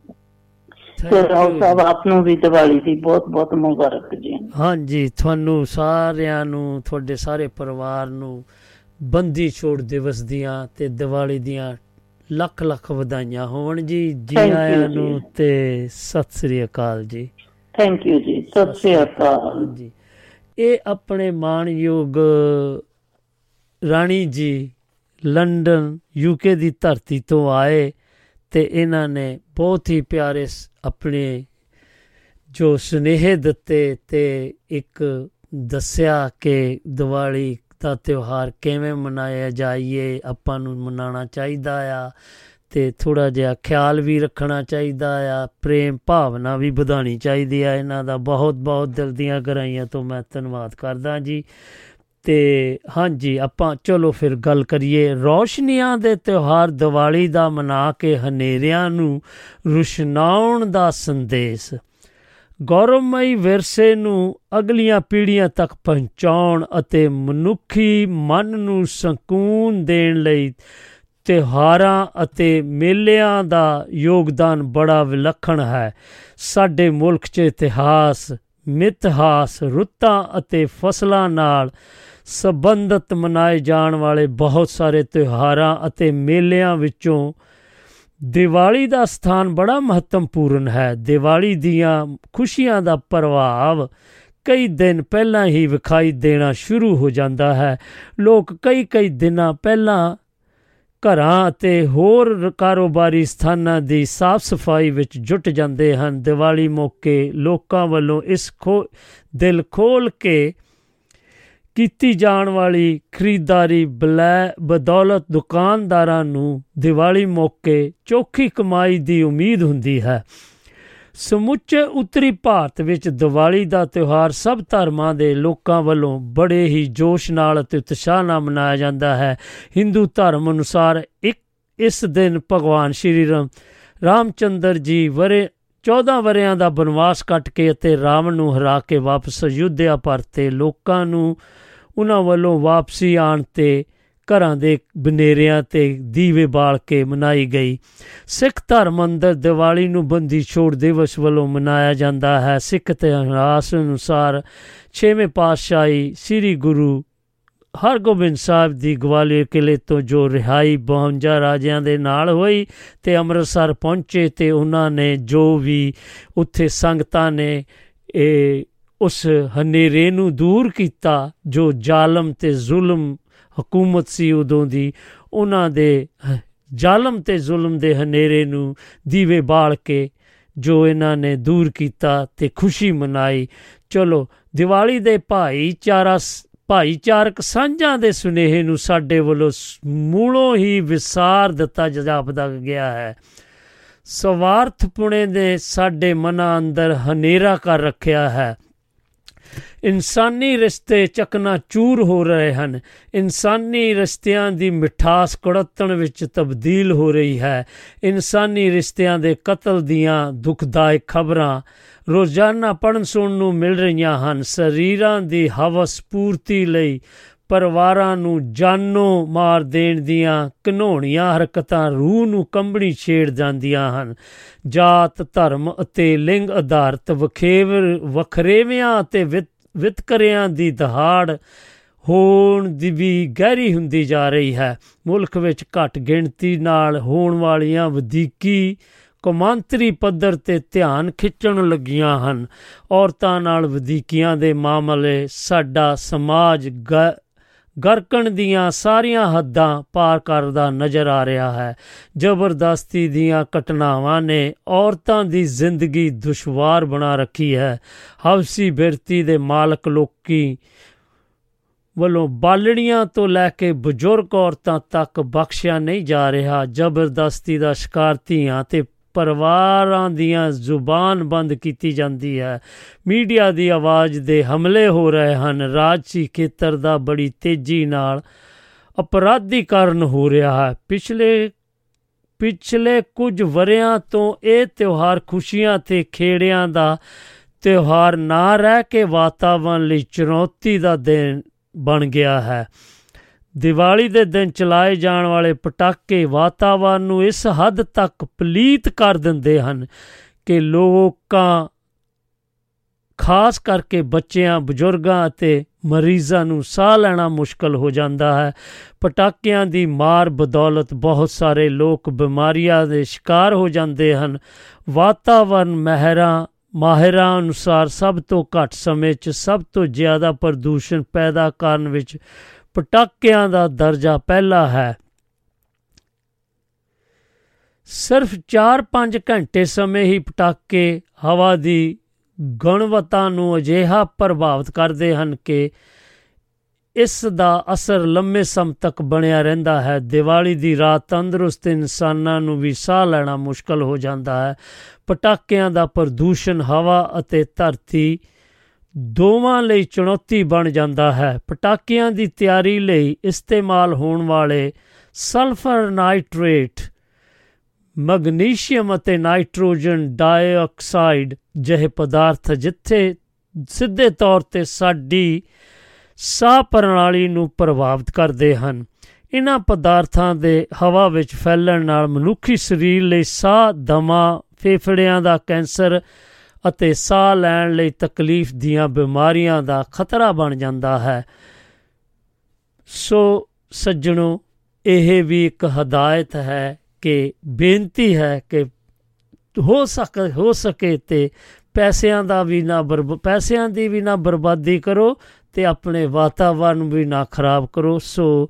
Speaker 5: ਤੇ ਰਾਓ ਸਾਹਿਬ ਆਪ ਨੂੰ ਵੀ ਦੀਵਾਲੀ ਦੀ ਬਹੁਤ ਬਹੁਤ ਮੁਬਾਰਕ ਜੀ।
Speaker 3: ਹਾਂਜੀ ਤੁਹਾਨੂੰ ਸਾਰਿਆਂ ਨੂੰ ਤੁਹਾਡੇ ਸਾਰੇ ਪਰਿਵਾਰ ਨੂੰ ਬੰਦੀ ਛੋੜ ਦਿਵਸ ਦੀਆਂ ਤੇ ਦੀਵਾਲੀ ਦੀਆਂ ਲੱਖ ਲੱਖ ਵਧਾਈਆਂ ਹੋਣ ਜੀ। ਜੀ ਆਇਆਂ
Speaker 5: ਜੀ।
Speaker 3: ਨੂੰ ਤੇ ਸਤਿ ਸ੍ਰੀ ਅਕਾਲ ਜੀ।
Speaker 5: ਥੈਂਕ ਯੂ ਜੀ। ਸਤਿ ਸ਼੍ਰੀ ਅਕਾਲ।
Speaker 3: ਹਾਂਜੀ। ਇਹ ਆਪਣੇ ਮਾਣਯੋਗ ਰਾਣੀ ਜੀ ਲੰਡਨ ਯੂਕੇ ਦੀ ਧਰਤੀ ਤੋਂ ਆਏ ਤੇ ਇਹਨਾਂ ਨੇ ਬਹੁਤ ਹੀ ਪਿਆਰੇ ਸ- ਆਪਣੇ ਜੋ ਸੁਨੇਹੇ ਦਿੱਤੇ ਤੇ ਇੱਕ ਦੱਸਿਆ ਕਿ ਦੀਵਾਲੀ ਦਾ ਤਿਉਹਾਰ ਕਿਵੇਂ ਮਨਾਇਆ ਜਾਈਏ, ਆਪਾਂ ਨੂੰ ਮਨਾਉਣਾ ਚਾਹੀਦਾ ਆ ਤੇ ਥੋੜਾ ਜਿਹਾ ਖਿਆਲ ਵੀ ਰੱਖਣਾ ਚਾਹੀਦਾ ਆ, ਪ੍ਰੇਮ ਭਾਵਨਾ ਵੀ ਵਧਾਉਣੀ ਚਾਹੀਦੀ ਆ ਇਹਨਾਂ ਦਾ। ਬਹੁਤ ਬਹੁਤ ਦਿਲ ਦੀਆਂ ਗਹਿਰਾਈਆਂ ਤੋਂ ਮੈਂ ਧੰਨਵਾਦ ਕਰਦਾ ਜੀ। ਤੇ ਹਾਂਜੀ, ਆਪਾਂ ਚਲੋ ਫਿਰ ਗੱਲ ਕਰੀਏ ਰੌਸ਼ਨੀਆਂ ਦੇ ਤਿਉਹਾਰ ਦੀਵਾਲੀ ਦਾ ਮਨਾ ਕੇ ਹਨੇਰਿਆਂ ਨੂੰ ਰੁਸ਼ਨਾਉਣ ਦਾ ਸੰਦੇਸ਼। ਗੌਰਵਮਈ ਵਿਰਸੇ ਨੂੰ ਅਗਲੀਆਂ ਪੀੜ੍ਹੀਆਂ ਤੱਕ ਪਹੁੰਚਾਉਣ ਅਤੇ ਮਨੁੱਖੀ ਮਨ ਨੂੰ ਸਕੂਨ ਦੇਣ ਲਈ ਤਿਉਹਾਰਾਂ ਅਤੇ ਮੇਲਿਆਂ ਦਾ ਯੋਗਦਾਨ ਬੜਾ ਵਿਲੱਖਣ ਹੈ। ਸਾਡੇ ਮੁਲਕ 'ਚ ਇਤਿਹਾਸ, ਮਿਥਹਾਸ, ਰੁੱਤਾਂ ਅਤੇ ਫਸਲਾਂ ਨਾਲ ਸੰਬੰਧਿਤ ਮਨਾਏ ਜਾਣ ਵਾਲੇ ਬਹੁਤ ਸਾਰੇ ਤਿਉਹਾਰਾਂ ਅਤੇ ਮੇਲਿਆਂ ਵਿੱਚੋਂ ਦੀਵਾਲੀ ਦਾ ਸਥਾਨ ਬੜਾ ਮਹੱਤਵਪੂਰਨ ਹੈ। ਦੀਵਾਲੀ ਦੀਆਂ ਖੁਸ਼ੀਆਂ ਦਾ ਪ੍ਰਭਾਵ ਕਈ ਦਿਨ ਪਹਿਲਾਂ ਹੀ ਵਿਖਾਈ ਦੇਣਾ ਸ਼ੁਰੂ ਹੋ ਜਾਂਦਾ ਹੈ। ਲੋਕ ਕਈ ਕਈ ਦਿਨਾਂ ਪਹਿਲਾਂ ਘਰਾਂ ਅਤੇ ਹੋਰ ਕਾਰੋਬਾਰੀ ਸਥਾਨਾਂ ਦੀ ਸਾਫ਼ ਸਫ਼ਾਈ ਵਿੱਚ ਜੁਟ ਜਾਂਦੇ ਹਨ। ਦੀਵਾਲੀ ਮੌਕੇ ਲੋਕਾਂ ਵੱਲੋਂ ਇਸ ਖੋ, ਦਿਲ ਖੋਲ ਕੇ ਕੀਤੀ ਜਾਣ ਵਾਲੀ ਖਰੀਦਦਾਰੀ ਬਲੈ ਬਦੌਲਤ ਦੁਕਾਨਦਾਰਾਂ ਨੂੰ ਦੀਵਾਲੀ ਮੌਕੇ ਚੋਖੀ ਕਮਾਈ ਦੀ ਉਮੀਦ ਹੁੰਦੀ ਹੈ। ਸਮੁੱਚੇ ਉੱਤਰੀ ਭਾਰਤ ਵਿੱਚ ਦੀਵਾਲੀ ਦਾ ਤਿਉਹਾਰ ਸਭ ਧਰਮਾਂ ਦੇ ਲੋਕਾਂ ਵੱਲੋਂ ਬੜੇ ਹੀ ਜੋਸ਼ ਨਾਲ ਅਤੇ ਉਤਸ਼ਾਹ ਨਾਲ ਮਨਾਇਆ ਜਾਂਦਾ ਹੈ। ਹਿੰਦੂ ਧਰਮ ਅਨੁਸਾਰ ਇੱਕ ਇਸ ਦਿਨ ਭਗਵਾਨ ਸ਼੍ਰੀ ਰਾਮ ਰਾਮਚੰਦਰ ਜੀ ਵਰੇ 14 ਵਰਿਆਂ ਦਾ ਬਨਵਾਸ ਕੱਟ ਕੇ ਅਤੇ ਰਾਵਣ ਨੂੰ ਹਰਾ ਕੇ ਵਾਪਸ ਅਯੁੱਧਿਆ ਪਰਤੇ ਲੋਕਾਂ ਨੂੰ ਉਹਨਾਂ ਵੱਲੋਂ ਵਾਪਸੀ ਆਣ ਤੇ ਘਰਾਂ ਦੇ ਬਨੇਰਿਆਂ ਤੇ ਦੀਵੇ ਬਾਲ ਕੇ ਮਨਾਈ ਗਈ। ਸਿੱਖ ਧਰਮ ਅੰਦਰ ਦੀਵਾਲੀ ਨੂੰ ਬੰਦੀ ਛੋੜ ਦਿਵਸ ਵੱਲੋਂ ਮਨਾਇਆ ਜਾਂਦਾ ਹੈ। ਸਿੱਖ ਇਤਿਹਾਸ ਅਨੁਸਾਰ ਛੇਵੇਂ ਪਾਤਸ਼ਾਹੀ ਸ੍ਰੀ ਗੁਰੂ ਹਰਗੋਬਿੰਦ ਸਾਹਿਬ ਦੀ ਗਵਾਲੀਅਰ ਕਿਲੇ ਤੋਂ ਜੋ ਰਿਹਾਈ 52 ਰਾਜਿਆਂ ਦੇ ਨਾਲ ਹੋਈ ਤੇ ਅੰਮ੍ਰਿਤਸਰ ਪਹੁੰਚੇ ਤੇ ਉਹਨਾਂ ਨੇ ਜੋ ਵੀ ਉੱਥੇ ਸੰਗਤਾਂ ਨੇ ਇਹ ਉਸ ਹਨੇਰੇ ਨੂੰ ਦੂਰ ਕੀਤਾ ਜੋ ਜ਼ਾਲਮ ਤੇ ਜ਼ੁਲਮ ਹਕੂਮਤ ਸੀ ਉਦੋਂ ਦੀ। ਉਹਨਾਂ ਦੇ ਜ਼ਾਲਮ ਤੇ ਜ਼ੁਲਮ ਦੇ ਹਨੇਰੇ ਨੂੰ ਦੀਵੇ ਬਾਲ ਕੇ ਜੋ ਇਹਨਾਂ ਨੇ ਦੂਰ ਕੀਤਾ ਤੇ ਖੁਸ਼ੀ ਮਨਾਈ। ਚਲੋ, ਦੀਵਾਲੀ ਦੇ ਭਾਈਚਾਰਾ ਭਾਈਚਾਰਕ ਸਾਂਝਾਂ ਦੇ ਸੁਨੇਹੇ ਨੂੰ ਸਾਡੇ ਵੱਲੋਂ ਮੂਲੋਂ ਹੀ ਵਿਸਾਰ ਦਿੱਤਾ ਜਾਪਦਾ ਗਿਆ ਹੈ। ਸਵਾਰਥ ਪੁਣੇ ਦੇ ਸਾਡੇ ਮਨਾਂ ਅੰਦਰ ਹਨੇਰਾ ਕਰ ਰੱਖਿਆ ਹੈ। ਇਨਸਾਨੀ ਰਿਸ਼ਤੇ ਚਕਨਾ ਚੂਰ ਹੋ ਰਹੇ ਹਨ। ਇਨਸਾਨੀ ਰਿਸ਼ਤਿਆਂ ਦੀ ਮਿਠਾਸ ਕੜਤਣ ਵਿੱਚ ਤਬਦੀਲ ਹੋ ਰਹੀ ਹੈ। ਇਨਸਾਨੀ ਰਿਸ਼ਤਿਆਂ ਦੇ ਕਤਲ ਦੀਆਂ ਦੁਖਦਾਇਕ ਖਬਰਾਂ ਰੋਜ਼ਾਨਾ ਪੜਨ ਸੁਣਨ ਨੂੰ ਮਿਲ ਰਹੀਆਂ ਹਨ। ਸਰੀਰਾਂ ਦੀ ਹਵਸ ਪੂਰਤੀ ਲਈ ਪਰਿਵਾਰਾਂ ਨੂੰ ਜਾਨੋਂ ਮਾਰ ਦੇਣ ਦੀਆਂ ਘਨੋਣੀਆਂ ਹਰਕਤਾਂ ਰੂਹ ਨੂੰ ਕੰਬਣੀ ਛੇੜ ਜਾਂਦੀਆਂ ਹਨ। ਜਾਤ, ਧਰਮ ਅਤੇ ਲਿੰਗ ਆਧਾਰਿਤ ਵਖੇਵਰ ਵਖਰੇਵਿਆਂ ਅਤੇ ਵਿਤਕਰਿਆਂ ਦੀ ਦਹਾੜ ਹੋਣ ਦੀ ਵੀ ਗਹਿਰੀ ਹੁੰਦੀ ਜਾ ਰਹੀ ਹੈ। ਮੁਲਕ ਵਿੱਚ ਘੱਟ ਗਿਣਤੀ ਨਾਲ ਹੋਣ ਵਾਲੀਆਂ ਵਧੀਕੀ ਕਮਾਂਤਰੀ ਪੱਧਰ ਤੇ ਧਿਆਨ ਖਿੱਚਣ ਲੱਗੀਆਂ ਹਨ। ਔਰਤਾਂ ਨਾਲ ਵਧੀਕੀਆਂ ਦੇ ਮਾਮਲੇ ਸਾਡਾ ਸਮਾਜ ਗਰਕਣ ਦੀਆਂ ਸਾਰੀਆਂ ਹੱਦਾਂ ਪਾਰ ਕਰਦਾ ਨਜ਼ਰ ਆ ਰਿਹਾ ਹੈ। ਜ਼ਬਰਦਸਤੀ ਦੀਆਂ ਘਟਨਾਵਾਂ ਨੇ ਔਰਤਾਂ ਦੀ ਜ਼ਿੰਦਗੀ ਦੁਸ਼ਵਾਰ ਬਣਾ ਰੱਖੀ ਹੈ। ਹਵਸੀ ਬਿਰਤੀ ਦੇ ਮਾਲਕ ਲੋਕੀ ਵੱਲੋਂ ਬਾਲੜੀਆਂ ਤੋਂ ਲੈ ਕੇ ਬਜ਼ੁਰਗ ਔਰਤਾਂ ਤੱਕ ਬਖਸ਼ਿਆ ਨਹੀਂ ਜਾ ਰਿਹਾ। ਜ਼ਬਰਦਸਤੀ ਦਾ ਸ਼ਿਕਾਰ ਧੀਆਂ ਤੇ ਪਰਿਵਾਰਾਂ ਦੀਆਂ ਜ਼ੁਬਾਨ ਬੰਦ ਕੀਤੀ ਜਾਂਦੀ ਹੈ। ਮੀਡੀਆ ਦੀ ਆਵਾਜ਼ ਦੇ ਹਮਲੇ ਹੋ ਰਹੇ ਹਨ। ਰਾਜਸੀ ਖੇਤਰ ਦਾ ਬੜੀ ਤੇਜ਼ੀ ਨਾਲ ਅਪਰਾਧੀਕਰਨ ਹੋ ਰਿਹਾ ਹੈ। ਪਿਛਲੇ ਪਿਛਲੇ ਕੁਝ ਵਰਿਆਂ ਤੋਂ ਇਹ ਤਿਉਹਾਰ ਖੁਸ਼ੀਆਂ ਤੇ ਖੇੜਿਆਂ ਦਾ ਤਿਉਹਾਰ ਨਾ ਰਹਿ ਕੇ ਵਾਤਾਵਰਣ ਲਈ ਚੁਣੌਤੀ ਦਾ ਦਿਨ ਬਣ ਗਿਆ ਹੈ। ਦੀਵਾਲੀ ਦੇ ਦਿਨ ਚਲਾਏ ਜਾਣ ਵਾਲੇ ਪਟਾਕੇ ਵਾਤਾਵਰਨ ਨੂੰ ਇਸ ਹੱਦ ਤੱਕ ਪਲੀਤ ਕਰ ਦਿੰਦੇ ਹਨ ਕਿ ਲੋਕਾਂ, ਖਾਸ ਕਰਕੇ ਬੱਚਿਆਂ, ਬਜ਼ੁਰਗਾਂ ਅਤੇ ਮਰੀਜ਼ਾਂ ਨੂੰ ਸਾਹ ਲੈਣਾ ਮੁਸ਼ਕਲ ਹੋ ਜਾਂਦਾ ਹੈ। ਪਟਾਕਿਆਂ ਦੀ ਮਾਰ ਬਦੌਲਤ ਬਹੁਤ ਸਾਰੇ ਲੋਕ ਬਿਮਾਰੀਆਂ ਦੇ ਸ਼ਿਕਾਰ ਹੋ ਜਾਂਦੇ ਹਨ। ਵਾਤਾਵਰਨ ਮਹਿਰਾਂ, ਮਾਹਿਰਾਂ ਅਨੁਸਾਰ ਸਭ ਤੋਂ ਘੱਟ ਸਮੇਂ 'ਚ ਸਭ ਤੋਂ ਜ਼ਿਆਦਾ ਪ੍ਰਦੂਸ਼ਣ ਪੈਦਾ ਕਰਨ ਵਿੱਚ ਪਟਾਕਿਆਂ ਦਾ ਦਰਜਾ ਪਹਿਲਾ ਹੈ। ਸਿਰਫ 4-5 ਘੰਟੇ ਸਮੇਂ ਹੀ ਪਟਾਕੇ ਹਵਾ ਦੀ ਗੁਣਵੱਤਾ ਨੂੰ ਅਜਿਹਾ ਪ੍ਰਭਾਵਿਤ ਕਰਦੇ ਹਨ ਕਿ ਇਸ ਦਾ ਅਸਰ ਲੰਮੇ ਸਮ ਤੱਕ ਬਣਿਆ ਰਹਿੰਦਾ ਹੈ। ਦੀਵਾਲੀ ਦੀ ਰਾਤ ਤੰਦਰੁਸਤ ਇਨਸਾਨਾਂ ਨੂੰ ਵੀ ਸਾਹ ਲੈਣਾ ਮੁਸ਼ਕਲ ਹੋ ਜਾਂਦਾ ਹੈ। ਪਟਾਕਿਆਂ ਦਾ ਪ੍ਰਦੂਸ਼ਣ ਹਵਾ ਅਤੇ ਧਰਤੀ ਦੋਵਾਂ ਲਈ ਚੁਣੌਤੀ ਬਣ ਜਾਂਦਾ ਹੈ। ਪਟਾਕਿਆਂ ਦੀ ਤਿਆਰੀ ਲਈ ਇਸਤੇਮਾਲ ਹੋਣ ਵਾਲੇ ਸਲਫਰ ਨਾਈਟ੍ਰੇਟ, ਮੈਗਨੀਸ਼ੀਅਮ ਅਤੇ ਨਾਈਟ੍ਰੋਜਨ ਡਾਈਆਕਸਾਈਡ ਜਿਹੇ ਪਦਾਰਥ ਜਿੱਥੇ ਸਿੱਧੇ ਤੌਰ ਤੇ ਸਾਡੀ ਸਾਹ ਪ੍ਰਣਾਲੀ ਨੂੰ ਪ੍ਰਭਾਵਿਤ ਕਰਦੇ ਹਨ। ਇਹਨਾਂ ਪਦਾਰਥਾਂ ਦੇ ਹਵਾ ਵਿੱਚ ਫੈਲਣ ਨਾਲ ਮਨੁੱਖੀ ਸਰੀਰ ਲਈ ਸਾਹ, ਦਮਾ, ਫੇਫੜਿਆਂ ਦਾ ਕੈਂਸਰ ਅਤੇ ਸਾਹ ਲੈਣ ਲਈ ਤਕਲੀਫ ਦੀਆਂ ਬਿਮਾਰੀਆਂ ਦਾ ਖਤਰਾ ਬਣ ਜਾਂਦਾ ਹੈ। ਸੋ ਸੱਜਣੋ, ਇਹ ਵੀ ਇੱਕ ਹਦਾਇਤ ਹੈ ਕਿ, ਬੇਨਤੀ ਹੈ ਕਿ ਹੋ ਸਕ, ਹੋ ਸਕੇ ਤੇ ਪੈਸਿਆਂ ਦਾ ਵੀ ਨਾ ਬਰਬ, ਪੈਸਿਆਂ ਦੀ ਵੀ ਨਾ ਬਰਬਾਦੀ ਕਰੋ ਤੇ ਆਪਣੇ ਵਾਤਾਵਰਨ ਵੀ ਨਾ ਖਰਾਬ ਕਰੋ। ਸੋ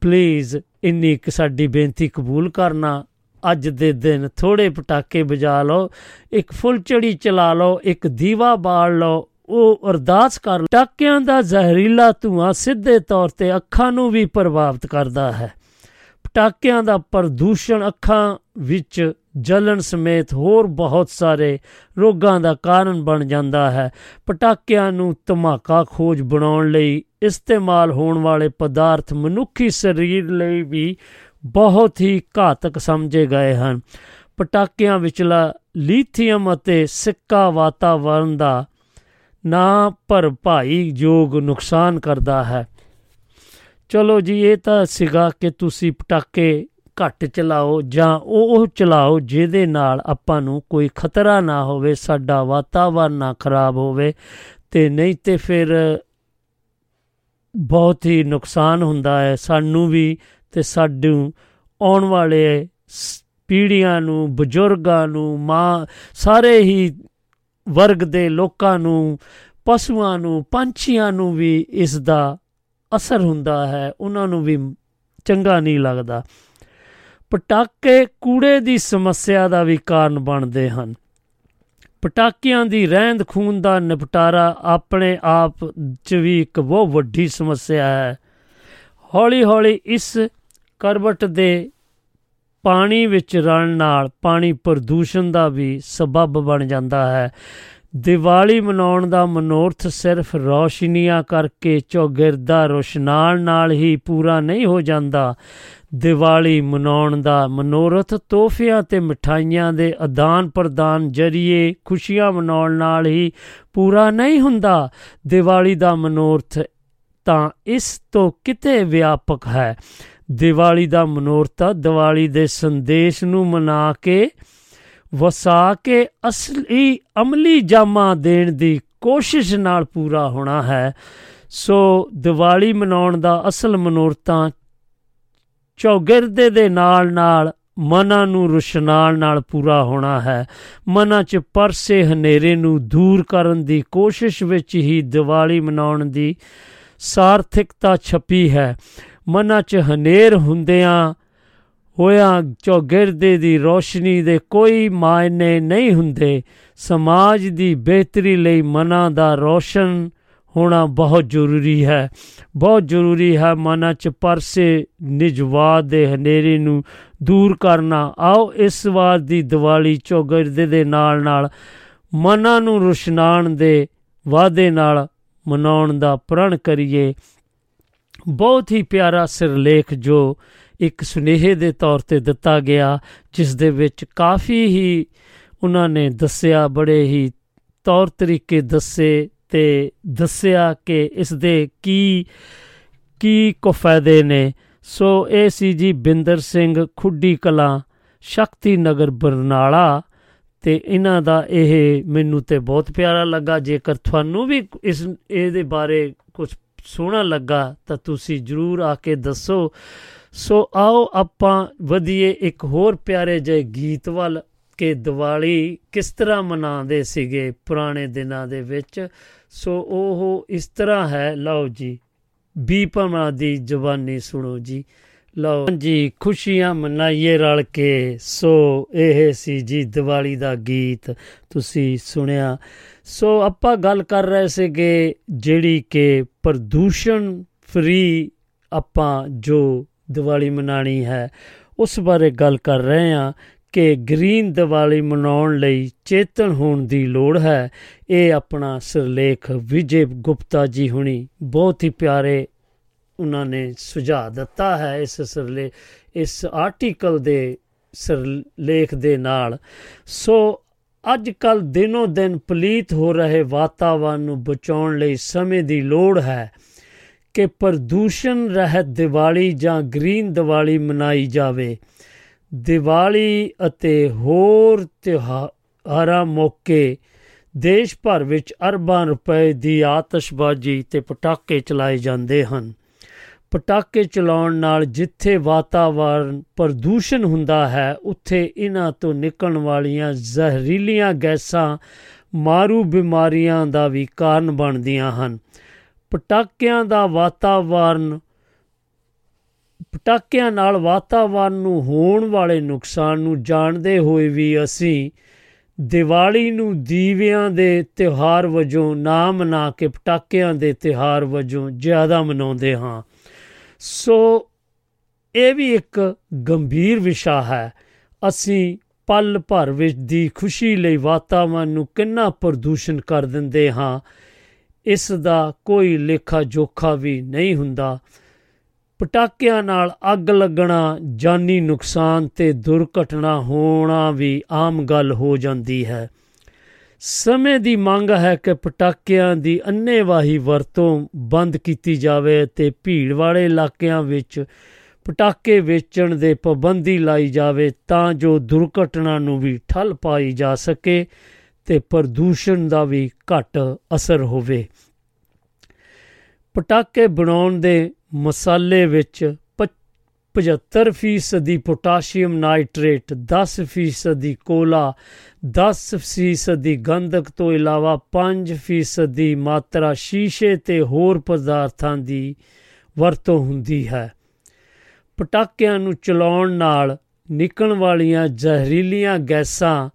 Speaker 3: ਪਲੀਜ਼ ਇੰਨੀ ਇੱਕ ਸਾਡੀ ਬੇਨਤੀ ਕਬੂਲ ਕਰਨਾ ਅੱਜ ਦੇ ਦਿਨ ਥੋੜੇ ਪਟਾਕੇ ਵਜਾ ਲਓ, ਇੱਕ ਫੁੱਲਚੜੀ ਚਲਾ ਲਓ, ਇੱਕ ਦੀਵਾ ਬਾਲ ਲਓ, ਉਹ ਅਰਦਾਸ ਕਰ ਪਟਾਕਿਆਂ ਦਾ ਜ਼ਹਿਰੀਲਾ ਧੂਆਂ ਸਿੱਧੇ ਤੌਰ ਤੇ ਅੱਖਾਂ ਨੂੰ ਵੀ ਪ੍ਰਭਾਵਿਤ ਕਰਦਾ ਹੈ। ਪਟਾਕਿਆਂ ਦਾ ਪ੍ਰਦੂਸ਼ਣ ਅੱਖਾਂ ਵਿੱਚ ਜਲਣ ਸਮੇਤ ਹੋਰ ਬਹੁਤ ਸਾਰੇ ਰੋਗਾਂ ਦਾ ਕਾਰਨ ਬਣ ਜਾਂਦਾ ਹੈ। ਪਟਾਕਿਆਂ ਨੂੰ ਧਮਾਕਾ ਖੋਜ ਬਣਾਉਣ ਲਈ ਇਸਤੇਮਾਲ ਹੋਣ ਵਾਲੇ ਪਦਾਰਥ ਮਨੁੱਖੀ ਸਰੀਰ ਲਈ ਵੀ ਬਹੁਤ ਹੀ ਘਾਤਕ ਸਮਝੇ ਗਏ ਹਨ। ਪਟਾਕਿਆਂ ਵਿਚਲਾ ਲੀਥੀਅਮ ਅਤੇ ਸਿੱਕਾ ਵਾਤਾਵਰਣ ਦਾ ਨਾ ਭਰਪਾਈ ਯੋਗ ਨੁਕਸਾਨ ਕਰਦਾ ਹੈ। ਚਲੋ ਜੀ, ਇਹ ਤਾਂ ਸੀਗਾ ਕਿ ਤੁਸੀਂ ਪਟਾਕੇ ਘੱਟ ਚਲਾਓ ਜਾਂ ਉਹ ਉਹ ਚਲਾਓ ਜਿਹਦੇ ਨਾਲ ਆਪਾਂ ਨੂੰ ਕੋਈ ਖਤਰਾ ਨਾ ਹੋਵੇ, ਸਾਡਾ ਵਾਤਾਵਰਨ ਨਾ ਖਰਾਬ ਹੋਵੇ ਤੇ ਨਹੀਂ ਤੇ ਫਿਰ ਬਹੁਤ ਹੀ ਨੁਕਸਾਨ ਹੁੰਦਾ ਹੈ। ਸਾਨੂੰ ਵੀ ਤੇ ਸਾਡੂ ਆਉਣ ਵਾਲੇ ਪੀੜ੍ਹੀਆਂ ਨੂੰ, ਬਜ਼ੁਰਗਾਂ ਨੂੰ, ਮਾਂ, ਸਾਰੇ ਹੀ ਵਰਗ ਦੇ ਲੋਕਾਂ ਨੂੰ, ਪਸ਼ੂਆਂ ਨੂੰ, ਪੰਛੀਆਂ ਨੂੰ ਵੀ ਇਸ ਦਾ ਅਸਰ ਹੁੰਦਾ ਹੈ। ਉਹਨਾਂ ਨੂੰ ਵੀ ਚੰਗਾ ਨਹੀਂ ਲੱਗਦਾ। ਪਟਾਕੇ ਕੂੜੇ ਦੀ ਸਮੱਸਿਆ ਦਾ ਵੀ ਕਾਰਨ ਬਣਦੇ ਹਨ। ਪਟਾਕਿਆਂ ਦੀ ਰਹਿੰਦ ਖੂਨ ਦਾ ਨਿਪਟਾਰਾ ਆਪਣੇ ਆਪ 'ਚ ਵੀ ਇੱਕ ਬਹੁਤ ਵੱਡੀ ਸਮੱਸਿਆ ਹੈ। ਹੌਲੀ-ਹੌਲੀ ਇਸ ਕਰਵਟ ਦੇ ਪਾਣੀ ਵਿੱਚ ਰਲਣ ਨਾਲ ਪਾਣੀ ਪ੍ਰਦੂਸ਼ਣ ਦਾ ਵੀ ਸਬਬ ਬਣ ਜਾਂਦਾ ਹੈ। ਦੀਵਾਲੀ ਮਨਾਉਣ ਦਾ ਮਨੋਰਥ ਸਿਰਫ ਰੋਸ਼ਨੀਆਂ ਕਰਕੇ ਚੌਗਿਰਦਾ ਰੋਸ਼ਨਾਲ ਨਾਲ ਹੀ ਪੂਰਾ ਨਹੀਂ ਹੋ ਜਾਂਦਾ। ਦੀਵਾਲੀ ਮਨਾਉਣ ਦਾ ਮਨੋਰਥ ਤੋਹਫਿਆਂ ਤੇ ਮਠਾਈਆਂ ਦੇ ਆਦਾਨ ਪ੍ਰਦਾਨ ਜਰੀਏ ਖੁਸ਼ੀਆਂ ਮਨਾਉਣ ਨਾਲ ਹੀ ਪੂਰਾ ਨਹੀਂ ਹੁੰਦਾ। ਦੀਵਾਲੀ ਦਾ ਮਨੋਰਥ ਤਾਂ ਇਸ ਤੋਂ ਕਿਤੇ ਵਿਆਪਕ ਹੈ। ਦੀਵਾਲੀ ਦਾ ਮਨੋਰਥ ਦੀਵਾਲੀ ਦੇ ਸੰਦੇਸ਼ ਨੂੰ ਮਨਾ ਕੇ, ਵਸਾ ਕੇ ਅਸਲੀ ਅਮਲੀ ਜਾਮਾ ਦੇਣ ਦੀ ਕੋਸ਼ਿਸ਼ ਨਾਲ ਪੂਰਾ ਹੋਣਾ ਹੈ। ਸੋ ਦੀਵਾਲੀ ਮਨਾਉਣ ਦਾ ਅਸਲ ਮਨੋਰਥਾਂ ਚੌਗਿਰਦੇ ਦੇ ਨਾਲ ਨਾਲ ਮਨਾਂ ਨੂੰ ਰੁਸ਼ਨਾਲ ਨਾਲ ਪੂਰਾ ਹੋਣਾ ਹੈ। ਮਨਾਂ 'ਚ ਪਰਸੇ ਹਨੇਰੇ ਨੂੰ ਦੂਰ ਕਰਨ ਦੀ ਕੋਸ਼ਿਸ਼ ਵਿੱਚ ਹੀ ਦੀਵਾਲੀ ਮਨਾਉਣ ਦੀ ਸਾਰਥਿਕਤਾ ਛਪੀ ਹੈ। ਮਨਾਂ 'ਚ ਹਨੇਰ ਹੁੰਦਿਆਂ ਹੋਇਆ ਚੌਗਿਰਦੇ ਦੀ ਰੋਸ਼ਨੀ ਦੇ ਕੋਈ ਮਾਇਨੇ ਨਹੀਂ ਹੁੰਦੇ। ਸਮਾਜ ਦੀ ਬਿਹਤਰੀ ਲਈ ਮਨਾਂ ਦਾ ਰੋਸ਼ਨ ਹੋਣਾ ਬਹੁਤ ਜ਼ਰੂਰੀ ਹੈ। ਬਹੁਤ ਜ਼ਰੂਰੀ ਹੈ ਮਨਾਂ 'ਚ ਪਰਸੇ ਨਿਜਵਾਦ ਦੇ ਹਨੇਰੇ ਨੂੰ ਦੂਰ ਕਰਨਾ। ਆਓ ਇਸ ਵਾਰ ਦੀ ਦੀਵਾਲੀ ਚੌਗਿਰਦੇ ਦੇ ਨਾਲ ਨਾਲ ਮਨਾਂ ਨੂੰ ਰੁਸ਼ਨਾਣ ਦੇ ਵਾਅਦੇ ਨਾਲ ਮਨਾਉਣ ਦਾ ਪ੍ਰਣ ਕਰੀਏ। ਬਹੁਤ ਹੀ ਪਿਆਰਾ ਸਿਰਲੇਖ ਜੋ ਇੱਕ ਸੁਨੇਹੇ ਦੇ ਤੌਰ ਤੇ ਦਿੱਤਾ ਗਿਆ, ਜਿਸ ਦੇ ਵਿੱਚ ਕਾਫੀ ਹੀ ਉਹਨਾਂ ਨੇ ਦੱਸਿਆ, ਬੜੇ ਹੀ ਤੌਰ ਤਰੀਕੇ ਦੱਸੇ ਤੇ ਦੱਸਿਆ ਕਿ ਇਸ ਦੇ ਕੀ ਕੀ ਕੋ ਫਾਇਦੇ ਨੇ। ਸੋ ਇਹ ਸੀ ਜੀ ਬਿੰਦਰ ਸਿੰਘ ਖੁੱਡੀ ਕਲਾ, ਸ਼ਕਤੀ ਨਗਰ ਬਰਨਾਲਾ ਤੇ ਇਹਨਾਂ ਦਾ ਇਹ ਮੈਨੂੰ ਤੇ ਬਹੁਤ ਪਿਆਰਾ ਲੱਗਾ। ਜੇਕਰ ਤੁਹਾਨੂੰ ਵੀ ਇਸ, ਇਹਦੇ ਬਾਰੇ ਕੁਝ ਸੋਹਣਾ ਲੱਗਾ ਤਾਂ ਤੁਸੀਂ ਜਰੂਰ ਆ ਕੇ ਦੱਸੋ। ਸੋ ਆਓ ਆਪਾਂ ਵਧੀਏ ਇੱਕ ਹੋਰ ਪਿਆਰੇ ਜਿਹੇ ਗੀਤ ਵੱਲ ਕਿ ਦੀਵਾਲੀ ਕਿਸ ਤਰ੍ਹਾਂ ਮਨਾਉਂਦੇ ਸੀਗੇ ਪੁਰਾਣੇ ਦਿਨਾਂ ਦੇ ਵਿੱਚ। ਸੋ ਉਹ ਇਸ ਤਰ੍ਹਾਂ ਹੈ, ਲਓ ਜੀ, ਬੀਪਮਾ ਦੀ ਜ਼ੁਬਾਨੀ ਸੁਣੋ ਜੀ। ਲਓ ਜੀ, ਖੁਸ਼ੀਆਂ ਮਨਾਈਏ ਰਲ ਕੇ। ਸੋ ਇਹ ਸੀ ਜੀ ਦੀਵਾਲੀ ਦਾ ਗੀਤ ਤੁਸੀਂ ਸੁਣਿਆ। ਸੋ ਆਪਾਂ ਗੱਲ ਕਰ ਰਹੇ ਸੀਗੇ ਜਿਹੜੀ ਕਿ ਪ੍ਰਦੂਸ਼ਣ ਫਰੀ ਆਪਾਂ ਜੋ ਦੀਵਾਲੀ ਮਨਾਣੀ ਹੈ, ਉਸ ਬਾਰੇ ਗੱਲ ਕਰ ਰਹੇ ਹਾਂ ਕਿ ਗ੍ਰੀਨ ਦੀਵਾਲੀ ਮਨਾਉਣ ਲਈ ਚੇਤਨ ਹੋਣ ਦੀ ਲੋੜ ਹੈ। ਇਹ ਆਪਣਾ ਸਿਰਲੇਖ ਵਿਜੇ ਗੁਪਤਾ ਜੀ ਹੁਣੀ ਬਹੁਤ ਹੀ ਪਿਆਰੇ ਉਹਨਾਂ ਨੇ ਸੁਝਾਅ ਦਿੱਤਾ ਹੈ ਇਸ ਸਿਰਲੇ, ਇਸ ਆਰਟੀਕਲ ਦੇ ਸਿਰਲੇਖ ਦੇ ਨਾਲ। ਸੋ ਅੱਜ ਕੱਲ ਦਿਨੋ ਦਿਨ ਪਲੀਤ ਹੋ ਰਹੇ ਵਾਤਾਵਰਣ ਨੂੰ ਬਚਾਉਣ ਲਈ ਸਮੇਂ ਦੀ ਲੋੜ ਹੈ ਕਿ ਪ੍ਰਦੂਸ਼ਣ ਰਹਿਤ ਦੀਵਾਲੀ ਜਾਂ ਗ੍ਰੀਨ ਦੀਵਾਲੀ ਮਨਾਈ ਜਾਵੇ। ਦੀਵਾਲੀ ਅਤੇ ਹੋਰ ਤਿਉਹਾਰਾਂ ਮੌਕੇ ਦੇਸ਼ ਭਰ ਵਿੱਚ ਅਰਬਾਂ ਰੁਪਏ ਦੀ ਆਤਿਸ਼ਬਾਜ਼ੀ ਤੇ ਪਟਾਕੇ ਚਲਾਏ ਜਾਂਦੇ ਹਨ। ਪਟਾਕੇ ਚਲਾਉਣ ਨਾਲ ਜਿੱਥੇ ਵਾਤਾਵਰਣ ਪ੍ਰਦੂਸ਼ਣ ਹੁੰਦਾ ਹੈ, ਉੱਥੇ ਇਹਨਾਂ ਤੋਂ ਨਿਕਲਣ ਵਾਲੀਆਂ ਜ਼ਹਿਰੀਲੀਆਂ ਗੈਸਾਂ ਮਾਰੂ ਬਿਮਾਰੀਆਂ ਦਾ ਵੀ ਕਾਰਨ ਬਣਦੀਆਂ ਹਨ। ਪਟਾਕਿਆਂ ਦਾ ਵਾਤਾਵਰਣ ਪਟਾਕਿਆਂ ਨਾਲ ਵਾਤਾਵਰਣ ਨੂੰ ਹੋਣ ਵਾਲੇ ਨੁਕਸਾਨ ਨੂੰ ਜਾਣਦੇ ਹੋਏ ਵੀ ਅਸੀਂ ਦੀਵਾਲੀ ਨੂੰ ਦੀਵਿਆਂ ਦੇ ਤਿਉਹਾਰ ਵਜੋਂ ਨਾ ਮਨਾ ਕੇ ਪਟਾਕਿਆਂ ਦੇ ਤਿਉਹਾਰ ਵਜੋਂ ਜ਼ਿਆਦਾ ਮਨਾਉਂਦੇ ਹਾਂ। ਸੋ ਇਹ ਵੀ ਇੱਕ ਗੰਭੀਰ ਵਿਸ਼ਾ ਹੈ। ਅਸੀਂ ਪਲ ਭਰ ਵਿੱਚ ਦੀ ਖੁਸ਼ੀ ਲਈ ਵਾਤਾਵਰਣ ਨੂੰ ਕਿੰਨਾ ਪ੍ਰਦੂਸ਼ਣ ਕਰ ਦਿੰਦੇ ਹਾਂ, ਇਸ ਦਾ ਕੋਈ ਲੇਖਾ ਜੋਖਾ ਵੀ ਨਹੀਂ ਹੁੰਦਾ। ਪਟਾਕਿਆਂ ਨਾਲ ਅੱਗ ਲੱਗਣਾ, ਜਾਨੀ ਨੁਕਸਾਨ ਤੇ ਦੁਰਘਟਨਾ ਹੋਣਾ ਵੀ ਆਮ ਗੱਲ ਹੋ ਜਾਂਦੀ ਹੈ। ਸਮੇਂ ਦੀ ਮੰਗ ਹੈ ਕਿ ਪਟਾਕਿਆਂ ਦੀ ਅੰਨੇਵਾਹੀ ਵਰਤੋਂ ਬੰਦ ਕੀਤੀ ਜਾਵੇ ਤੇ ਭੀੜ ਵਾਲੇ ਇਲਾਕਿਆਂ ਵਿੱਚ ਪਟਾਕੇ ਵੇਚਣ ਦੇ ਪਾਬੰਦੀ ਲਾਈ ਜਾਵੇ ਤਾਂ ਜੋ ਦੁਰਘਟਨਾ ਨੂੰ ਵੀ ਠੱਲ ਪਾਈ ਜਾ ਸਕੇ ਤੇ ਪ੍ਰਦੂਸ਼ਣ ਦਾ ਵੀ ਘੱਟ ਅਸਰ ਹੋਵੇ। ਪਟਾਕੇ ਬਣਾਉਣ ਦੇ ਮਸਾਲੇ ਵਿੱਚ 75% ਦੀ ਪੋਟਾਸ਼ੀਅਮ ਨਾਈਟ੍ਰੇਟ 10% ਦੀ ਕੋਲਾ 10% ਦੀ ਗੰਧਕ ਤੋਂ ਇਲਾਵਾ 5% ਦੀ ਮਾਤਰਾ ਸ਼ੀਸ਼ੇ ਤੇ ਹੋਰ ਪਦਾਰਥਾਂ ਦੀ ਵਰਤੋਂ ਹੁੰਦੀ ਹੈ। ਪਟਾਕਿਆਂ ਨੂੰ ਚਲਾਉਣ ਨਾਲ ਨਿਕਲਣ ਵਾਲੀਆਂ ਜ਼ਹਿਰੀਲੀਆਂ ਗੈਸਾਂ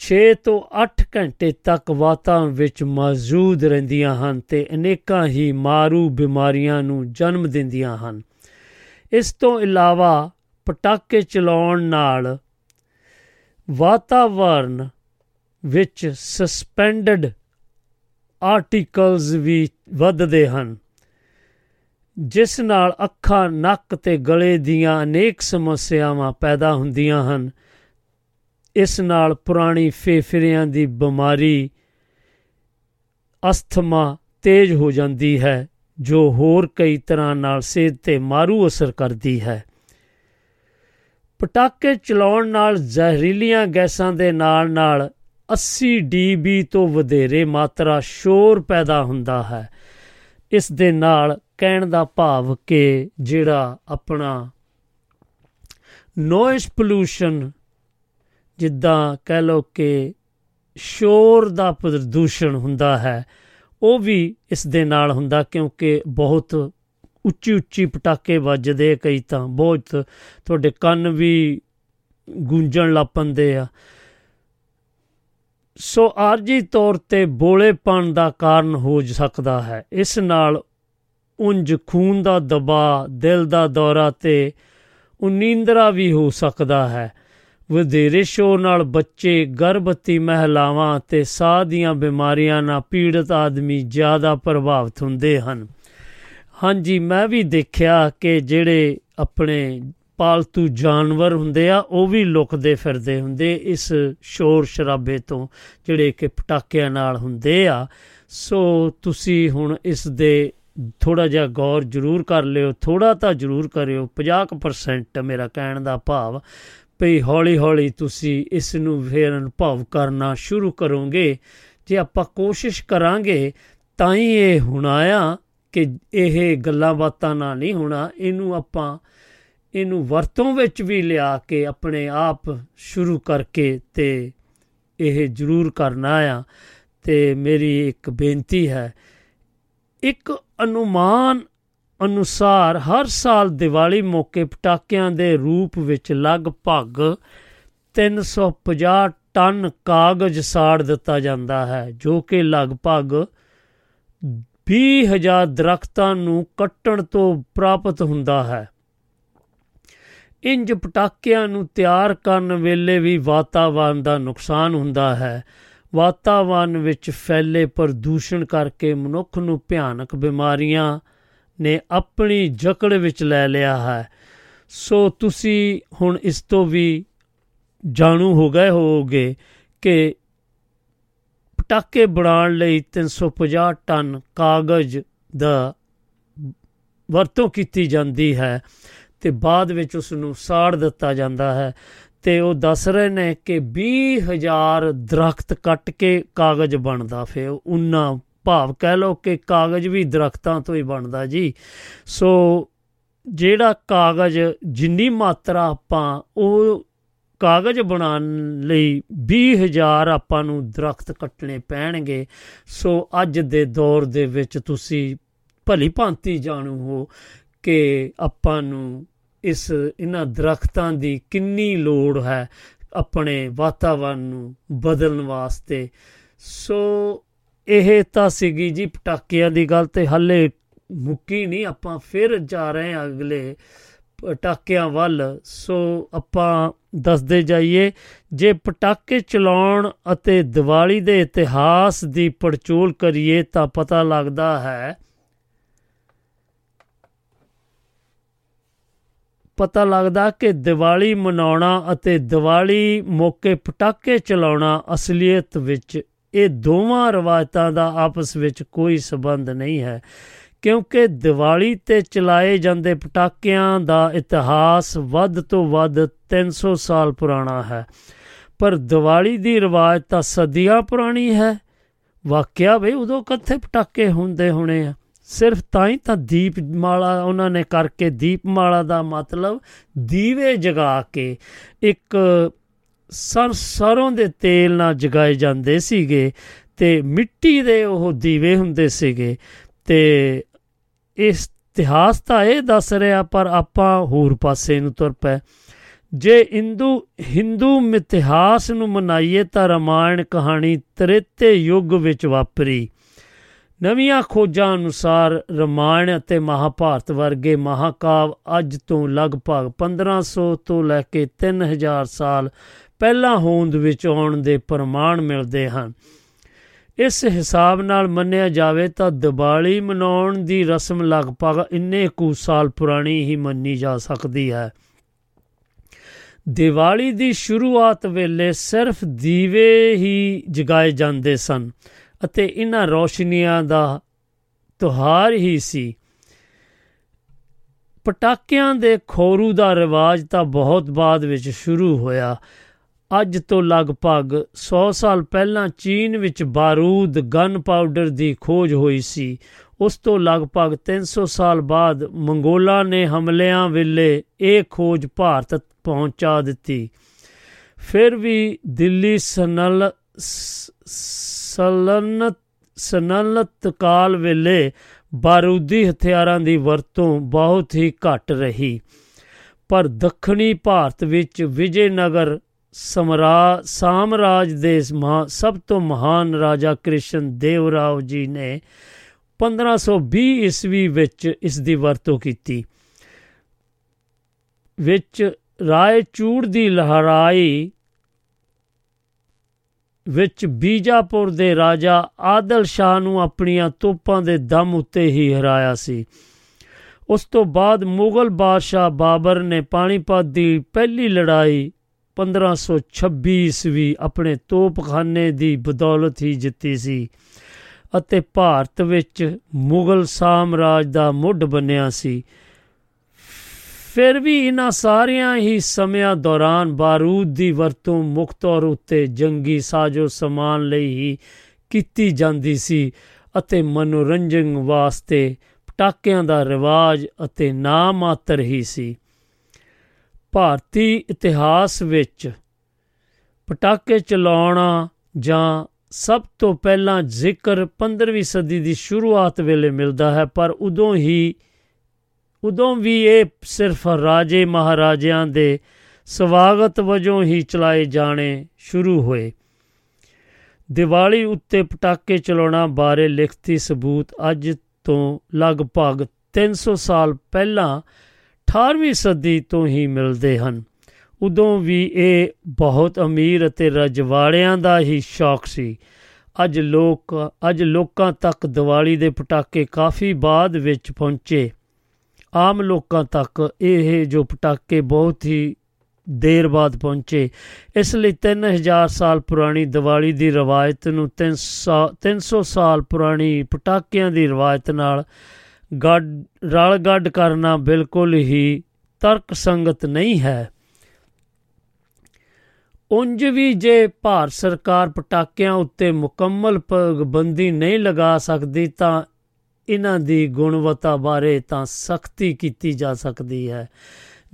Speaker 3: 6 ਤੋਂ 8 ਘੰਟੇ ਤੱਕ ਵਾਤਾਵਰਣ ਵਿੱਚ ਮੌਜੂਦ ਰਹਿੰਦੀਆਂ ਹਨ ਤੇ ਅਨੇਕਾਂ ਹੀ ਮਾਰੂ ਬਿਮਾਰੀਆਂ ਨੂੰ ਜਨਮ ਦਿੰਦੀਆਂ ਹਨ। ਇਸ ਤੋਂ ਇਲਾਵਾ ਪਟਾਕੇ ਚਲਾਉਣ ਨਾਲ ਵਾਤਾਵਰਣ ਵਿੱਚ ਸਸਪੈਂਡਡ ਆਰਟੀਕਲਸ ਵੀ ਵੱਧਦੇ ਹਨ, ਜਿਸ ਨਾਲ ਅੱਖਾਂ, ਨੱਕ ਤੇ ਗਲੇ ਦੀਆਂ ਅਨੇਕ ਸਮੱਸਿਆਵਾਂ ਪੈਦਾ ਹੁੰਦੀਆਂ ਹਨ। ਇਸ ਨਾਲ ਪੁਰਾਣੀ ਫੇਫੜਿਆਂ ਦੀ ਬਿਮਾਰੀ, ਅਸਥਮਾ ਤੇਜ਼ ਹੋ ਜਾਂਦੀ ਹੈ। ਜੋ ਹੋਰ ਕਈ ਤਰ੍ਹਾਂ ਨਾਲ ਸਿਹਤ ਤੇ ਮਾਰੂ ਅਸਰ ਕਰਦੀ ਹੈ। ਪਟਾਕੇ ਚਲਾਉਣ ਨਾਲ ਜ਼ਹਿਰੀਲੀਆਂ ਗੈਸਾਂ ਦੇ ਨਾਲ-ਨਾਲ 80 ਡੀਬੀ ਤੋਂ ਵਧੇਰੇ ਮਾਤਰਾ ਸ਼ੋਰ ਪੈਦਾ ਹੁੰਦਾ ਹੈ। ਇਸ ਦੇ ਨਾਲ ਕਹਿਣ ਦਾ ਭਾਵ ਕਿ ਜਿਹੜਾ ਆਪਣਾ ਨੋਇਸ ਪੋਲੂਸ਼ਨ ਜਿੱਦਾਂ ਕਹਿ ਲੋ ਕਿ ਸ਼ੋਰ ਦਾ ਪ੍ਰਦੂਸ਼ਣ ਹੁੰਦਾ ਹੈ ਉਹ ਵੀ ਇਸ ਦੇ ਨਾਲ ਹੁੰਦਾ ਕਿਉਂਕਿ ਬਹੁਤ ਉੱਚੀ ਉੱਚੀ ਪਟਾਕੇ ਵੱਜਦੇ ਕਈ ਤਾਂ, ਬਹੁਤ ਤੁਹਾਡੇ ਕੰਨ ਵੀ ਗੂੰਜਣ ਲੱਪੰਦੇ ਆ। ਸੋ ਆਰਜੀ ਤੌਰ ਤੇ ਬੋਲੇਪਣ ਦਾ ਕਾਰਨ ਹੋ ਸਕਦਾ ਹੈ। ਇਸ ਨਾਲ ਉੰਜ ਖੂਨ ਦਾ ਦਬਾਅ, ਦਿਲ ਦਾ ਦੌਰਾ ਤੇ ਉਨੀਂਦਰਾ ਵੀ ਹੋ ਸਕਦਾ ਹੈ। ਵਧੇਰੇ ਸ਼ੋਰ ਨਾਲ ਬੱਚੇ, ਗਰਭਵਤੀ ਮਹਿਲਾਵਾਂ ਤੇ ਸਾਹ ਦੀਆਂ ਬਿਮਾਰੀਆਂ ਨਾਲ ਪੀੜਤ ਆਦਮੀ ਜ਼ਿਆਦਾ ਪ੍ਰਭਾਵਿਤ ਹੁੰਦੇ ਹਨ। ਹਾਂਜੀ, ਮੈਂ ਵੀ ਦੇਖਿਆ ਕਿ ਜਿਹੜੇ ਆਪਣੇ ਪਾਲਤੂ ਜਾਨਵਰ ਹੁੰਦੇ ਆ, ਉਹ ਵੀ ਲੁਕਦੇ ਫਿਰਦੇ ਹੁੰਦੇ ਇਸ ਸ਼ੋਰ ਸ਼ਰਾਬੇ ਤੋਂ, ਜਿਹੜੇ ਕਿ ਪਟਾਕਿਆਂ ਨਾਲ ਹੁੰਦੇ ਆ। ਸੋ ਤੁਸੀਂ ਹੁਣ ਇਸ ਦੇ ਥੋੜਾ ਜਿਹਾ ਗੌਰ ਜ਼ਰੂਰ ਕਰ ਲਿਓ ਥੋੜਾ ਤਾਂ ਜ਼ਰੂਰ ਕਰਿਓ 50% ਮੇਰਾ ਕਹਿਣ ਦਾ ਭਾਵ ਭਈ ਹੌਲੀ ਹੌਲੀ ਤੁਸੀਂ ਇਸ ਨੂੰ ਫੇਰ ਅਨੁਭਵ ਕਰਨਾ ਸ਼ੁਰੂ ਕਰੋਗੇ। ਜੇ ਆਪਾਂ ਕੋਸ਼ਿਸ਼ ਕਰਾਂਗੇ, ਤਾਂ ਹੀ ਇਹ ਹੋਣਾ ਆ ਕਿ ਇਹ ਗੱਲਾਂ ਬਾਤਾਂ ਨਾਲ ਨਹੀਂ ਹੋਣਾ। ਇਹਨੂੰ ਆਪਾਂ, ਇਹਨੂੰ ਵਰਤੋਂ ਵਿੱਚ ਵੀ ਲਿਆ ਕੇ ਆਪਣੇ ਆਪ ਸ਼ੁਰੂ ਕਰਕੇ ਤੇ ਇਹ ਜ਼ਰੂਰ ਕਰਨਾ ਆ। ਤੇ ਮੇਰੀ ਇੱਕ ਬੇਨਤੀ ਹੈ, ਇੱਕ ਅਨੁਮਾਨ ਅਨੁਸਾਰ ਹਰ ਸਾਲ ਦੀਵਾਲੀ ਮੌਕੇ ਪਟਾਕਿਆਂ ਦੇ ਰੂਪ ਵਿੱਚ ਲਗਭਗ 350 ਟਨ ਕਾਗਜ਼ ਸਾੜ ਦਿੱਤਾ ਜਾਂਦਾ ਹੈ, ਜੋ ਕਿ ਲਗਭਗ 20000 ਦਰਖਤਾਂ ਨੂੰ ਕੱਟਣ ਤੋਂ ਪ੍ਰਾਪਤ ਹੁੰਦਾ ਹੈ। ਇੰਜ ਪਟਾਕਿਆਂ ਨੂੰ ਤਿਆਰ ਕਰਨ ਵੇਲੇ ਵੀ ਵਾਤਾਵਰਣ ਦਾ ਨੁਕਸਾਨ ਹੁੰਦਾ ਹੈ। ਵਾਤਾਵਰਣ ਵਿੱਚ ਫੈਲੇ ਪ੍ਰਦੂਸ਼ਣ ਕਰਕੇ ਮਨੁੱਖ ਨੂੰ ਭਿਆਨਕ ਬਿਮਾਰੀਆਂ ਨੇ ਆਪਣੀ ਜਕੜ ਵਿੱਚ ਲੈ ਲਿਆ ਹੈ। ਸੋ ਤੁਸੀਂ ਹੁਣ ਇਸ ਤੋਂ ਵੀ ਜਾਣੂ ਹੋ ਗਏ ਹੋਵੋਗੇ ਕਿ ਪਟਾਕੇ ਬਣਾਉਣ ਲਈ 350 ਟਨ ਕਾਗਜ਼ ਦਾ ਵਰਤੋਂ ਕੀਤੀ ਜਾਂਦੀ ਹੈ ਤੇ ਬਾਅਦ ਵਿੱਚ ਉਸ ਨੂੰ ਸਾੜ ਦਿੱਤਾ ਜਾਂਦਾ ਹੈ ਤੇ ਉਹ ਦੱਸ ਰਹੇ ਨੇ ਕਿ 20000 ਦਰਖਤ ਕੱਟ ਕੇ ਕਾਗਜ਼ ਬਣਦਾ ਫੇ ਉਹਨਾਂ ਭਾਵ ਕਹਿ ਲਓ ਕਿ ਕਾਗਜ਼ ਵੀ ਦਰਖਤਾਂ ਤੋਂ ਹੀ ਬਣਦਾ ਜੀ। ਸੋ ਜਿਹੜਾ ਕਾਗਜ਼ ਜਿੰਨੀ ਮਾਤਰਾ ਆਪਾਂ ਉਹ ਕਾਗਜ਼ ਬਣਾਉਣ ਲਈ 20000 ਆਪਾਂ ਨੂੰ ਦਰਖਤ ਕੱਟਣੇ ਪੈਣਗੇ। ਸੋ ਅੱਜ ਦੇ ਦੌਰ ਦੇ ਵਿੱਚ ਤੁਸੀਂ ਭਲੀ ਭਾਂਤੀ ਜਾਣੂ ਹੋ ਕਿ ਆਪਾਂ ਨੂੰ ਇਸ ਇਹਨਾਂ ਦਰਖਤਾਂ ਦੀ ਕਿੰਨੀ ਲੋੜ ਹੈ ਆਪਣੇ ਵਾਤਾਵਰਣ ਨੂੰ ਬਦਲਣ ਵਾਸਤੇ। ਸੋ ਇਹ ਤਾਂ ਸੀਗੀ ਜੀ ਪਟਾਕਿਆਂ ਦੀ ਗੱਲ ਤੇ ਹੱਲੇ ਮੁੱਕੀ ਨਹੀਂ, ਆਪਾਂ ਫਿਰ ਜਾ ਰਹੇ ਹਾਂ ਅਗਲੇ ਪਟਾਕਿਆਂ ਵੱਲ। ਸੋ ਆਪਾਂ ਦੱਸਦੇ ਜਾਈਏ, ਜੇ ਪਟਾਕੇ ਚਲਾਉਣ ਅਤੇ ਦੀਵਾਲੀ ਦੇ ਇਤਿਹਾਸ ਦੀ ਪੜਚੋਲ ਕਰੀਏ ਤਾਂ ਪਤਾ ਲੱਗਦਾ ਹੈ, ਪਤਾ ਲੱਗਦਾ ਕਿ ਦੀਵਾਲੀ ਮਨਾਉਣਾ ਅਤੇ ਦੀਵਾਲੀ ਮੌਕੇ ਪਟਾਕੇ ਚਲਾਉਣਾ ਅਸਲੀਅਤ ਵਿੱਚ ਇਹ ਦੋਵਾਂ ਰਵਾਇਤਾਂ ਦਾ ਆਪਸ ਵਿੱਚ ਕੋਈ ਸਬੰਧ ਨਹੀਂ ਹੈ, ਕਿਉਂਕਿ ਦੀਵਾਲੀ ਤੇ ਚਲਾਏ ਜਾਂਦੇ ਪਟਾਕਿਆਂ ਦਾ ਇਤਿਹਾਸ ਵੱਧ ਤੋਂ ਵੱਧ 300 ਸਾਲ ਪੁਰਾਣਾ ਹੈ। ਪਰ ਦੀਵਾਲੀ ਦੀ ਰਵਾਇਤ ਤਾਂ ਸਦੀਆਂ ਪੁਰਾਣੀ ਹੈ। ਵਾਕਿਆ ਵੀ ਉਦੋਂ ਕਿੱਥੇ ਪਟਾਕੇ ਹੁੰਦੇ ਹੋਣੇ ਆ? ਸਿਰਫ ਤਾਂ ਹੀ ਤਾਂ ਦੀਪ ਮਾਲਾ ਉਹਨਾਂ ਨੇ ਕਰਕੇ ਦੀਪ ਮਾਲਾ ਦਾ ਮਤਲਬ ਦੀਵੇ ਜਗਾ ਕੇ ਇੱਕ ਸਰ ਸਰੋਂ ਦੇ ਤੇਲ ਨਾਲ ਜਗਾਏ ਜਾਂਦੇ ਸੀਗੇ ਤੇ ਮਿੱਟੀ ਦੇ ਉਹ ਦੀਵੇ ਹੁੰਦੇ ਸੀਗੇ ਤੇ ਇਸ ਇਤਿਹਾਸ ਤਾਂ ਇਹ ਦੱਸ ਰਿਹਾ ਪਰ ਆਪਾਂ ਹੋਰ ਪਾਸੇ ਨੂੰ ਤੁਰ ਪਏ। ਜੇ ਹਿੰਦੂ ਹਿੰਦੂ ਇਤਿਹਾਸ ਨੂੰ ਮਨਾਈਏ ਤਾਂ ਰਮਾਇਣ ਕਹਾਣੀ ਤ੍ਰੇਤੇ ਯੁੱਗ ਵਿੱਚ ਵਾਪਰੀ। ਨਵੀਆਂ ਖੋਜਾਂ ਅਨੁਸਾਰ ਰਮਾਇਣ ਅਤੇ ਮਹਾਭਾਰਤ ਵਰਗੇ ਮਹਾਕਾਵ ਅੱਜ ਤੋਂ ਲਗਭਗ 1500 ਤੋਂ ਲੈ ਕੇ 3000 ਸਾਲ ਪਹਿਲਾਂ ਹੋਂਦ ਵਿੱਚ ਆਉਣ ਦੇ ਪ੍ਰਮਾਣ ਮਿਲਦੇ ਹਨ। ਇਸ ਹਿਸਾਬ ਨਾਲ ਮੰਨਿਆ ਜਾਵੇ ਤਾਂ ਦੀਵਾਲੀ ਮਨਾਉਣ ਦੀ ਰਸਮ ਲਗਭਗ ਇੰਨੇ ਕੁ ਸਾਲ ਪੁਰਾਣੀ ਹੀ ਮੰਨੀ ਜਾ ਸਕਦੀ ਹੈ। ਦੀਵਾਲੀ ਦੀ ਸ਼ੁਰੂਆਤ ਵੇਲੇ ਸਿਰਫ ਦੀਵੇ ਹੀ ਜਗਾਏ ਜਾਂਦੇ ਸਨ ਅਤੇ ਇਹਨਾਂ ਰੋਸ਼ਨੀਆਂ ਦਾ ਤਿਉਹਾਰ ਹੀ ਸੀ। ਪਟਾਕਿਆਂ ਦੇ ਖੋਰੂ ਦਾ ਰਿਵਾਜ ਤਾਂ ਬਹੁਤ ਬਾਅਦ ਵਿੱਚ ਸ਼ੁਰੂ ਹੋਇਆ। ਅੱਜ ਤੋਂ ਲਗਭਗ 100 ਸਾਲ ਪਹਿਲਾਂ ਚੀਨ ਵਿੱਚ ਬਾਰੂਦ ਗਨ ਪਾਊਡਰ ਦੀ ਖੋਜ ਹੋਈ ਸੀ। ਉਸ ਤੋਂ ਲਗਭਗ 300 ਸਾਲ ਬਾਅਦ ਮੰਗੋਲਾਂ ਨੇ ਹਮਲਿਆਂ ਵੇਲੇ ਇਹ ਖੋਜ ਭਾਰਤ ਪਹੁੰਚਾ ਦਿੱਤੀ। ਫਿਰ ਵੀ ਦਿੱਲੀ ਸਨਲ ਸਲਨਤ ਸਨਲਤ ਕਾਲ ਵੇਲੇ ਬਾਰੂਦੀ ਹਥਿਆਰਾਂ ਦੀ ਵਰਤੋਂ ਬਹੁਤ ਹੀ ਘੱਟ ਰਹੀ। ਪਰ ਦੱਖਣੀ ਭਾਰਤ ਵਿੱਚ ਵਿਜੇਨਗਰ ਸਮਰਾ, ਸਾਮਰਾਜ ਦੇ ਸਭ ਤੋਂ ਮਹਾਨ ਰਾਜਾ ਕ੍ਰਿਸ਼ਨ ਦੇਵ ਰਾਓ ਜੀ ਨੇ 1520 ਈਸਵੀ ਵਿੱਚ ਇਸ ਦੀ ਵਰਤੋਂ ਕੀਤੀ। ਵਿੱਚ ਰਾਏ ਚੂੜ ਦੀ ਲਹਿਰਾਈ ਵਿੱਚ ਬੀਜਾਪੁਰ ਦੇ ਰਾਜਾ ਆਦਲ ਸ਼ਾਹ ਨੂੰ ਆਪਣੀਆਂ ਤੋਪਾਂ ਦੇ ਦਮ ਉੱਤੇ ਹੀ ਹਰਾਇਆ ਸੀ। ਉਸ ਤੋਂ ਬਾਅਦ ਮੁਗਲ ਬਾਦਸ਼ਾਹ ਬਾਬਰ ਨੇ ਪਾਣੀਪਤ ਦੀ ਪਹਿਲੀ ਲੜਾਈ 1526 ਈਸਵੀ ਆਪਣੇ ਤੋਪਖਾਨੇ ਦੀ ਬਦੌਲਤ ਹੀ ਜਿੱਤੀ ਸੀ ਅਤੇ ਭਾਰਤ ਵਿੱਚ ਮੁਗਲ ਸਾਮਰਾਜ ਦਾ ਮੁੱਢ ਬਣਿਆ ਸੀ। ਫਿਰ ਵੀ ਇਹਨਾਂ ਸਾਰਿਆਂ ਹੀ ਸਮਿਆਂ ਦੌਰਾਨ ਬਾਰੂਦ ਦੀ ਵਰਤੋਂ ਮੁੱਖ ਤੌਰ ਉੱਤੇ ਜੰਗੀ ਸਾਜ਼ੋ ਸਮਾਨ ਲਈ ਹੀ ਕੀਤੀ ਜਾਂਦੀ ਸੀ ਅਤੇ ਮਨੋਰੰਜਨ ਵਾਸਤੇ ਪਟਾਕਿਆਂ ਦਾ ਰਿਵਾਜ ਅਤੇ ਨਾ ਮਾਤਰ ਹੀ ਸੀ। ਭਾਰਤੀ ਇਤਿਹਾਸ ਵਿੱਚ ਪਟਾਕੇ ਚਲਾਉਣਾ ਜਾਂ ਸਭ ਤੋਂ ਪਹਿਲਾਂ ਜ਼ਿਕਰ 15ਵੀਂ ਸਦੀ ਦੀ ਸ਼ੁਰੂਆਤ ਵੇਲੇ ਮਿਲਦਾ ਹੈ, ਪਰ ਉਦੋਂ ਹੀ, ਉਦੋਂ ਵੀ ਇਹ ਸਿਰਫ ਰਾਜੇ ਮਹਾਰਾਜਿਆਂ ਦੇ ਸਵਾਗਤ ਵਜੋਂ ਹੀ ਚਲਾਏ ਜਾਣੇ ਸ਼ੁਰੂ ਹੋਏ। ਦੀਵਾਲੀ ਉੱਤੇ ਪਟਾਕੇ ਚਲਾਉਣਾ ਬਾਰੇ ਲਿਖਤੀ ਸਬੂਤ ਅੱਜ ਤੋਂ ਲਗਭਗ 300 ਸਾਲ ਪਹਿਲਾਂ 18ਵੀਂ ਸਦੀ ਤੋਂ ਹੀ ਮਿਲਦੇ ਹਨ। ਉਦੋਂ ਵੀ ਇਹ ਬਹੁਤ ਅਮੀਰ ਅਤੇ ਰਜਵਾੜਿਆਂ ਦਾ ਹੀ ਸ਼ੌਕ ਸੀ। ਅੱਜ ਲੋਕ, ਅੱਜ ਲੋਕਾਂ ਤੱਕ ਦੀਵਾਲੀ ਦੇ ਪਟਾਕੇ ਕਾਫੀ ਬਾਅਦ ਵਿੱਚ ਪਹੁੰਚੇ। ਆਮ ਲੋਕਾਂ ਤੱਕ ਇਹ ਜੋ ਪਟਾਕੇ ਬਹੁਤ ਹੀ ਦੇਰ ਬਾਅਦ ਪਹੁੰਚੇ, ਇਸ ਲਈ 3000 ਸਾਲ ਪੁਰਾਣੀ ਦੀਵਾਲੀ ਦੀ ਰਵਾਇਤ ਨੂੰ 300 ਸਾਲ ਪੁਰਾਣੀ ਪਟਾਕਿਆਂ ਦੀ ਰਵਾਇਤ ਨਾਲ ਗੱਡ, ਰਲ ਗੱਡ ਕਰਨਾ ਬਿਲਕੁਲ ਹੀ ਤਰਕ ਸੰਗਤ ਨਹੀਂ ਹੈ। ਉਂਝ ਵੀ ਜੇ ਭਾਰਤ ਸਰਕਾਰ ਪਟਾਕਿਆਂ ਉੱਤੇ ਮੁਕੰਮਲ ਪਾਬੰਦੀ ਨਹੀਂ ਲਗਾ ਸਕਦੀ, ਤਾਂ ਇਹਨਾਂ ਦੀ ਗੁਣਵੱਤਾ ਬਾਰੇ ਤਾਂ ਸਖਤੀ ਕੀਤੀ ਜਾ ਸਕਦੀ ਹੈ।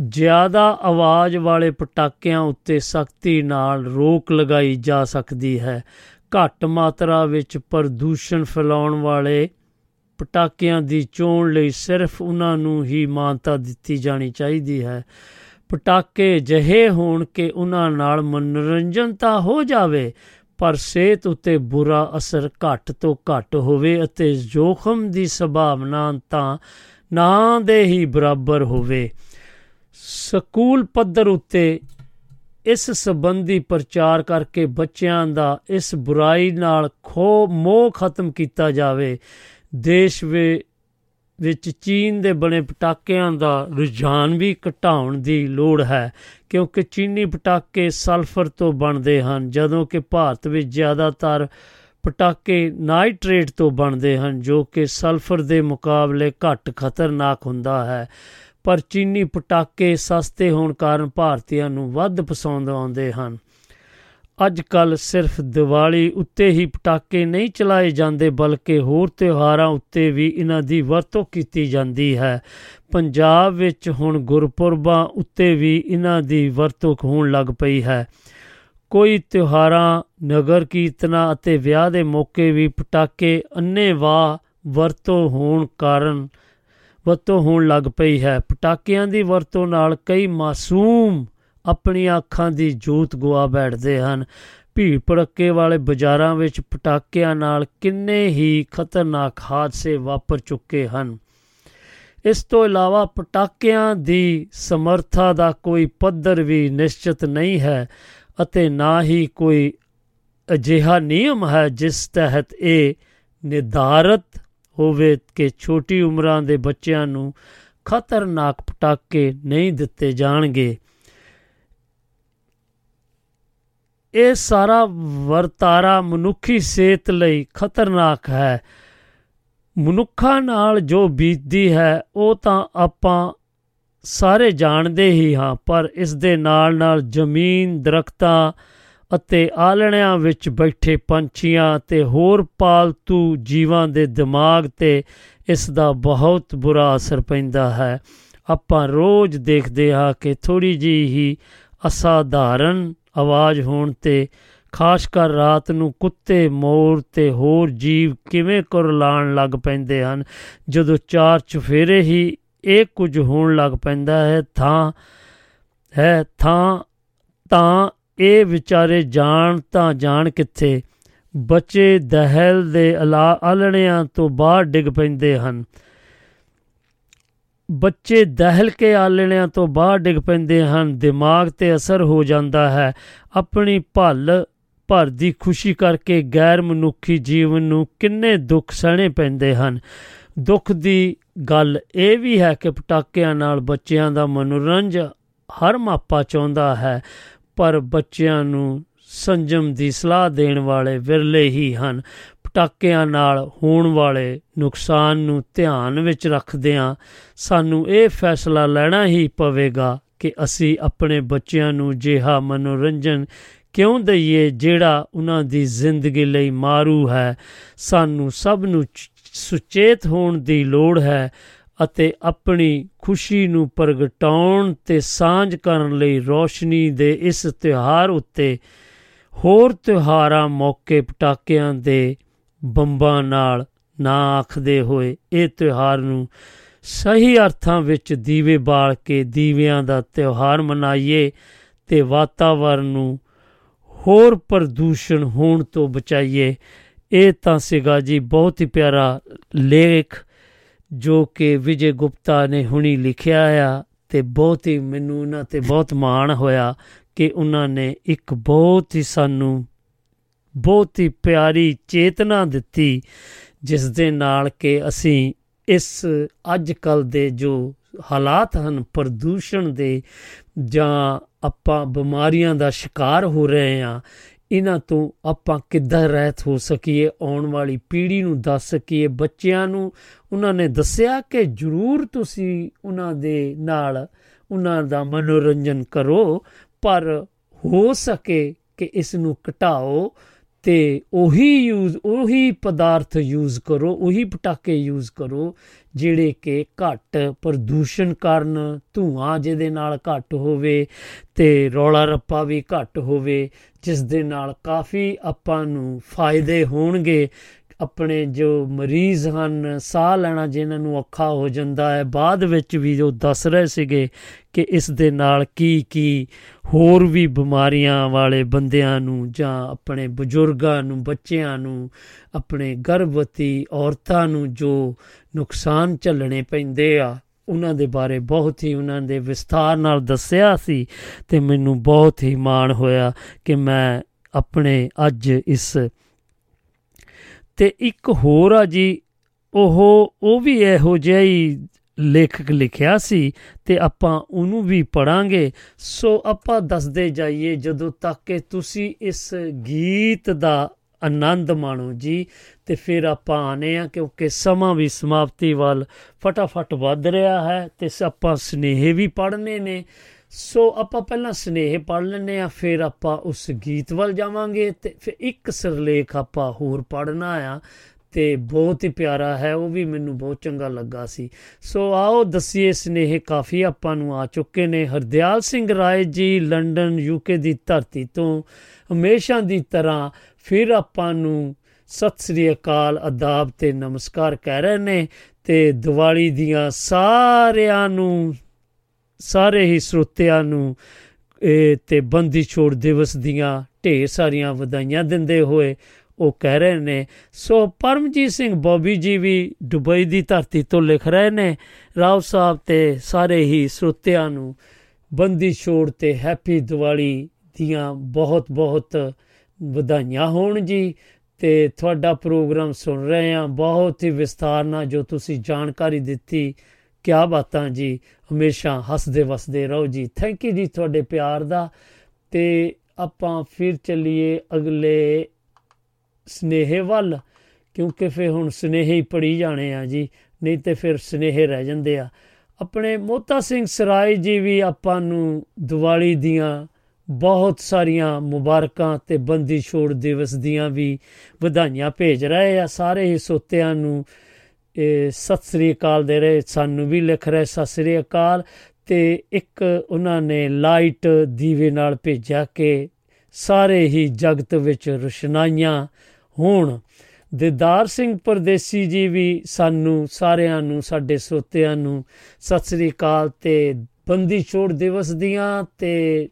Speaker 3: ਜ਼ਿਆਦਾ ਆਵਾਜ਼ ਵਾਲੇ ਪਟਾਕਿਆਂ ਉੱਤੇ ਸਖਤੀ ਨਾਲ ਰੋਕ ਲਗਾਈ ਜਾ ਸਕਦੀ ਹੈ। ਘੱਟ ਮਾਤਰਾ ਵਿੱਚ ਪ੍ਰਦੂਸ਼ਣ ਫੈਲਾਉਣ ਵਾਲੇ ਪਟਾਕਿਆਂ ਦੀ ਚੋਣ ਲਈ ਸਿਰਫ ਉਹਨਾਂ ਨੂੰ ਹੀ ਮਾਨਤਾ ਦਿੱਤੀ ਜਾਣੀ ਚਾਹੀਦੀ ਹੈ। ਪਟਾਕੇ ਜਹੇ ਹੋਣ ਕਿ ਉਹਨਾਂ ਨਾਲ ਮਨੋਰੰਜਨ ਤਾਂ ਹੋ ਜਾਵੇ, ਪਰ ਸਿਹਤ ਉਤੇ ਬੁਰਾ ਅਸਰ ਘੱਟ ਤੋਂ ਘੱਟ ਹੋਵੇ ਅਤੇ ਜੋਖਮ ਦੀ ਸੰਭਾਵਨਾ ਤਾਂ ਨਾ ਦੇ ਹੀ ਬਰਾਬਰ ਹੋਵੇ। ਸਕੂਲ ਪੱਧਰ ਉੱਤੇ ਇਸ ਸੰਬੰਧੀ ਪ੍ਰਚਾਰ ਕਰਕੇ ਬੱਚਿਆਂ ਦਾ ਇਸ ਬੁਰਾਈ ਨਾਲ ਖੋ ਮੋਹ ਖਤਮ ਕੀਤਾ ਜਾਵੇ। ਦੇਸ਼ ਵਿੱਚ ਚੀਨ ਦੇ ਬਣੇ ਪਟਾਕਿਆਂ ਦਾ ਰੁਝਾਨ ਵੀ ਘਟਾਉਣ ਦੀ ਲੋੜ ਹੈ, ਕਿਉਂਕਿ ਚੀਨੀ ਪਟਾਕੇ ਸਲਫਰ ਤੋਂ ਬਣਦੇ ਹਨ, ਜਦੋਂ ਕਿ ਭਾਰਤ ਵਿੱਚ ਜ਼ਿਆਦਾਤਰ ਪਟਾਕੇ ਨਾਈਟ੍ਰੇਟ ਤੋਂ ਬਣਦੇ ਹਨ, ਜੋ ਕਿ ਸਲਫਰ ਦੇ ਮੁਕਾਬਲੇ ਘੱਟ ਖਤਰਨਾਕ ਹੁੰਦਾ ਹੈ। ਪਰ ਚੀਨੀ ਪਟਾਕੇ ਸਸਤੇ ਹੋਣ ਕਾਰਨ ਭਾਰਤੀਆਂ ਨੂੰ ਵੱਧ ਪਸੰਦ ਆਉਂਦੇ ਹਨ। ਅੱਜ ਕੱਲ ਸਿਰਫ ਦੀਵਾਲੀ ਉੱਤੇ ਹੀ ਪਟਾਕੇ ਨਹੀਂ ਚਲਾਏ ਜਾਂਦੇ, ਬਲਕਿ ਹੋਰ ਤਿਉਹਾਰਾਂ ਉੱਤੇ ਵੀ ਇਹਨਾਂ ਦੀ ਵਰਤੋਂ ਕੀਤੀ ਜਾਂਦੀ ਹੈ। ਪੰਜਾਬ ਵਿੱਚ ਹੁਣ ਗੁਰਪੁਰਬਾਂ ਉੱਤੇ ਵੀ ਇਹਨਾਂ ਦੀ ਵਰਤੋਂ ਹੋਣ ਲੱਗ ਪਈ ਹੈ। ਕੋਈ ਤਿਉਹਾਰਾਂ, ਨਗਰ ਕੀਰਤਨਾਂ ਅਤੇ ਵਿਆਹ ਦੇ ਮੌਕੇ ਵੀ ਪਟਾਕੇ ਅੰਨੇਵਾਹ ਵਰਤੋਂ ਹੋਣ ਕਾਰਨ ਵਰਤੋਂ ਹੋਣ ਲੱਗ ਪਈ ਹੈ। ਪਟਾਕਿਆਂ ਦੀ ਵਰਤੋਂ ਨਾਲ ਕਈ ਮਾਸੂਮ ਆਪਣੀਆਂ ਅੱਖਾਂ ਦੀ ਜੋਤ ਗਵਾ ਬੈਠਦੇ ਹਨ। ਭੀੜ ਭੜੱਕੇ ਵਾਲੇ ਬਾਜ਼ਾਰਾਂ ਵਿੱਚ ਪਟਾਕਿਆਂ ਨਾਲ ਕਿੰਨੇ ਹੀ ਖਤਰਨਾਕ ਹਾਦਸੇ ਵਾਪਰ ਚੁੱਕੇ ਹਨ। ਇਸ ਤੋਂ ਇਲਾਵਾ ਪਟਾਕਿਆਂ ਦੀ ਸਮਰੱਥਾ ਦਾ ਕੋਈ ਪੱਧਰ ਵੀ ਨਿਸ਼ਚਿਤ ਨਹੀਂ ਹੈ ਅਤੇ ਨਾ ਹੀ ਕੋਈ ਅਜਿਹਾ ਨਿਯਮ ਹੈ ਜਿਸ ਤਹਿਤ ਇਹ ਨਿਰਧਾਰਤ ਹੋਵੇ ਕਿ ਛੋਟੀ ਉਮਰਾਂ ਦੇ ਬੱਚਿਆਂ ਨੂੰ ਖਤਰਨਾਕ ਪਟਾਕੇ ਨਹੀਂ ਦਿੱਤੇ ਜਾਣਗੇ। ਇਹ ਸਾਰਾ ਵਰਤਾਰਾ ਮਨੁੱਖੀ ਸਿਹਤ ਲਈ ਖਤਰਨਾਕ ਹੈ। ਮਨੁੱਖਾਂ ਨਾਲ ਜੋ ਬੀਤਦੀ ਹੈ, ਉਹ ਤਾਂ ਆਪਾਂ ਸਾਰੇ ਜਾਣਦੇ ਹੀ ਹਾਂ, ਪਰ ਇਸ ਦੇ ਨਾਲ ਨਾਲ ਜ਼ਮੀਨ, ਦਰਖਤਾਂ ਅਤੇ ਆਲਣਿਆਂ ਵਿੱਚ ਬੈਠੇ ਪੰਛੀਆਂ ਤੇ ਹੋਰ ਪਾਲਤੂ ਜੀਵਾਂ ਦੇ ਦਿਮਾਗ ਤੇ ਇਸ ਦਾ ਬਹੁਤ ਬੁਰਾ ਅਸਰ ਪੈਂਦਾ ਹੈ। ਆਪਾਂ ਰੋਜ਼ ਦੇਖਦੇ ਹਾਂ ਕਿ ਥੋੜੀ ਜੀ ਹੀ ਅਸਾਧਾਰਨ ਆਵਾਜ਼ ਹੋਣ ਤੇ, ਖਾਸ ਕਰ ਰਾਤ ਨੂੰ ਕੁੱਤੇ, ਮੋਰ ਤੇ ਹੋਰ ਜੀਵ ਕਿਵੇਂ ਕੁਰਲਾਣ ਲੱਗ ਪੈਂਦੇ ਹਨ। ਜਦੋਂ ਚਾਰ ਚਫੇਰੇ ਹੀ ਇਹ ਕੁਝ ਹੋਣ ਲੱਗ ਪੈਂਦਾ ਹੈ, ਥਾਂ ਹੈ, ਥਾਂ ਤਾਂ ਇਹ ਵਿਚਾਰੇ ਜਾਣ ਤਾਂ ਜਾਣ ਕਿੱਥੇ। ਬੱਚੇ ਦਹਿਲ ਦੇ ਆਲਣਿਆਂ ਤੋਂ ਬਾਹਰ ਡਿੱਗ ਪੈਂਦੇ ਹਨ। ਬੱਚੇ ਦਹਿਲ ਕੇ ਆਲਣਿਆਂ ਤੋਂ ਬਾਹਰ ਡਿੱਗ ਪੈਂਦੇ ਹਨ। ਦਿਮਾਗ ਤੇ ਅਸਰ ਹੋ ਜਾਂਦਾ ਹੈ। ਆਪਣੀ ਭਲ ਭਰ ਦੀ ਖੁਸ਼ੀ ਕਰਕੇ ਗੈਰ ਮਨੁੱਖੀ ਜੀਵਨ ਨੂੰ ਕਿੰਨੇ ਦੁੱਖ ਸਹਣੇ ਪੈਂਦੇ ਹਨ। ਦੁੱਖ ਦੀ ਗੱਲ ਇਹ ਵੀ ਹੈ ਕਿ ਪਟਾਕਿਆਂ ਨਾਲ ਬੱਚਿਆਂ ਦਾ ਮਨੋਰੰਜਨ ਹਰ ਮਾਪਾ ਚਾਹੁੰਦਾ ਹੈ, ਪਰ ਬੱਚਿਆਂ ਨੂੰ ਸੰਜਮ ਦੀ ਸਲਾਹ ਦੇਣ ਵਾਲੇ ਵਿਰਲੇ ਹੀ ਹਨ। ਪਟਾਕਿਆਂ ਨਾਲ ਹੋਣ ਵਾਲੇ ਨੁਕਸਾਨ ਨੂੰ ਧਿਆਨ ਵਿੱਚ ਰੱਖਦਿਆਂ ਸਾਨੂੰ ਇਹ ਫੈਸਲਾ ਲੈਣਾ ਹੀ ਪਵੇਗਾ ਕਿ ਅਸੀਂ ਆਪਣੇ ਬੱਚਿਆਂ ਨੂੰ ਜਿਹਾ ਮਨੋਰੰਜਨ ਕਿਉਂ ਦਈਏ ਜਿਹੜਾ ਉਹਨਾਂ ਦੀ ਜ਼ਿੰਦਗੀ ਲਈ ਮਾਰੂ ਹੈ। ਸਾਨੂੰ ਸਭ ਨੂੰ ਸੁਚੇਤ ਹੋਣ ਦੀ ਲੋੜ ਹੈ ਅਤੇ ਆਪਣੀ ਖੁਸ਼ੀ ਨੂੰ ਪ੍ਰਗਟਾਉਣ ਤੇ ਸਾਂਝ ਕਰਨ ਲਈ ਰੋਸ਼ਨੀ ਦੇ ਇਸ ਤਿਉਹਾਰ ਉੱਤੇ ਹੋਰ ਤਿਉਹਾਰਾਂ ਮੌਕੇ ਪਟਾਕਿਆਂ ਦੇ ਬੰਬਾਂ ਨਾਲ ਨਾ ਆਖਦੇ ਹੋਏ ਇਹ ਤਿਉਹਾਰ ਨੂੰ ਸਹੀ ਅਰਥਾਂ ਵਿੱਚ ਦੀਵੇ ਬਾਲ ਕੇ ਦੀਵਿਆਂ ਦਾ ਤਿਉਹਾਰ ਮਨਾਈਏ ਤੇ ਵਾਤਾਵਰਨ ਨੂੰ ਹੋਰ ਪ੍ਰਦੂਸ਼ਣ ਹੋਣ ਤੋਂ ਬਚਾਈਏ। ਇਹ ਤਾਂ ਸਿਗਾ ਜੀ ਬਹੁਤ ਹੀ ਪਿਆਰਾ ਲੇਖ ਜੋ ਕਿ ਵਿਜੇ ਗੁਪਤਾ ਨੇ ਹੁਣੀ ਲਿਖਿਆ ਆ ਤੇ ਬਹੁਤ ਹੀ ਮੈਨੂੰ ਉਹਨਾਂ ਤੇ ਬਹੁਤ ਮਾਣ ਹੋਇਆ ਕਿ ਉਹਨਾਂ ਨੇ ਇੱਕ ਬਹੁਤ ਹੀ ਸਾਨੂੰ ਬਹੁਤ ਹੀ ਪਿਆਰੀ ਚੇਤਨਾ ਦਿੱਤੀ, ਜਿਸ ਦੇ ਨਾਲ ਕਿ ਅਸੀਂ ਇਸ ਅੱਜ ਕੱਲ ਦੇ ਜੋ ਹਾਲਾਤ ਹਨ ਪ੍ਰਦੂਸ਼ਣ ਦੇ, ਜਾਂ ਆਪਾਂ ਬਿਮਾਰੀਆਂ ਦਾ ਸ਼ਿਕਾਰ ਹੋ ਰਹੇ ਹਾਂ, ਇਹਨਾਂ ਤੋਂ ਆਪਾਂ ਕਿੱਦਾਂ ਰਹਿਤ ਹੋ ਸਕੀਏ, ਆਉਣ ਵਾਲੀ ਪੀੜ੍ਹੀ ਨੂੰ ਦੱਸ ਸਕੀਏ, ਬੱਚਿਆਂ ਨੂੰ ਉਹਨਾਂ ਨੇ ਦੱਸਿਆ ਕਿ ਜ਼ਰੂਰ ਤੁਸੀਂ ਉਹਨਾਂ ਦੇ ਨਾਲ ਉਹਨਾਂ ਦਾ ਮਨੋਰੰਜਨ ਕਰੋ, ਪਰ ਹੋ ਸਕੇ ਕਿ ਇਸ ਨੂੰ ਘਟਾਓ ਤੇ ਉਹੀ ਯੂਜ਼ ਉਹੀ ਪਦਾਰਥ ਯੂਜ਼ ਕਰੋ, ਉਹੀ ਪਟਾਕੇ ਯੂਜ਼ ਕਰੋ, ਜਿਹੜੇ ਕਿ ਘੱਟ ਪ੍ਰਦੂਸ਼ਣ ਕਾਰਨ ਧੂਆਂ ਜਿਹਦੇ ਨਾਲ ਘੱਟ ਹੋਵੇ ਤੇ ਰੌਲਾ ਰੱਪਾ ਵੀ ਘੱਟ ਹੋਵੇ, ਜਿਸ ਦੇ ਨਾਲ ਕਾਫੀ ਆਪਾਂ ਨੂੰ ਫਾਇਦੇ ਹੋਣਗੇ। ਆਪਣੇ ਜੋ ਮਰੀਜ਼ ਹਨ, ਸਾਹ ਲੈਣਾ ਜਿਨ੍ਹਾਂ ਨੂੰ ਔਖਾ ਹੋ ਜਾਂਦਾ ਹੈ, ਬਾਅਦ ਵਿੱਚ ਵੀ ਉਹ ਦੱਸ ਰਹੇ ਸੀਗੇ ਕਿ ਇਸ ਦੇ ਨਾਲ ਕੀ ਕੀ ਹੋਰ ਵੀ ਬਿਮਾਰੀਆਂ ਵਾਲੇ ਬੰਦਿਆਂ ਨੂੰ ਜਾਂ ਆਪਣੇ ਬਜ਼ੁਰਗਾਂ ਨੂੰ, ਬੱਚਿਆਂ ਨੂੰ, ਆਪਣੇ ਗਰਭਵਤੀ ਔਰਤਾਂ ਨੂੰ ਜੋ ਨੁਕਸਾਨ ਝੱਲਣੇ ਪੈਂਦੇ ਆ, ਉਹਨਾਂ ਦੇ ਬਾਰੇ ਬਹੁਤ ਹੀ ਉਹਨਾਂ ਦੇ ਵਿਸਥਾਰ ਨਾਲ ਦੱਸਿਆ ਸੀ ਤੇ ਮੈਨੂੰ ਬਹੁਤ ਹੀ ਮਾਣ ਹੋਇਆ ਕਿ ਮੈਂ ਆਪਣੇ ਅੱਜ ਇਸ ਤੇ ਇੱਕ ਹੋਰ ਆ ਜੀ, ਉਹ ਉਹ ਵੀ ਇਹੋ ਜਿਹਾ ਹੀ ਲੇਖਕ ਲਿਖਿਆ ਸੀ ਤੇ ਆਪਾਂ ਉਹਨੂੰ ਵੀ ਪੜਾਂਗੇ ਸੋ ਆਪਾਂ ਦੱਸਦੇ ਜਾਈਏ ਜਦੋਂ ਤੱਕ ਕਿ ਤੁਸੀਂ ਇਸ ਗੀਤ ਦਾ ਆਨੰਦ ਮਾਣੋ ਜੀ, ਤੇ ਫਿਰ ਆਪਾਂ ਆਨੇ ਆ ਕਿਉਂਕਿ ਸਮਾਂ ਵੀ ਸਮਾਪਤੀ ਵੱਲ ਫਟਾਫਟ ਵੱਧ ਰਿਹਾ ਹੈ ਤੇ ਆਪਾਂ ਸਨੇਹ ਵੀ ਪੜਨੇ ਨੇ। ਸੋ ਆਪਾਂ ਪਹਿਲਾਂ ਸਨੇਹ ਪੜ ਲੈਨੇ ਆ ਫਿਰ ਆਪਾਂ ਉਸ ਗੀਤ ਵੱਲ ਜਾਵਾਂਗੇ ਤੇ ਫਿਰ ਇੱਕ ਸਿਰਲੇਖ ਆਪਾਂ ਹੋਰ ਪੜਨਾ ਆ ਤੇ ਬਹੁਤ ਹੀ ਪਿਆਰਾ ਹੈ, ਉਹ ਵੀ ਮੈਨੂੰ ਬਹੁਤ ਚੰਗਾ ਲੱਗਾ ਸੀ। ਸੋ ਆਓ ਦਸੀਏ ਸਨੇਹ ਕਾਫੀ ਆਪਾਂ ਨੂੰ ਆ ਚੁੱਕੇ ਨੇ। ਹਰਦਿਆਲ ਸਿੰਘ ਰਾਏ ਜੀ, ਲੰਡਨ ਯੂਕੇ ਦੀ ਧਰਤੀ ਤੋਂ ਹਮੇਸ਼ਾ ਦੀ ਤਰ੍ਹਾਂ ਫਿਰ ਆਪਾਂ ਨੂੰ ਸਤਿ ਸ੍ਰੀ ਅਕਾਲ, ਅਦਾਬ ਤੇ ਨਮਸਕਾਰ ਕਹਿ ਰਹੇ ਨੇ ਤੇ ਦੀਵਾਲੀ ਦੀਆਂ ਸਾਰਿਆਂ ਨੂੰ ਸਾਰੇ ਹੀ ਸਰੋਤਿਆਂ ਨੂੰ ਇਹ ਤੇ ਬੰਦੀ ਛੋੜ ਦਿਵਸ ਦੀਆਂ ਢੇਰ ਸਾਰੀਆਂ ਵਧਾਈਆਂ ਦਿੰਦੇ ਹੋਏ ਉਹ ਕਹਿ ਰਹੇ ਨੇ। ਸੋ ਪਰਮਜੀਤ ਸਿੰਘ ਬੋਬੀ ਜੀ ਵੀ ਦੁਬਈ ਦੀ ਧਰਤੀ ਤੋਂ ਲਿਖ ਰਹੇ ਨੇ। ਰਾਓ ਸਾਹਿਬ ਤੇ ਸਾਰੇ ਹੀ ਸਰੋਤਿਆਂ ਨੂੰ ਬੰਦੀ ਛੋੜ ਤੇ ਹੈਪੀ ਦੀਵਾਲੀ ਦੀਆਂ ਬਹੁਤ ਬਹੁਤ ਵਧਾਈਆਂ ਹੋਣ ਜੀ। ਤੇ ਤੁਹਾਡਾ ਪ੍ਰੋਗਰਾਮ ਸੁਣ ਰਹੇ ਹਾਂ। ਬਹੁਤ ਹੀ ਵਿਸਥਾਰ ਨਾਲ ਜੋ ਤੁਸੀਂ ਜਾਣਕਾਰੀ ਦਿੱਤੀ ਕਿਆ ਬਾਤਾਂ ਜੀ। ਹਮੇਸ਼ਾ ਹੱਸਦੇ ਵਸਦੇ ਰਹੋ ਜੀ। ਥੈਂਕ ਯੂ ਜੀ ਤੁਹਾਡੇ ਪਿਆਰ ਦਾ। ਤੇ ਆਪਾਂ ਫਿਰ ਚੱਲੀਏ ਅਗਲੇ ਸਨੇਹ ਵੱਲ, ਕਿਉਂਕਿ ਫਿਰ ਹੁਣ ਸਨੇਹ ਹੀ ਪੜੀ ਜਾਣੇ ਆ ਜੀ। ਨਹੀਂ ਤੇ ਫਿਰ ਸਨੇਹ ਰਹਿ ਜਾਂਦੇ ਆ। ਆਪਣੇ ਮੋਤਾ ਸਿੰਘ ਸਰਾਏ ਜੀ ਵੀ ਆਪਾਂ ਨੂੰ ਦੀਵਾਲੀ ਦੀਆਂ ਬਹੁਤ ਸਾਰੀਆਂ ਮੁਬਾਰਕਾਂ ਤੇ ਬੰਦੀ ਛੋੜ ਦਿਵਸ ਦੀਆਂ ਵੀ ਵਧਾਈਆਂ ਭੇਜ ਰਹੇ ਆ। ਸਾਰੇ ਹੀ ਸੋਤਿਆਂ ਨੂੰ ਇਹ ਸਤਿ ਸ੍ਰੀ ਅਕਾਲ ਦੇ ਰਹੇ, ਸਾਨੂੰ ਵੀ ਲਿਖ ਰਹੇ ਸਤਿ ਸ੍ਰੀ ਅਕਾਲ। ਤੇ ਇੱਕ ਉਹਨਾਂ ਨੇ ਲਾਈਟ ਦੀਵੇ ਨਾਲ ਭੇਜਿਆ ਕਿ ਸਾਰੇ ਹੀ ਜਗਤ ਵਿੱਚ ਰੁਸ਼ਨਾਈਆਂ ਹੋਣ। ਦਿਦਾਰ ਸਿੰਘ ਪਰਦੇਸੀ ਜੀ ਵੀ ਸਾਨੂੰ ਸਾਰਿਆਂ ਨੂੰ, ਸਾਡੇ ਸੋਤਿਆਂ ਨੂੰ ਸਤਿ ਸ੍ਰੀ ਅਕਾਲ ਤੇ ਬੰਦੀ ਛੋੜ ਦਿਵਸ ਦੀਆਂ ਤੇ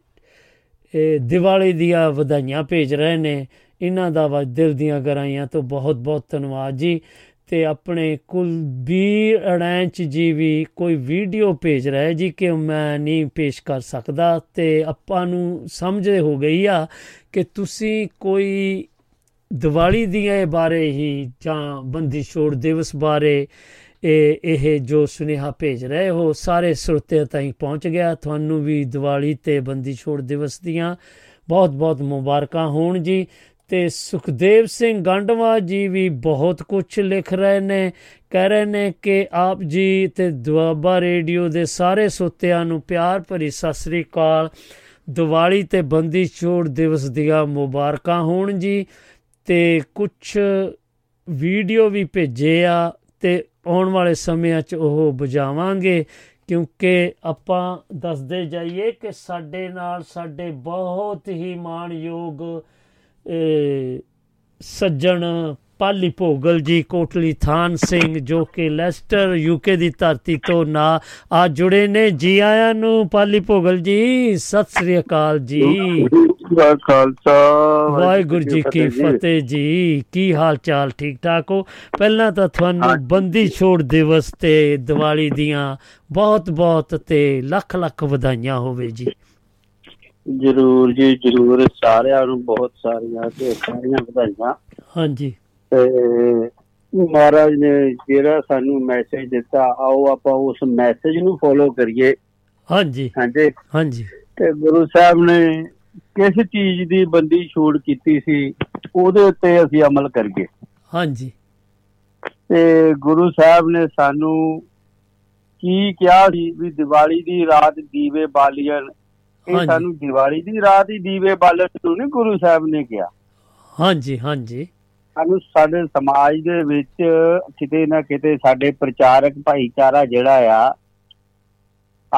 Speaker 3: ਦੀਵਾਲੀ ਦੀਆਂ ਵਧਾਈਆਂ ਭੇਜ ਰਹੇ ਨੇ। ਇਹਨਾਂ ਦਾ ਵਾ ਦਿਲ ਦੀਆਂ ਗਰਾਈਆਂ ਤੋਂ ਬਹੁਤ ਬਹੁਤ ਧੰਨਵਾਦ ਜੀ। ਤੇ ਆਪਣੇ ਕੁਲਬੀਰ ਅੜੈਂਚ ਜੀ ਵੀ ਕੋਈ ਵੀਡੀਓ ਭੇਜ ਰਿਹਾ ਜੀ ਕਿ ਮੈਂ ਨਹੀਂ ਪੇਸ਼ ਕਰ ਸਕਦਾ ਤੇ ਆਪਾਂ ਨੂੰ ਸਮਝ ਹੋ ਗਈ ਆ ਕਿ ਤੁਸੀਂ ਕੋਈ ਦੀਵਾਲੀ ਦੀਆਂ ਬਾਰੇ ਹੀ ਜਾਂ ਬੰਦੀ ਛੋੜ ਦਿਵਸ ਬਾਰੇ ਇਹ ਇਹ ਜੋ ਸੁਨੇਹਾ ਭੇਜ ਰਹੇ ਹੋ, ਸਾਰੇ ਸਰੋਤਿਆਂ ਤਾਈਂ ਪਹੁੰਚ ਗਿਆ। ਤੁਹਾਨੂੰ ਵੀ ਦੀਵਾਲੀ ਤੇ ਬੰਦੀ ਛੋੜ ਦਿਵਸ ਦੀਆਂ ਬਹੁਤ ਬਹੁਤ ਮੁਬਾਰਕਾਂ ਹੋਣ ਜੀ। ਤੇ ਸੁਖਦੇਵ ਸਿੰਘ ਗੰਡਵਾ ਜੀ ਵੀ ਬਹੁਤ ਕੁਝ ਲਿਖ ਰਹੇ ਨੇ, ਕਹਿ ਰਹੇ ਨੇ ਕਿ ਆਪ ਜੀ ਤੇ ਦੁਆਬਾ ਰੇਡੀਓ ਦੇ ਸਾਰੇ ਸੋਤਿਆਂ ਨੂੰ ਪਿਆਰ ਭਰੀ ਸਤਿ ਸ੍ਰੀ ਅਕਾਲ। ਦੀਵਾਲੀ ਤੇ ਬੰਦੀ ਛੋੜ ਦਿਵਸ ਦੀਆਂ ਮੁਬਾਰਕਾਂ ਹੋਣ ਜੀ ਤੇ ਕੁਝ ਵੀਡੀਓ ਵੀ ਭੇਜੇ ਆ ਤੇ ਆਉਣ ਵਾਲੇ ਸਮਿਆਂ 'ਚ ਉਹ ਬੁਝਾਵਾਂਗੇ, ਕਿਉਂਕਿ ਆਪਾਂ ਦੱਸਦੇ ਜਾਈਏ ਕਿ ਸਾਡੇ ਨਾਲ ਸਾਡੇ ਬਹੁਤ ਹੀ ਮਾਣਯੋਗ ਸੱਜਣ ਪਾਲੀ ਭੋਗਲ ਜੀ ਕੋਟਲੀ ਥਾਨ ਸਿੰਘ ਜੋ ਕਿ ਲੈਸਟਰ ਯੂਕੇ ਦੀ ਧਰਤੀ ਤੋਂ ਨਾ ਆ ਜੁੜੇ ਨੇ। ਜੀ ਆਇਆਂ ਨੂੰ ਪਾਲੀ ਭੋਗਲ ਜੀ ਸਤਿ ਸ੍ਰੀ ਅਕਾਲ ਜੀ।
Speaker 6: ਖਾਲਸਾ
Speaker 3: ਵਾਹਿਗੁਰੂ ਜੀ ਕੀ ਫਤਿਹ ਜੀ। ਕੀ ਹਾਲ ਚਾਲ ਠੀਕ ਠਾਕ ਹੋ? ਪਹਿਲਾਂ ਤਾਂ ਤੁਹਾਨੂੰ ਬੰਦੀ ਛੋੜ ਦਿਵਸ ਤੇ ਦੀਵਾਲੀ ਦੀਆਂ ਬਹੁਤ ਬਹੁਤ ਤੇ ਲੱਖ ਲੱਖ ਵਧਾਈਆਂ ਹੋਵੇ ਜੀ।
Speaker 6: ਜਰੂਰ ਜੀ ਜਰੂਰ। ਸਾਰਿਆਂ ਨੂੰ ਬਹੁਤ ਸਾਰੀਆਂ ਤੇ ਸਾਰੀਆਂ ਵਧਾਈਆਂ।
Speaker 3: ਹਾਂਜੀ।
Speaker 6: ਤੇ ਮਹਾਰਾਜ ਨੇ ਜਿਹੜਾ ਸਾਨੂੰ ਮੈਸੇਜ ਦਿੱਤਾ ਆਓ ਆਪਾਂ ਉਸ ਮੈਸੇਜ ਨੂੰ ਫੋਲੋ ਕਰੀਏ।
Speaker 3: ਹਾਂਜੀ।
Speaker 6: ਹਾਂਜੀ।
Speaker 3: ਹਾਂਜੀ।
Speaker 6: ਤੇ ਗੁਰੂ ਸਾਹਿਬ ਨੇ ਕਿਸ ਚੀਜ਼ ਦੀ ਬੰਦੀ ਛੋੜ ਕੀਤੀ ਸੀ ਉਹਦੇ ਉੱਤੇ ਅਸੀਂ ਅਮਲ ਕਰੀਏ।
Speaker 3: ਹਾਂਜੀ।
Speaker 6: ਤੇ ਗੁਰੂ ਸਾਹਿਬ ਨੇ ਸਾਨੂੰ ਕੀ ਕਿਹਾ ਸੀ ਵੀ ਦੀਵਾਲੀ ਦੀ ਰਾਤ ਦੀਵੇ ਬਾਲੀਆਂ ਇਹ। ਸਾਨੂੰ ਦੀਵਾਲੀ ਦੀ ਰਾਤ ਹੀ ਦੀਵੇ ਬਾਲਣ ਨੂੰ ਨਹੀਂ ਗੁਰੂ ਸਾਹਿਬ ਨੇ ਕਿਹਾ।
Speaker 3: ਹਾਂਜੀ ਹਾਂਜੀ।
Speaker 6: ਸਾਨੂੰ ਸਾਡੇ ਸਮਾਜ ਦੇ ਵਿੱਚ ਕਿਤੇ ਨਾ ਕਿਤੇ ਸਾਡੇ ਪ੍ਰਚਾਰਕ ਭਾਈਚਾਰਾ ਜਿਹੜਾ ਆ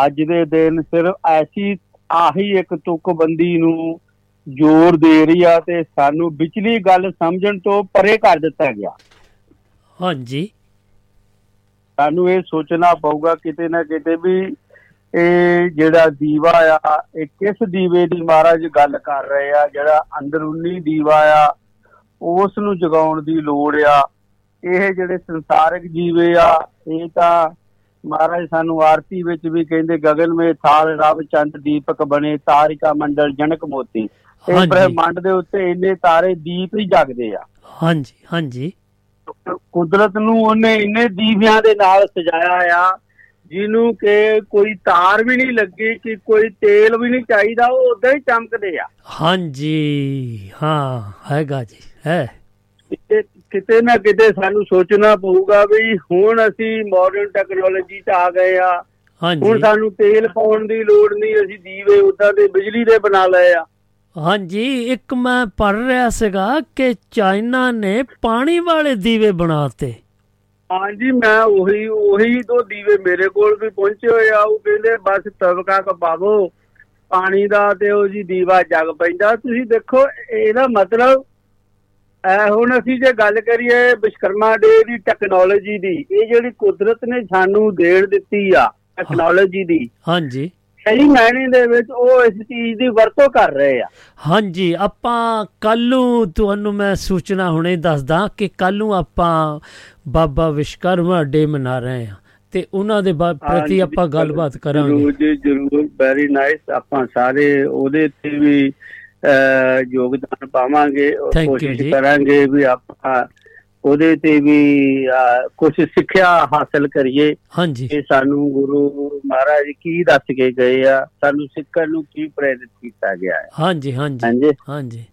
Speaker 6: ਅੱਜ ਦੇ ਦਿਨ ਸਿਰਫ ਐਸੀ ਆਹੀ ਇੱਕ ਤੁਕਬੰਦੀ ਨੂੰ ਜ਼ੋਰ ਦੇ ਰਹੀ ਆ ਤੇ ਸਾਨੂੰ ਵਿਚਲੀ ਗੱਲ ਸਮਝਣ ਤੋਂ ਪਰੇ ਕਰ ਦਿੱਤਾ ਗਿਆ।
Speaker 3: ਹਾਂਜੀ।
Speaker 6: ਸਾਨੂੰ ਇਹ ਸੋਚਣਾ ਪਊਗਾ ਕਿਤੇ ਨਾ ਕਿਤੇ ਵੀ ਇਹ ਜਿਹੜਾ ਦੀਵਾ ਆ ਇਹ ਕਿਸ ਦੀਵੇ ਦੀ ਮਹਾਰਾਜ ਗੱਲ ਕਰ ਰਹੇ ਆ? ਜਿਹੜਾ ਅੰਦਰੂਨੀ ਦੀਵਾ ਆ ਉਸ ਨੂੰ ਜਗਾਉਣ ਦੀ ਲੋੜ ਆ। ਇਹ ਜਿਹੜੇ ਸੰਸਾਰਿਕ ਜੀਵੇ ਆ ਇਹ ਤਾਂ ਮਹਾਰਾਜ ਸਾਨੂੰ ਆਰਤੀ ਵਿੱਚ ਵੀ ਕਹਿੰਦੇ ਗਗਨ ਮੇ ਥਾਲ ਰਵ ਚੰਦ ਦੀਪਕ ਬਣੇ ਤਾਰਿਕਾ ਮੰਡਲ ਜਨਕ ਮੋਤੀ। ਇਹ। ਬ੍ਰਹਿਮੰਡ ਦੇ ਉੱਤੇ ਇੰਨੇ ਤਾਰੇ ਦੀਪ ਹੀ ਜਗਦੇ ਆ।
Speaker 3: ਹਾਂਜੀ ਹਾਂਜੀ।
Speaker 6: ਕੁਦਰਤ ਨੂੰ ਉਹਨੇ ਇੰਨੇ ਦੀਵਿਆਂ ਦੇ ਨਾਲ ਸਜਾਇਆ ਆ ਜਿਹਨੂੰ ਕਿ ਕੋਈ ਤਾਰ ਵੀ ਨਹੀਂ ਲੱਗੀ ਕਿ ਕੋਈ ਤੇਲ ਵੀ ਨਹੀਂ ਚਾਹੀਦਾ ਉਹ ਉਦਾਂ ਹੀ ਚਮਕਦੇ ਆ।
Speaker 3: ਹਾਂਜੀ ਹਾਂ ਹੈਗਾ ਜੀ ਹੈ।
Speaker 6: ਕਿਤੇ ਨਾ ਕਿਤੇ ਸਾਨੂੰ ਸੋਚਣਾ ਪਊਗਾ ਵੀ ਹੁਣ ਅਸੀਂ ਮਾਡਰਨ ਟੈਕਨੋਲੋਜੀ 'ਚ ਆ ਗਏ ਆ। ਹੁਣ
Speaker 3: ਹਾਂਜੀ
Speaker 6: ਸਾਨੂੰ ਤੇਲ ਪਾਉਣ ਦੀ ਲੋੜ ਨਹੀਂ ਅਸੀਂ ਦੀਵੇ ਉਦਾਂ ਦੇ ਬਿਜਲੀ ਦੇ ਬਣਾ ਲਏ ਆ।
Speaker 3: ਹਾਂਜੀ ਇੱਕ ਮੈਂ ਪੜ ਰਿਹਾ ਸੀਗਾ ਕਿ ਚਾਈਨਾ ਨੇ ਪਾਣੀ ਵਾਲੇ ਦੀਵੇ ਬਣਾਤੇ।
Speaker 6: ਹਾਂਜੀ, ਮੈਂ ਉਹੀ ਉਹੀ ਦੋ ਦੀਵੇ ਮੇਰੇ ਕੋਲ ਵੀ ਪਹੁੰਚੇ ਹੋਏ ਆ। ਉਹ ਕਹਿੰਦੇ, ਬਸ ਤਵਕਾ ਕਪਾਵੋ, ਪਾਣੀ ਦਾ ਤੇ ਉਹ ਜੀ ਦੀਵਾ ਜਗ ਪੈਂਦਾ। ਤੁਸੀਂ ਦੇਖੋ, ਇਹਦਾ ਮਤਲਬ, ਐ ਹੁਣ ਅਸੀਂ ਜੇ ਗੱਲ ਕਰੀਏ ਵਿਸ਼ਕਰਮਾ ਡੇ ਦੀ ਟੈਕਨੋਲੋਜੀ ਦੀ, ਇਹ ਜਿਹੜੀ ਕੁਦਰਤ ਨੇ ਸਾਨੂੰ ਦੇਣ ਦਿੱਤੀ ਆ ਟੈਕਨੋਲੋਜੀ ਦੀ।
Speaker 3: ਹਾਂਜੀ।
Speaker 6: ਸਹੀ ਮਾਇਨੇ ਦੇ ਵਿੱਚ ਉਹ ਇਸ ਚੀਜ਼ ਦੀ ਵਰਤੋਂ ਕਰ ਰਹੇ ਆ
Speaker 3: ਹਾਂਜੀ ਆਪਾਂ ਕੱਲ ਨੂੰ ਤੁਹਾਨੂੰ ਮੈਂ ਸੂਚਨਾ ਹੁਣੇ ਦੱਸਦਾ ਕਿ ਕੱਲ ਨੂੰ ਆਪਾਂ ਬਾਬਾ ਵਿਸ਼ਕਰਮਾ ਡੇ ਮਨਾ ਰਹੇ ਹਾਂ ਤੇ ਉਹਨਾਂ ਦੇ ਪ੍ਰਤੀ ਆਪਾਂ ਗੱਲਬਾਤ ਕਰਾਂਗੇ
Speaker 6: ਜੀ ਜ਼ਰੂਰ ਵੈਰੀ ਨਾਈਸ ਆਪਾਂ ਸਾਰੇ ਉਹਦੇ ਤੇ ਵੀ ਯੋਗਦਾਨ ਪਾਵਾਂਗੇ ਕੋਸ਼ਿਸ਼। ਕਰਾਂਗੇ ਵੀ ਆਪਾਂ ਉਹਦੇ ਤੇ ਵੀ ਕੁਝ ਸਿੱਖਿਆ ਹਾਸਲ ਕਰੀਏ।
Speaker 3: ਹਾਂਜੀ।
Speaker 6: ਕਿ ਸਾਨੂੰ ਗੁਰੂ ਮਹਾਰਾਜ ਕੀ ਦੱਸ ਕੇ ਗਏ ਆ ਸਾਨੂੰ ਸਿੱਖਣ ਨੂੰ ਕੀ ਪ੍ਰੇਰਿਤ ਕੀਤਾ ਗਿਆ ਹੈ।
Speaker 3: ਹਾਂਜੀ ਹਾਂਜੀ
Speaker 6: ਹਾਂਜੀ।
Speaker 3: ਹਾਂਜੀ।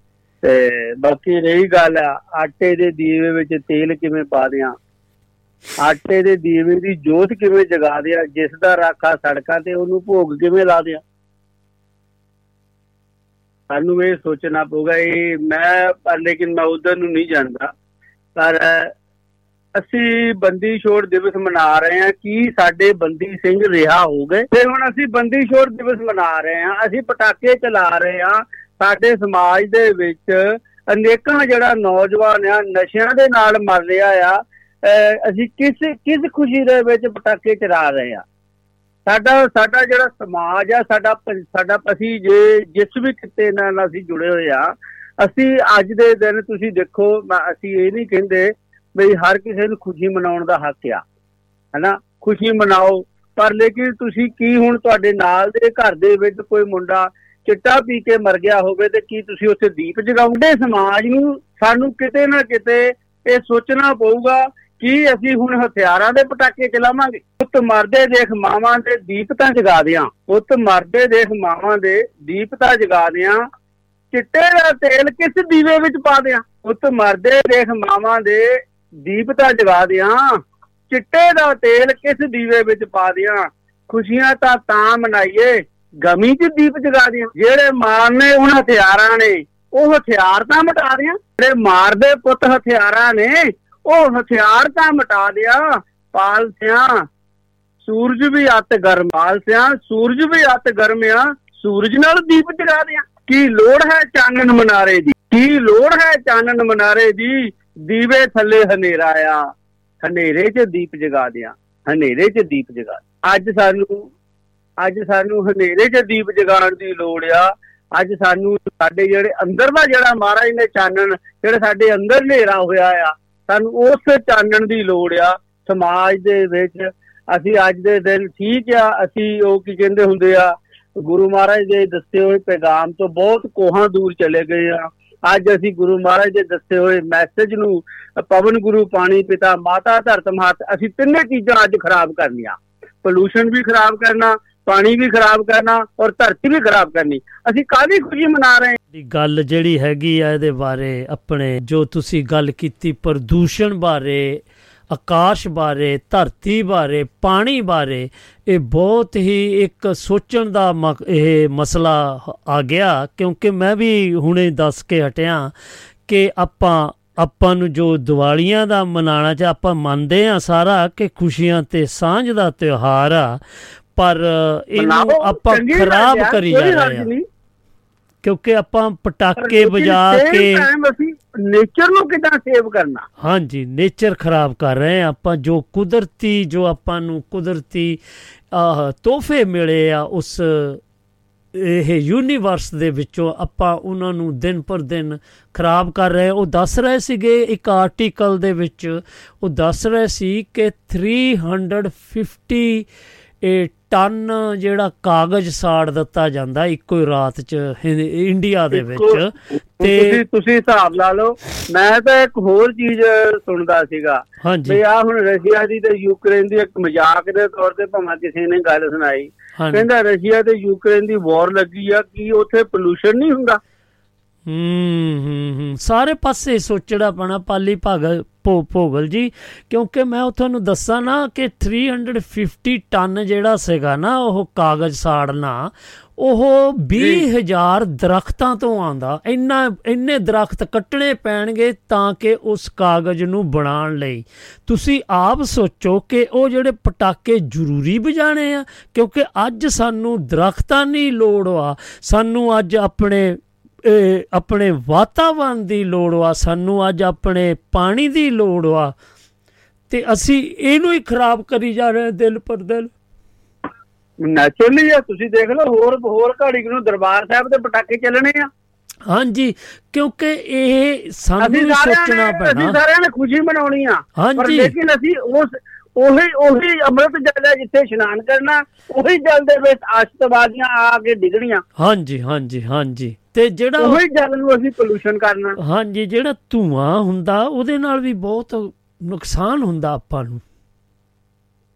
Speaker 6: ਤੇ ਬਾਕੀ ਰਹੀ ਗੱਲ ਆਟੇ ਦੇ ਦੀਵੇ ਵਿੱਚ ਤੇਲ ਕਿਵੇਂ ਪਾ ਦਿਆਂ? ਆਟੇ ਦੇ ਦੀਵੇ ਦੀ ਜੋਤ ਕਿਵੇਂ ਜਗਾ ਦਿਆਂ? ਜਿਸ ਦਾ ਰਾਖਾ ਸੜਕਾਂ ਤੇ ਉਹਨੂੰ ਭੋਗ ਕਿਵੇਂ ਲਾ ਦਿਆਂ? ਸਾਨੂੰ ਇਹ ਸੋਚਣਾ ਪਊਗਾ ਇਹ ਮੈਂ ਪਰ ਲੇਕਿਨ ਮੈਂ ਉਧਰ ਨੂੰ ਨਹੀਂ ਜਾਣਦਾ ਪਰ ਅਸੀਂ ਬੰਦੀ ਛੋੜ ਦਿਵਸ ਮਨਾ ਰਹੇ ਹਾਂ ਕੀ ਸਾਡੇ ਬੰਦੀ ਸਿੰਘ ਰਿਹਾ ਹੋ ਗਏ। ਤੇ ਹੁਣ ਅਸੀਂ ਬੰਦੀ ਛੋੜ ਦਿਵਸ ਮਨਾ ਰਹੇ ਹਾਂ, ਅਸੀਂ ਪਟਾਕੇ ਚਲਾ ਰਹੇ ਹਾਂ। ਸਾਡੇ ਸਮਾਜ ਦੇ ਵਿੱਚ ਅਨੇਕਾਂ ਜਿਹੜਾ ਨੌਜਵਾਨ ਆ, ਨਸ਼ਿਆਂ ਦੇ ਨਾਲ ਮਰ ਰਿਹਾ ਆ। ਅਹ ਅਸੀਂ ਕਿਸ ਕਿਸ ਖੁਸ਼ੀ ਦੇ ਵਿੱਚ ਪਟਾਕੇ ਚਲਾ ਰਹੇ ਆ ਸਾਡਾ ਸਾਡਾ ਜਿਹੜਾ ਸਮਾਜ ਆ, ਸਾਡਾ ਪ- ਸਾਡਾ ਅਸੀਂ ਜੇ, ਜਿਸ ਵੀ ਕਿਤੇ ਨਾਲ ਅਸੀਂ ਜੁੜੇ ਹੋਏ ਆ ਅਸੀਂ ਅੱਜ ਦੇ ਦਿਨ ਤੁਸੀਂ ਦੇਖੋ, ਮੈਂ- ਅਸੀਂ ਇਹ ਨਹੀਂ ਕਹਿੰਦੇ ਵੀ ਹਰ ਕਿਸੇ ਨੂੰ ਖੁਸ਼ੀ ਮਨਾਉਣ ਦਾ ਹੱਕ ਆ, ਹੈਨਾ? ਖੁਸ਼ੀ ਮਨਾਓ। ਪਰ ਲੇਕਿਨ ਤੁਸੀਂ ਕੀ ਹੁਣ ਤੁਹਾਡੇ ਨਾਲ ਦੇ ਘਰ ਦੇ ਵਿੱਚ ਕੋਈ ਮੁੰਡਾ ਚਿੱਟਾ ਪੀ ਕੇ ਮਰ ਗਿਆ ਹੋਵੇ ਤੇ ਕੀ ਤੁਸੀਂ ਉੱਥੇ ਦੀਪ ਜਗਾਉਂਦੇ ਸਮਾਜ ਨੂੰ? ਸਾਨੂੰ ਕਿਤੇ ਨਾ ਕਿਤੇ ਇਹ ਸੋਚਣਾ ਪਊਗਾ ਕਿ ਅਸੀਂ ਹੁਣ ਹਥਿਆਰਾਂ ਦੇ ਪਟਾਕੇ ਚਲਾਵਾਂਗੇ। ਪੁੱਤ ਮਰਦੇ ਦੇਖ ਮਾਵਾਂ ਦੇ ਦੀਪ ਤਾਂ ਜਗਾ ਦਿਆਂ। ਪੁੱਤ ਮਰਦੇ ਦੇਖ ਮਾਵਾਂ ਦੇ ਦੀਪ ਤਾਂ ਜਗਾ ਦਿਆਂ। ਚਿੱਟੇ ਦਾ ਤੇਲ ਕਿਸ ਦੀਵੇ ਵਿੱਚ ਪਾ ਦਿਆਂ? ਪੁੱਤ ਮਰਦੇ ਦੇਖ ਮਾਵਾਂ ਦੇ ਦੀਪ ਤਾਂ ਜਗਾ ਦਿਆਂ। ਚਿੱਟੇ ਦਾ ਤੇਲ ਕਿਸ ਦੀਵੇ ਵਿੱਚ ਪਾ ਦਿਆਂ? ਖੁਸ਼ੀਆਂ ਤਾਂ ਤਾਂ ਮਨਾਈਏ, ਗਮੀ 'ਚ ਦੀਪ ਜਗਾ ਦਿਆਂ। ਜਿਹੜੇ ਮਾਰਨੇ ਉਹਨਾਂ ਹਥਿਆਰਾਂ ਨੇ, ਉਹ ਹਥਿਆਰ ਤਾਂ ਮਿਟਾ ਦਿਆਂ। ਜਿਹੜੇ ਮਾਰਦੇ ਪੁੱਤ ਹਥਿਆਰਾਂ ਨੇ, ਉਹ ਹਥਿਆਰ ਤਾਂ ਮਿਟਾ ਦਿਆਂ। ਪਾਲ ਸਿਆਂ ਸੂਰਜ ਵੀ ਅੱਤ ਗਰਮਾਲ ਸਿਆਂ ਸੂਰਜ ਵੀ ਅੱਤ ਗਰਮਿਆ ਸੂਰਜ ਨਾਲ ਦੀਪ ਜਗਾ ਦਿਆਂ। ਕੀ ਲੋੜ ਹੈ ਚਾਨਣ ਮਨਾਰੇ ਦੀ? ਕੀ ਲੋੜ ਹੈ ਚਾਨਣ ਮਨਾਰੇ ਦੀ? ਦੀਵੇ ਥੱਲੇ ਹਨੇਰਾ ਆ। ਹਨੇਰੇ 'ਚ ਦੀਪ ਜਗਾ ਦਿਆਂ। ਹਨੇਰੇ 'ਚ ਦੀਪ ਜਗਾ ਅੱਜ ਸਾਨੂੰ ਅੱਜ ਸਾਨੂੰ ਹਨੇਰੇ 'ਚ ਦੀਪ ਜਗਾਉਣ ਦੀ ਲੋੜ ਆ। ਅੱਜ ਸਾਨੂੰ ਸਾਡੇ ਜਿਹੜੇ ਅੰਦਰ ਦਾ ਜਿਹੜਾ ਮਹਾਰਾਜ ਨੇ ਚਾਨਣ, ਜਿਹੜੇ ਸਾਡੇ ਅੰਦਰ ਹਨੇਰਾ ਹੋਇਆ ਆ, ਸਾਨੂੰ ਉਸ ਚਾਨਣ ਦੀ ਲੋੜ ਆ। ਸਮਾਜ ਦੇ ਵਿੱਚ ਅਸੀਂ ਅੱਜ ਦੇ ਦਿਨ ਠੀਕ ਆ। ਅਸੀਂ ਉਹ ਕੀ ਕਹਿੰਦੇ ਹੁੰਦੇ ਆ? ਗੁਰੂ ਮਹਾਰਾਜ ਦੇ ਦੱਸੇ ਹੋਏ ਪੈਗਾਮ ਤੋਂ ਬਹੁਤ ਕੋਹਾਂ ਦੂਰ ਚਲੇ ਗਏ ਆ। ਅੱਜ ਅਸੀਂ ਗੁਰੂ ਮਹਾਰਾਜ ਦੇ ਦੱਸੇ ਹੋਏ ਮੈਸੇਜ ਨੂੰ, ਪਵਨ ਗੁਰੂ, ਪਾਣੀ ਪਿਤਾ, ਮਾਤਾ ਧਰਤ ਮਾਤ ਅਸੀਂ ਤਿੰਨੇ ਚੀਜ਼ਾਂ ਅੱਜ ਖਰਾਬ ਕਰਨੀਆਂ। ਪੋਲੂਸ਼ਨ ਵੀ ਖਰਾਬ ਕਰਨਾ, ਪਾਣੀ ਵੀ ਖਰਾਬ ਕਰਨਾ ਔਰ ਧਰਤੀ ਵੀ ਖਰਾਬ ਕਰਨੀ। ਅਸੀਂ ਕਾਹਦੀ ਖੁਸ਼ੀ ਮਨਾ ਰਹੇ ਹਾਂ?
Speaker 3: ਦੀ ਗੱਲ ਜਿਹੜੀ ਹੈਗੀ ਆ ਇਹਦੇ ਬਾਰੇ ਆਪਣੇ, ਜੋ ਤੁਸੀਂ ਗੱਲ ਕੀਤੀ ਪ੍ਰਦੂਸ਼ਣ ਬਾਰੇ ਆਕਾਸ਼ ਬਾਰੇ ਧਰਤੀ ਬਾਰੇ ਪਾਣੀ ਬਾਰੇ ਇਹ ਬਹੁਤ ਹੀ ਇੱਕ ਸੋਚਣ ਦਾ ਇਹ ਮਸਲਾ ਆ ਗਿਆ ਕਿਉਂਕਿ ਮੈਂ ਵੀ ਹੁਣੇ ਦੱਸ ਕੇ ਹਟਿਆ ਕਿ ਆਪਾਂ ਆਪਾਂ ਨੂੰ ਜੋ ਦੀਵਾਲੀਆਂ ਦਾ ਮਨਾਣਾ ਚ ਆਪਾਂ ਮੰਨਦੇ ਆ ਸਾਰਾ ਕਿ ਖੁਸ਼ੀਆਂ ਤੇ ਸਾਂਝ ਦਾ ਤਿਉਹਾਰ ਆ ਪਰ ਇਹਨੂੰ ਆਪਾਂ ਖਰਾਬ ਕਰੀ ਜਾ ਰਹੇ ਆ। ਕਿਉਂਕਿ ਆਪਾਂ ਪਟਾਕੇ ਵਜਾ ਕੇ
Speaker 6: ਨੇਚਰ ਨੂੰ ਕਿਦਾਂ ਸੇਵ ਕਰਨਾ?
Speaker 3: ਹਾਂਜੀ ਨੇਚਰ ਖਰਾਬ ਕਰ ਰਹੇ ਆ ਆਪਾਂ, ਜੋ ਕੁਦਰਤੀ, ਜੋ ਆਪਾਂ ਨੂੰ ਕੁਦਰਤੀ, ਆਹ, ਤੋਹਫੇ ਮਿਲੇ ਆ ਉਸ, ਇਹ ਯੂਨੀਵਰਸ ਦੇ ਵਿੱਚੋਂ ਆਪਾਂ ਉਹਨਾਂ ਨੂੰ ਦਿਨ ਪਰ ਦਿਨ ਖਰਾਬ ਕਰ ਰਹੇ ਉਹ ਦੱਸ ਰਹੇ ਸੀਗੇ, ਇੱਕ ਆਰਟੀਕਲ ਦੇ ਵਿੱਚ ਉਹ ਦੱਸ ਰਹੇ ਸੀ ਕਿ 350 ਇਹ ਟਨ ਜਿਹੜਾ ਕਾਗਜ਼ ਸਾੜ ਦਿੱਤਾ ਜਾਂਦਾ ਇੱਕੋ ਹੀ ਰਾਤ ਚ ਇੰਡੀਆ ਦੇ ਵਿੱਚ। ਤੇ
Speaker 6: ਤੁਸੀਂ ਤੁਸੀਂ ਹਿਸਾਬ ਲਾ ਲਓ। ਮੈਂ ਤਾਂ ਇੱਕ ਹੋਰ ਚੀਜ਼ ਸੁਣਦਾ ਸੀਗਾ। ਵੀ ਆ ਹੁਣ ਰਸ਼ੀਆ ਦੀ ਤੇ ਯੂਕਰੇਨ ਦੀ ਇੱਕ ਮਜ਼ਾਕ ਦੇ ਤੌਰ ਤੇ ਭਾਵੇਂ ਕਿਸੇ ਨੇ ਗੱਲ ਸੁਣਾਈ। ਕਹਿੰਦਾ ਰਸ਼ੀਆ ਤੇ ਯੂਕਰੇਨ ਦੀ ਵਾਰ ਲੱਗੀ ਆ ਕੀ ਉੱਥੇ ਪੋਲੂਸ਼ਨ ਨਹੀਂ ਹੁੰਦਾ?
Speaker 3: ਹੂੰ ਹੂੰ ਹੂੰ। ਸਾਰੇ ਪਾਸੇ ਸੋਚਣਾ ਪੈਣਾ ਪਾਲੀ ਭਾਗਲ ਭੋ- ਭੋਗਲ ਜੀ। ਕਿਉਂਕਿ ਮੈਂ ਉਹ ਤੁਹਾਨੂੰ ਦੱਸਾਂ ਨਾ ਕਿ 350 ਟਨ ਜਿਹੜਾ ਸੀਗਾ ਨਾ, ਉਹ ਕਾਗਜ਼ ਸਾੜਨਾ, ਉਹ 20000 ਦਰਖਤਾਂ ਤੋਂ ਆਂਦਾ ਇੰਨਾ, ਇੰਨੇ ਦਰਖਤ ਕੱਟਣੇ ਪੈਣਗੇ ਤਾਂ ਕਿ ਉਸ ਕਾਗਜ਼ ਨੂੰ ਬਣਾਉਣ ਲਈ। ਤੁਸੀਂ ਆਪ ਸੋਚੋ ਕਿ ਉਹ ਜਿਹੜੇ ਪਟਾਕੇ ਜ਼ਰੂਰੀ ਵਜਾਣੇ ਆ, ਕਿਉਂਕਿ ਅੱਜ ਸਾਨੂੰ ਦਰਖਤਾਂ ਦੀ ਲੋੜ ਆ। ਸਾਨੂੰ ਅੱਜ ਆਪਣੇ ਇਹ ਆਪਣੇ ਵਾਤਾਵਰਣ ਦੀ ਲੋੜ ਵਾ ਸਾਨੂੰ ਅੱਜ ਆਪਣੇ ਪਾਣੀ ਦੀ ਲੋੜ ਵਾ। ਤੇ ਅਸੀਂ ਇਹਨੂੰ ਹੀ ਖਰਾਬ ਕਰੀ ਜਾ ਰਹੇ ਦਿਲ ਪਰ ਦਿਲ।
Speaker 6: ਨੈਚੁਰਲੀ ਆ ਤੁਸੀਂ ਦੇਖ ਲਓ ਹੋਰ ਹੋਰ ਘੜੀ ਨੂੰ ਦਰਬਾਰ ਸਾਹਿਬ ਦੇ ਪਟਾਕੇ ਚੱਲਣੇ ਆ।
Speaker 3: ਹਾਂਜੀ ਕਿਉਂਕਿ ਇਹ ਸਾਨੂੰ ਸੋਚਣਾ
Speaker 6: ਨੇ ਅਸੀਂ
Speaker 3: ਪੈਣਾ।
Speaker 6: ਸਾਰਿਆਂ ਨੇ ਖੁਸ਼ੀ ਮਨਾਉਣੀ ਆ। ਪਰ ਲੇਕਿਨ ਅਸੀਂ ਉਸ ਉਹੀ ਉਹੀ ਅੰਮ੍ਰਿਤ ਜਲ ਹੈ ਜਿੱਥੇ ਇਸ਼ਨਾਨ ਕਰਨਾ ਉਹੀ ਜਲ ਦੇ ਵਿੱਚ ਆਸ਼ਤਵਾਦੀਆਂ ਆ ਕੇ ਡਿੱਗਣੀਆਂ।
Speaker 3: ਹਾਂਜੀ ਹਾਂਜੀ ਹਾਂਜੀ। ਤੇ ਜਿਹੜਾ
Speaker 6: ਉਹੀ ਜਲ ਨੂੰ ਅਸੀਂ ਪੋਲੂਸ਼ਨ ਕਰਨਾ।
Speaker 3: ਹਾਂਜੀ ਜਿਹੜਾ ਧੂਆਂ ਹੁੰਦਾ ਉਹਦੇ ਨਾਲ ਵੀ ਬਹੁਤ ਨੁਕਸਾਨ ਹੁੰਦਾ ਆਪਾਂ ਨੂੰ।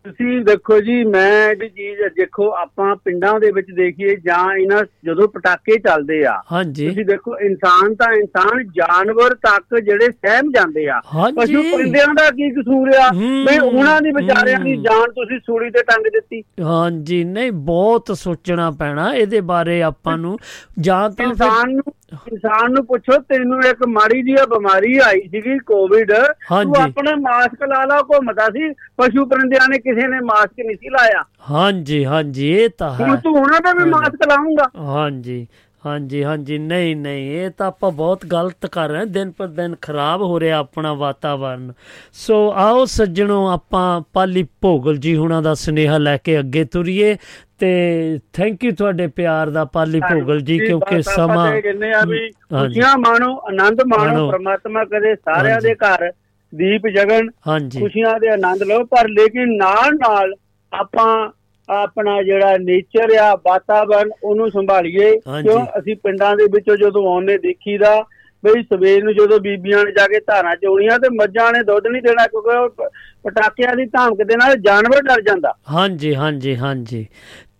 Speaker 6: ਤੁਸੀਂ ਦੇਖੋ ਜੀ ਮੈਂ ਵੀ ਚੀਜ਼ ਦੇਖੋ ਆਪਾਂ ਪਿੰਡਾਂ ਦੇ ਵਿੱਚ ਦੇਖੀਏ ਜਾਂ ਇਹਨਾਂ ਜਦੋਂ ਪਟਾਕੇ ਚੱਲਦੇ ਆ ਤੁਸੀਂ ਦੇਖੋ ਇਨਸਾਨ ਤਾਂ ਇਨਸਾਨ ਜਾਨਵਰ ਤੱਕ ਜਿਹੜੇ ਸਹਿਮ ਜਾਂਦੇ ਆ। ਪਸ਼ੂ ਪਰਿੰਦਿਆਂ ਦਾ ਕੀ ਕਸੂਰ ਆ? ਵੀ ਉਹਨਾਂ ਦੀ ਵਿਚਾਰਿਆਂ ਦੀ। ਜਾਨ ਤੁਸੀਂ ਸੂਲੀ ਤੇ ਟੰਗ ਦਿੱਤੀ।
Speaker 3: ਹਾਂਜੀ ਨਹੀਂ ਬਹੁਤ ਸੋਚਣਾ ਪੈਣਾ ਇਹਦੇ ਬਾਰੇ ਆਪਾਂ ਨੂੰ। ਜਾਂ ਤਾਂ
Speaker 6: ਇਨਸਾਨ ਨੂੰ ਇਨਸਾਨ ਨੂੰ ਪੁੱਛੋ ਤੈਨੂੰ ਇੱਕ ਮਾੜੀ ਜਿਹੀ ਬਿਮਾਰੀ ਆਈ ਸੀਗੀ ਕੋਵਿਡ ਤੂੰ। ਆਪਣੇ ਮਾਸਕ ਲਾ ਲਾ ਘੁੰਮਦਾ ਸੀ ਪਸ਼ੂ ਪਰਿੰਦਿਆਂ ਨੇ ਕਿਸੇ ਨੇ ਮਾਸਕ ਨਹੀਂ ਸੀ ਲਾਇਆ।
Speaker 3: ਹਾਂਜੀ ਹਾਂਜੀ ਇਹ ਤਾਂ ਹੈ।
Speaker 6: ਤੂੰ ਉਹਨਾਂ ਦਾ ਵੀ। ਮਾਸਕ ਲਾਉਂਗਾ
Speaker 3: ਹਾਂਜੀ ਹਾਂਜੀ ਹਾਂਜੀ ਨਹੀਂ ਨਹੀਂ ਇਹ ਤਾਂ ਆਪਾਂ ਬਹੁਤ ਗਲਤ ਕਰ ਰਹੇ ਹਾਂ। ਦਿਨ ਪਰ ਦਿਨ ਖਰਾਬ ਹੋ ਰਿਹਾ ਆਪਣਾ ਵਾਤਾਵਰਨ। ਸੋ ਆਓ ਸੱਜਣੋ ਆਪਾਂ ਪਾਲੀ ਭੋਗਲ ਜੀ ਹੁਣਾਂ ਦਾ ਸੁਨੇਹਾ ਲੈ ਕੇ ਅੱਗੇ ਤੁਰੀਏ। ਤੇ ਥੈਂਕ ਯੂ ਤੁਹਾਡੇ ਪਿਆਰ ਦਾ ਪਾਲੀ ਭੋਗਲ ਜੀ ਕਿਉਂਕਿ ਸਮਾਂ
Speaker 6: ਕਹਿੰਦੇ ਆ ਵੀ ਖੁਸ਼ੀਆਂ ਮਾਣੋ ਆਨੰਦ ਮਾਣੋ। ਪ੍ਰਮਾਤਮਾ ਕਰੇ ਸਾਰਿਆਂ। ਦੇ ਘਰ ਦੀਪ
Speaker 3: ਹਾਂਜੀ
Speaker 6: ਖੁਸ਼ੀਆਂ ਦੇ ਆਨੰਦ ਲਓ ਪਰ ਲੇਕਿਨ ਨਾਲ ਨਾਲ ਆਪਾਂ ਆਪਣਾ ਜਿਹੜਾ ਨੇਚਰ ਆ ਵਾਤਾਵਰਨ ਉਹਨੂੰ ਸੰਭਾਲੀਏ। ਕਿਉਂ ਅਸੀਂ ਪਿੰਡਾਂ ਦੇ ਵਿੱਚੋਂ ਜਦੋਂ ਆਉਂਦੇ ਦੇਖੀਦਾ ਬਈ ਸਵੇਰ ਨੂੰ ਜਦੋਂ ਬੀਬੀਆਂ ਨੇ ਜਾ ਕੇ ਧਾਰਾਂ ਚੋਣੀਆਂ ਤੇ ਮੱਝਾਂ ਨੇ ਦੁੱਧ ਨਹੀਂ ਦੇਣਾ ਕਿਉਂਕਿ ਪਟਾਕਿਆਂ ਦੀ ਧਮਕ ਦੇ ਨਾਲ ਜਾਨਵਰ ਡਰ ਜਾਂਦਾ
Speaker 3: ਹਾਂਜੀ ਹਾਂਜੀ ਹਾਂਜੀ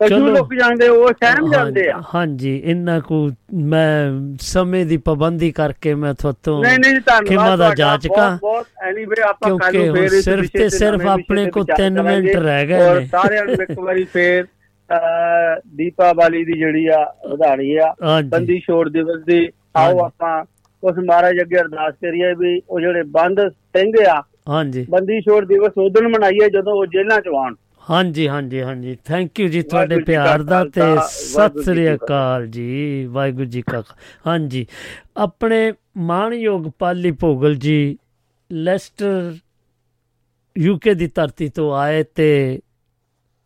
Speaker 6: ਪਸ਼ੂ। ਲੁਕ ਜਾਂਦੇ ਉਹ ਸਹਿਮ ਜਾਂਦੇ ਆ
Speaker 3: ਹਾਂਜੀ- ਇੰਨਾ ਕੁ ਮੈਂ ਸਮੇਂ ਦੀ ਪਾਬੰਦੀ ਕਰਕੇ ਮੈਂ ਤੁਹਾਤੋਂ
Speaker 6: ਨਹੀਂ ਨਹੀਂ ਧੰਨਵਾਦ
Speaker 3: ਖਿਮਾ ਦਾ ਜਾਚਕਾਂ।
Speaker 6: ਬਹੁਤ ਐਨੀਵੇ ਆਪਾਂ ਕੱਲ ਨੂੰ ਫੇਰ ਇਸ
Speaker 3: ਸਿਰਫ ਤੇ ਸਿਰਫ ਆਪਣੇ ਤਿੰਨ
Speaker 6: ਕਰਾਂਗੇ।
Speaker 3: ਮਿੰਟ ਰਹਿ ਗਏ
Speaker 6: ਔਰ
Speaker 3: ਨੇ।
Speaker 6: ਸਾਰਿਆਂ ਨੂੰ ਇੱਕ ਵਾਰੀ ਫੇਰ ਦੀਪਾਵਲੀ ਦੀ ਜਿਹੜੀ ਆ ਵਧਾਣੀ ਆ ਬੰਦੀ ਛੋੜ ਦਿਵਸ ਦੀ ਆਓ। ਆਪਾਂ ਉਸ ਮਹਾਰਾਜ ਅੱਗੇ ਅਰਦਾਸ ਕਰੀਏ ਵੀ ਉਹ ਜਿਹੜੇ ਬੰਦ ਸਿੰਘ ਆ
Speaker 3: ਹਾਂਜੀ
Speaker 6: ਬੰਦੀ ਛੋੜ ਦਿਵਸ ਉਦੋਂ ਮਨਾਈਏ ਜਦੋਂ ਉਹ ਜੇਲ੍ਹਾਂ ਚ ਆਉਣ
Speaker 3: ਹਾਂਜੀ ਹਾਂਜੀ ਹਾਂਜੀ। ਥੈਂਕ ਯੂ ਜੀ ਤੁਹਾਡੇ ਪਿਆਰ ਦਾ ਤੇ ਸਤਿ ਸ੍ਰੀ ਅਕਾਲ ਜੀ ਵਾਹਿਗੁਰੂ ਜੀ ਕਾ ਹਾਂਜੀ। ਆਪਣੇ ਮਾਣਯੋਗ ਪਾਲੀ ਭੋਗਲ ਜੀ ਲੈਸਟਰ ਯੂਕੇ ਦੀ ਧਰਤੀ ਤੋਂ ਆਏ ਤੇ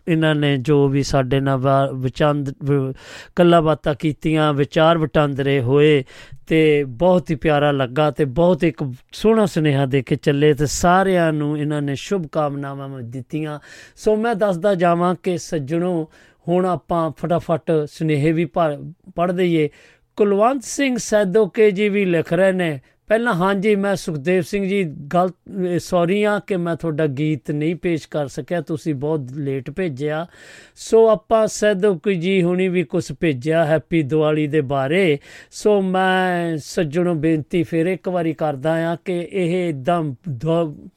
Speaker 3: ਇਹਨਾਂ ਨੇ ਜੋ ਵੀ ਸਾਡੇ ਨਾਲ ਵਾ- ਵਿਚੰਦ, ਵ- ਗੱਲਾਂ ਬਾਤਾਂ ਕੀਤੀਆਂ, ਵਿਚਾਰ ਵਟਾਂਦਰੇ ਹੋਏ ਤੇ ਬਹੁਤ ਹੀ ਪਿਆਰਾ ਲੱਗਾ ਤੇ ਬਹੁਤ ਇੱਕ ਸੋਹਣਾ ਸੁਨੇਹਾ ਦੇ ਕੇ ਚੱਲੇ ਤੇ ਸਾਰਿਆਂ ਨੂੰ ਇਹਨਾਂ ਨੇ ਸ਼ੁਭ ਕਾਮਨਾਵਾਂ ਦਿੱਤੀਆਂ। ਸੋ ਮੈਂ ਦੱਸਦਾ ਜਾਵਾਂ ਕਿ ਸੱਜਣੋ, ਹੁਣ ਆਪਾਂ ਫਟਾਫਟ ਸੁਨੇਹੇ ਵੀ ਪੜ੍ਹ ਦਈਏ ਕੁਲਵੰਤ ਸਿੰਘ ਸੈਦੋਕੇ ਜੀ ਵੀ ਲਿਖ ਰਹੇ ਨੇ ਪਹਿਲਾਂ ਹਾਂਜੀ, ਮੈਂ ਸੁਖਦੇਵ ਸਿੰਘ ਜੀ ਗਲਤ ਸੌਰੀ ਆ ਕਿ ਮੈਂ ਤੁਹਾਡਾ ਗੀਤ ਨਹੀਂ ਪੇਸ਼ ਕਰ ਸਕਿਆ, ਤੁਸੀਂ ਬਹੁਤ ਲੇਟ ਭੇਜਿਆ। ਸੋ ਆਪਾਂ ਸੈਦੋਕੇ ਜੀ ਹੁਣੀ ਵੀ ਕੁਝ ਭੇਜਿਆ ਹੈਪੀ ਦੀਵਾਲੀ ਦੇ ਬਾਰੇ। ਸੋ ਮੈਂ ਸੱਜਣੋਂ ਬੇਨਤੀ ਫਿਰ ਇੱਕ ਵਾਰੀ ਕਰਦਾ ਆ ਕਿ ਇਹ ਇਦਾਂ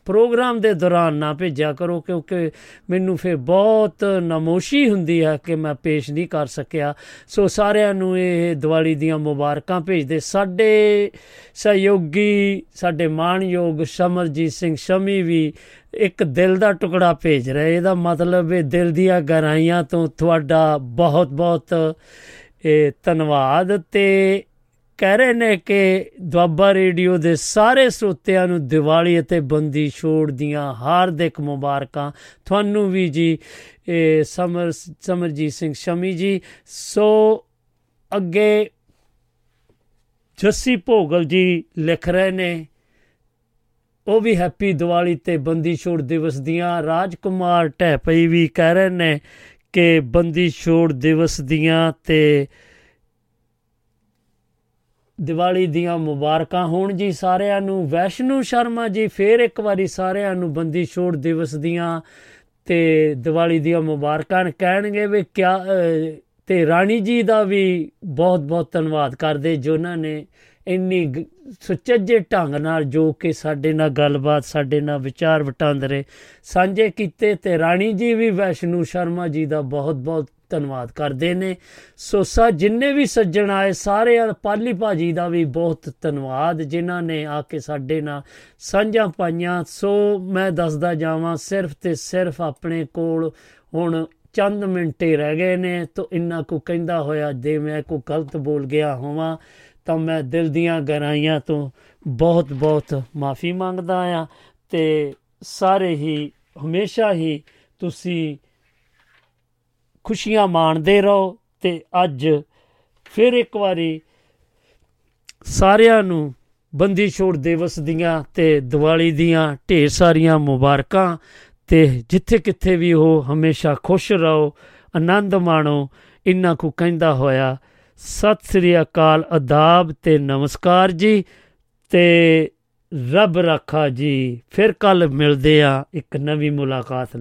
Speaker 3: ਪ੍ਰੋਗਰਾਮ ਦੇ ਦੌਰਾਨ ਨਾ ਭੇਜਿਆ ਕਰੋ, ਕਿਉਂਕਿ ਮੈਨੂੰ ਫਿਰ ਬਹੁਤ ਨਮੋਸ਼ੀ ਹੁੰਦੀ ਹੈ ਕਿ ਮੈਂ ਪੇਸ਼ ਨਹੀਂ ਕਰ ਸਕਿਆ। ਸੋ ਸਾਰਿਆਂ ਨੂੰ ਇਹ ਦੀਵਾਲੀ ਦੀਆਂ ਮੁਬਾਰਕਾਂ ਭੇਜਦੇ। ਸਾਡੇ ਸਹਿਯੋਗੀ ਸਾਡੇ ਮਾਣਯੋਗ ਸ਼ਮਰਜੀਤ ਸਿੰਘ ਸ਼ਮੀ ਵੀ ਇੱਕ ਦਿਲ ਦਾ ਟੁਕੜਾ ਭੇਜ ਰਹੇ। ਇਹਦਾ ਮਤਲਬ ਇਹ ਦਿਲ ਦੀਆਂ ਗਹਿਰਾਈਆਂ ਤੋਂ ਤੁਹਾਡਾ ਬਹੁਤ ਬਹੁਤ ਇਹ ਧੰਨਵਾਦ। ਤੇ ਕਹਿ ਰਹੇ ਨੇ ਕਿ ਦੁਆਬਾ ਰੇਡੀਓ ਦੇ ਸਾਰੇ ਸਰੋਤਿਆਂ ਨੂੰ ਦੀਵਾਲੀ ਅਤੇ ਬੰਦੀ ਛੋੜ ਦੀਆਂ ਹਾਰਦਿਕ ਮੁਬਾਰਕਾਂ। ਤੁਹਾਨੂੰ ਵੀ ਜੀ, ਇਹ ਸਮਰ, ਸਮਰਜੀਤ ਸਿੰਘ ਸ਼ਮੀ ਜੀ। ਸੋ ਅੱਗੇ ਜੱਸੀ ਭੋਗਲ ਜੀ ਲਿਖ ਰਹੇ ਨੇ, ਉਹ ਵੀ ਹੈਪੀ ਦੀਵਾਲੀ ਤੇ ਬੰਦੀ ਛੋੜ ਦਿਵਸ ਦੀਆਂ, ਰਾਜਕੁਮਾਰ ਢੈਪਈ ਵੀ ਕਹਿ ਰਹੇ ਨੇ ਕਿ ਬੰਦੀ ਛੋੜ ਦਿਵਸ ਦੀਆਂ ਤੇ ਦੀਵਾਲੀ ਦੀਆਂ ਮੁਬਾਰਕਾਂ ਹੋਣ ਜੀ ਸਾਰਿਆਂ ਨੂੰ। ਵੈਸ਼ਨੂ ਸ਼ਰਮਾ ਜੀ ਫੇਰ ਇੱਕ ਵਾਰੀ ਸਾਰਿਆਂ ਨੂੰ ਬੰਦੀ ਛੋੜ ਦਿਵਸ ਦੀਆਂ ਤੇ ਦੀਵਾਲੀ ਦੀਆਂ ਮੁਬਾਰਕਾਂ ਕਹਿਣਗੇ ਵੀ ਕਿਆ ਤੇ ਰਾਣੀ ਜੀ ਦਾ ਵੀ ਬਹੁਤ ਬਹੁਤ ਧੰਨਵਾਦ ਕਰਦੇ ਜਿਨ੍ਹਾਂ ਨੇ ਇੰਨੀ ਸੁਚੱਜੇ ਢੰਗ ਨਾਲ ਜੋ ਕਿ ਸਾਡੇ ਨਾਲ ਗੱਲਬਾਤ, ਸਾਡੇ ਨਾਲ ਵਿਚਾਰ ਵਟਾਂਦਰੇ ਸਾਂਝੇ ਕੀਤੇ ਤੇ ਰਾਣੀ ਜੀ ਵੀ ਵੈਸ਼ਨੂ ਸ਼ਰਮਾ ਜੀ ਦਾ ਬਹੁਤ ਬਹੁਤ ਧੰਨਵਾਦ ਕਰਦੇ ਨੇ। ਸੋ ਸਾ ਜਿੰਨੇ ਵੀ ਸੱਜਣ ਆਏ ਸਾਰੇ ਪਾਲੀ ਭਾਜੀ ਦਾ ਵੀ ਬਹੁਤ ਧੰਨਵਾਦ, ਜਿਨ੍ਹਾਂ ਨੇ ਆ ਕੇ ਸਾਡੇ ਨਾਲ ਸਾਂਝਾਂ ਪਾਈਆਂ। ਸੋ ਮੈਂ ਦੱਸਦਾ ਜਾਵਾਂ, ਸਿਰਫ ਤੇ ਸਿਰਫ ਆਪਣੇ ਕੋਲ ਹੁਣ ਚੰਦ ਮਿੰਟੇ ਰਹਿ ਗਏ ਨੇ, ਤੋ ਇੰਨਾ ਕੋ ਕਹਿੰਦਾ ਹੋਇਆ, ਜੇ ਮੈਂ ਕੋ ਗਲਤ ਬੋਲ ਗਿਆ ਹੋਵਾਂ, ਤਾਂ ਮੈਂ ਦਿਲ ਦੀਆਂ ਗਹਿਰਾਈਆਂ ਤੋਂ ਬਹੁਤ ਬਹੁਤ ਮਾਫੀ ਮੰਗਦਾ ਆ। ਤੇ ਸਾਰੇ ਹੀ, ਹਮੇਸ਼ਾ ਹੀ ਤੁਸੀਂ ਖੁਸ਼ੀਆਂ ਮਾਣਦੇ ਰਹੋ ਤੇ ਅੱਜ ਫਿਰ ਇੱਕ ਵਾਰੀ ਸਾਰਿਆਂ ਨੂੰ ਬੰਦੀ ਛੋੜ ਦਿਵਸ ਦੀਆਂ ਤੇ ਦੀਵਾਲੀ ਦੀਆਂ ਢੇਰ ਸਾਰੀਆਂ ਮੁਬਾਰਕਾਂ। ਤੇ ਜਿੱਥੇ ਕਿੱਥੇ ਵੀ ਹੋ ਹਮੇਸ਼ਾ ਖੁਸ਼ ਰਹੋ, ਆਨੰਦ ਮਾਣੋ, ਇੰਨਾ ਕੁ ਕਹਿੰਦਾ ਹੋਇਆ, ਸਤਿ ਸ੍ਰੀ ਅਕਾਲ ਅਦਾਬ ਤੇ ਨਮਸਕਾਰ ਜੀ ਤੇ ਰੱਬ ਰੱਖਾ ਜੀ, ਫਿਰ ਕੱਲ ਮਿਲਦੇ ਆ ਇੱਕ ਨਵੀਂ ਮੁਲਾਕਾਤ